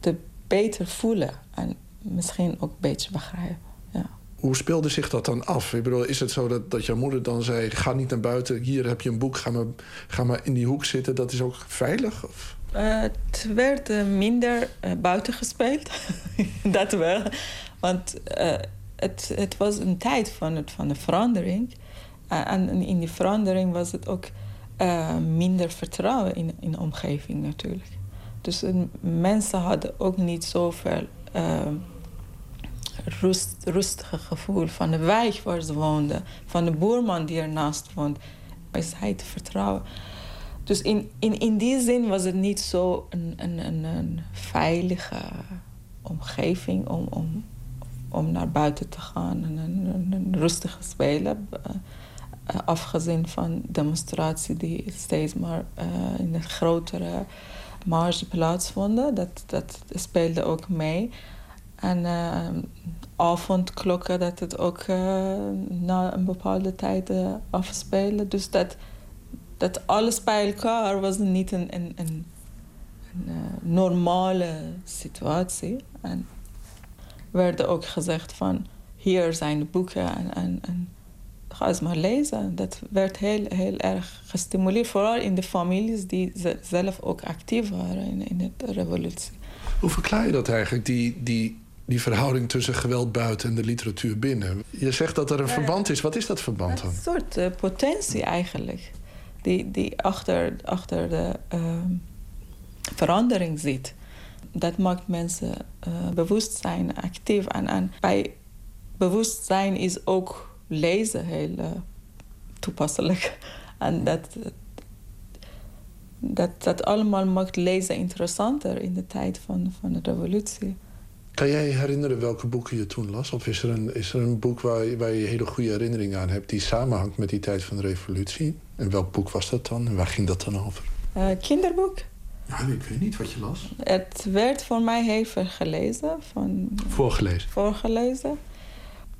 te beter voelen en misschien ook beetje begrijpen. Ja. Hoe speelde zich dat dan af? Ik bedoel, is het zo dat, dat jouw moeder dan zei: ga niet naar buiten, hier heb je een boek, ga maar, ga maar in die hoek zitten, dat is ook veilig? Of? Uh, het werd uh, minder uh, buiten gespeeld, dat wel. Want het, het was een tijd van, het, van de verandering. en in die verandering was het ook minder vertrouwen in, in de omgeving natuurlijk. Dus mensen hadden ook niet zoveel uh, rust, rustige gevoel van de wijk waar ze woonden, van de boerman die ernaast woont. Is hij te vertrouwen? Dus in, in, in die zin was het niet zo een, een, een, veilige omgeving om, om, om naar buiten te gaan en een, rustige spelen. Uh, afgezien van demonstratie die steeds maar uh, in een grotere marge plaatsvonden. Dat, dat speelde ook mee. En uh, avondklokken, dat het ook uh, na een bepaalde tijd uh, afspelen. Dus dat, dat alles bij elkaar was niet een, een, een, een normale situatie. En werd ook gezegd van, hier zijn de boeken en, en, en ga eens maar lezen. Dat werd heel, heel erg gestimuleerd, vooral in de families die zelf ook actief waren in, in de revolutie. Hoe verklaar je dat eigenlijk, die, die, die verhouding tussen geweld buiten en de literatuur binnen? Je zegt dat er een verband is. Wat is dat verband dan? Een soort uh, potentie eigenlijk, die, die achter, achter de uh, verandering zit. Dat maakt mensen uh, bewustzijn actief. En, en bij bewustzijn is ook lezen heel uh, toepasselijk. En dat, dat, dat allemaal maakt lezen interessanter in de tijd van, van de revolutie. Kan jij je herinneren welke boeken je toen las? Of is er een, is er een boek waar je, waar je hele goede herinneringen aan hebt... die samenhangt met die tijd van de revolutie? En welk boek was dat dan? En waar ging dat dan over? Uh, kinderboek. Ja, ik weet niet wat je las. Het werd voor mij heel veel gelezen. Van, voorgelezen? Voorgelezen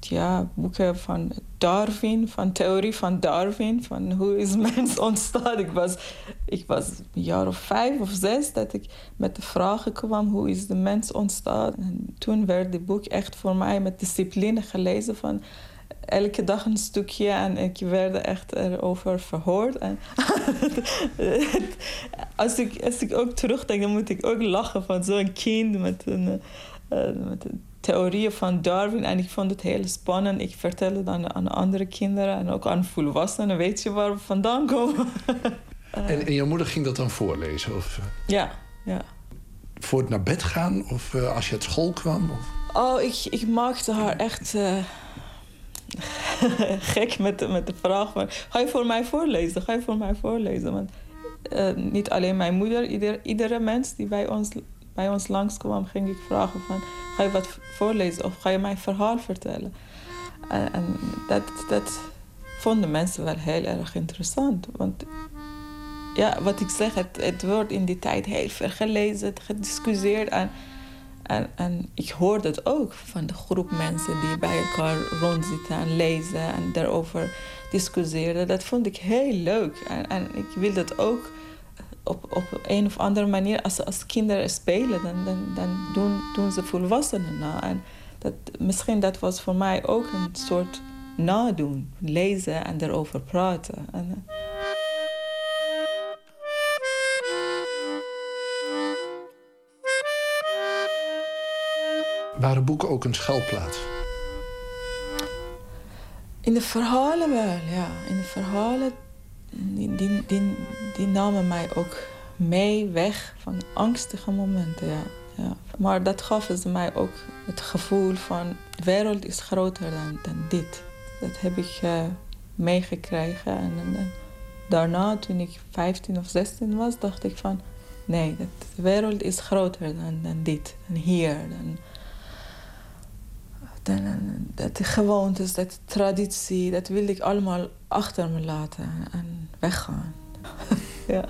ja, boeken van Darwin, van theorie van Darwin, van hoe is mens ontstaan. Ik was, ik was een jaar of vijf of zes dat ik met de vragen kwam hoe is de mens ontstaan. En toen werd het boek echt voor mij met discipline gelezen van elke dag een stukje en ik werd echt erover verhoord. En als, ik, als ik ook terugdenk, dan moet ik ook lachen van zo'n kind met een, met een theorieën van Darwin en ik vond het heel spannend. Ik vertelde dan aan andere kinderen en ook aan volwassenen. Weet je waar we vandaan komen? en, en jouw moeder ging dat dan voorlezen? Of, ja, ja. Voor het naar bed gaan of uh, als je uit school kwam? Of? Oh, ik, ik maakte haar echt uh, gek met, de, met de vraag van... Ga je voor mij voorlezen? Ga je voor mij voorlezen? Want uh, niet alleen mijn moeder, ieder, iedere mens die bij ons bij ons langskwam, ging ik vragen van... ga je wat voorlezen of ga je mijn verhaal vertellen? En, dat, dat vonden mensen wel heel erg interessant. Want ja, wat ik zeg, het, het wordt in die tijd heel veel gelezen, gediscussieerd. En, en, en ik hoorde het ook van de groep mensen die bij elkaar rondzitten en lezen en daarover discussiëren. Dat vond ik heel leuk. En, en ik wil dat ook op, op een of andere manier, als, als kinderen spelen, dan, dan, dan doen, doen ze volwassenen na. En dat, misschien dat was voor mij ook een soort nadoen. Lezen en erover praten. En, uh... Waren boeken ook een schuilplaats? In de verhalen wel, ja. In de verhalen die, die, die, die namen mij ook mee weg van angstige momenten. Ja. Ja. Maar dat gaf ze mij ook het gevoel van de wereld is groter dan, dan dit. Dat heb ik uh, meegekregen. En, en, daarna, toen ik 15 of 16 was, dacht ik van nee, de wereld is groter dan, dan dit. En hier. Dan, dat de gewoontes, dat traditie, dat wilde ik allemaal achter me laten en weggaan. ja.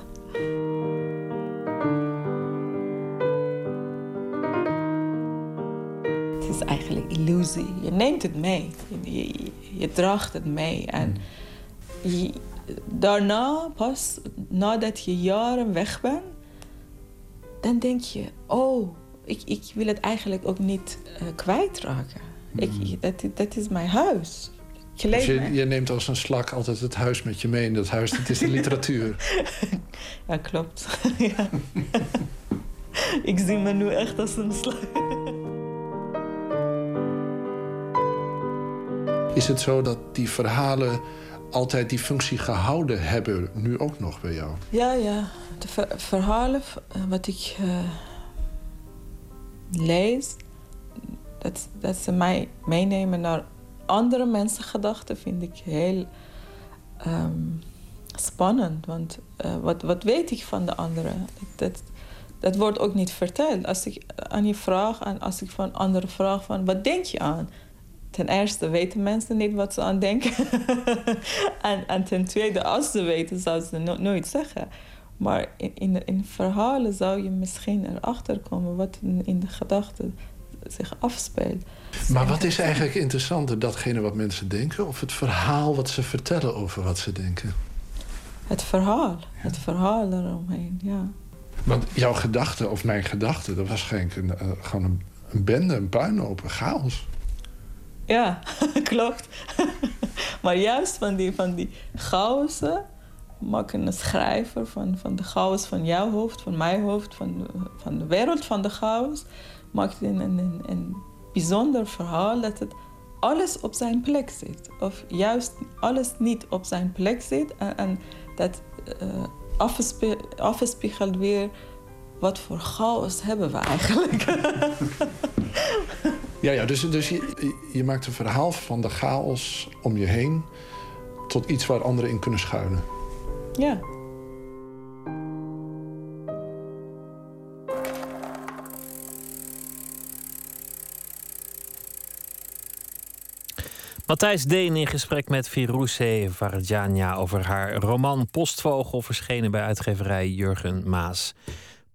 Het is eigenlijk illusie. Je neemt het mee. Je, je, draagt het mee. En je, daarna, pas nadat je jaren weg bent, dan denk je: oh, ik, ik wil het eigenlijk ook niet uh, kwijtraken. Ik, mm. dat, dat is mijn huis. Dus je, je, neemt als een slak altijd het huis met je mee. En dat huis, dat is de literatuur. ja, klopt. ja. ik zie me nu echt als een slak. Is het zo dat die verhalen altijd die functie gehouden hebben, nu ook nog bij jou? Ja, ja. De verhalen eh, wat ik uh, lees, dat, dat ze mij meenemen naar andere mensen gedachten vind ik heel um, spannend. Want uh, wat, wat weet ik van de anderen? Dat, dat, wordt ook niet verteld. Als ik aan je vraag en als ik van anderen vraag van wat denk je aan? Ten eerste weten mensen niet wat ze aan denken. en, en ten tweede, als ze weten, zouden ze no nooit zeggen. Maar in, in, verhalen zou je misschien erachter komen wat in de gedachten zich afspeelt. Maar wat is eigenlijk interessanter, datgene wat mensen denken... of het verhaal wat ze vertellen over wat ze denken? Het verhaal, het verhaal eromheen, ja. Want jouw gedachte, of mijn gedachte, dat was geen, een, eh, gewoon een, een bende, een puinhoop, een chaos. Ja, klopt. maar juist van die, van die chaosen maak een schrijver van, van de chaos van jouw hoofd, van mijn hoofd, van, van de wereld van de chaos. Maakt een, een, een bijzonder verhaal dat het alles op zijn plek zit. Of juist alles niet op zijn plek zit. En, en dat uh, afgespe afgespiegelt weer wat voor chaos hebben we eigenlijk. ja, ja, dus, dus je, je maakt een verhaal van de chaos om je heen tot iets waar anderen in kunnen schuilen. Ja. Matthijs Deen in gesprek met Firouzeh Varadjania over haar roman Postvogel, verschenen bij uitgeverij Jurgen Maas.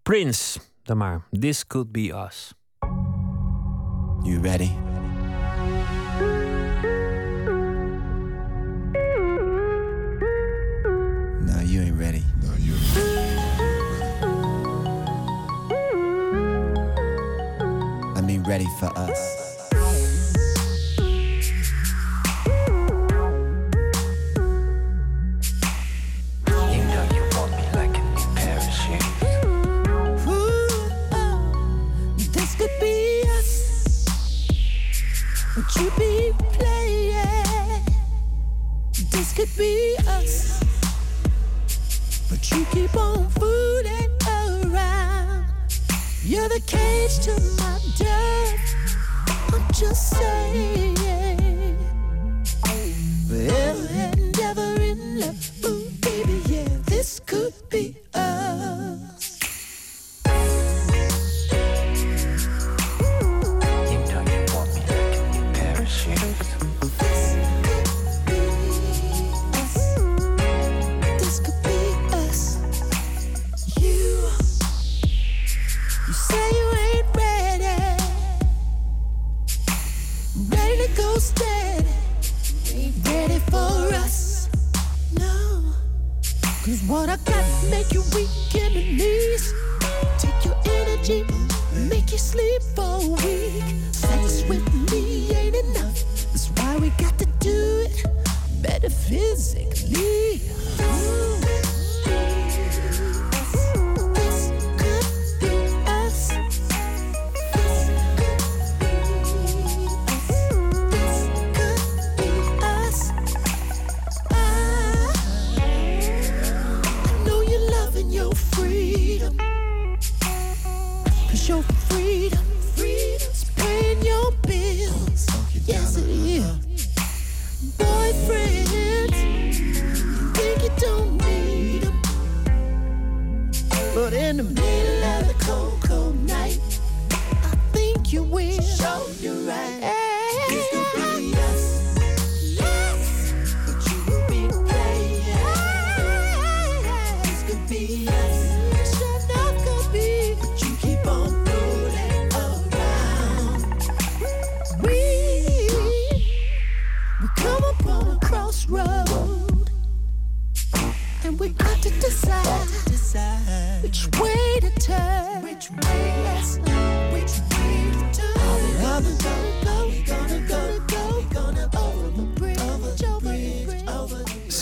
Prince, dan maar. This could be us. You ready? No, you ain't ready. No, you I mean, ready for us.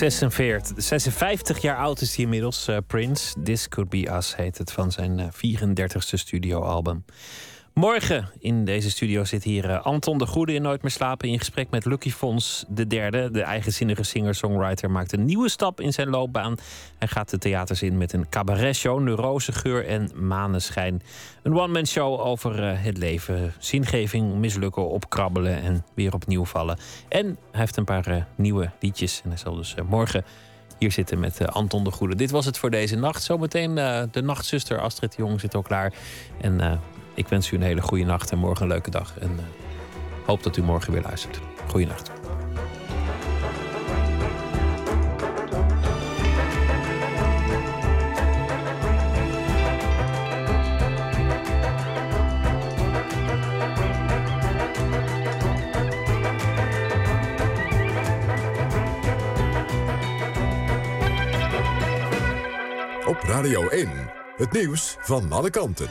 46, 56 jaar oud is hij inmiddels, eh, Prince. This Could Be Us heet het van zijn eh, 34ste studioalbum. Morgen in deze studio zit hier eh, Anton de Goede in Nooit meer slapen... in gesprek met Lucky Fons de derde. De eigenzinnige singer-songwriter maakt een nieuwe stap in zijn loopbaan. Hij gaat de theaters in met een cabaretshow... Neurose, Geur en Maneschijn. Een one-man show over eh, het leven. Zingeving, mislukken, opkrabbelen en weer opnieuw vallen. En hij heeft een paar eh, nieuwe liedjes. En hij zal dus morgen hier zitten met Anton de Goede. Dit was het voor deze nacht. Zometeen de nachtzuster Astrid Jong zit al klaar. En ik wens u een hele goede nacht en morgen een leuke dag. En eh, hoop dat u morgen weer luistert. Op Radio 1. Het nieuws van alle kanten.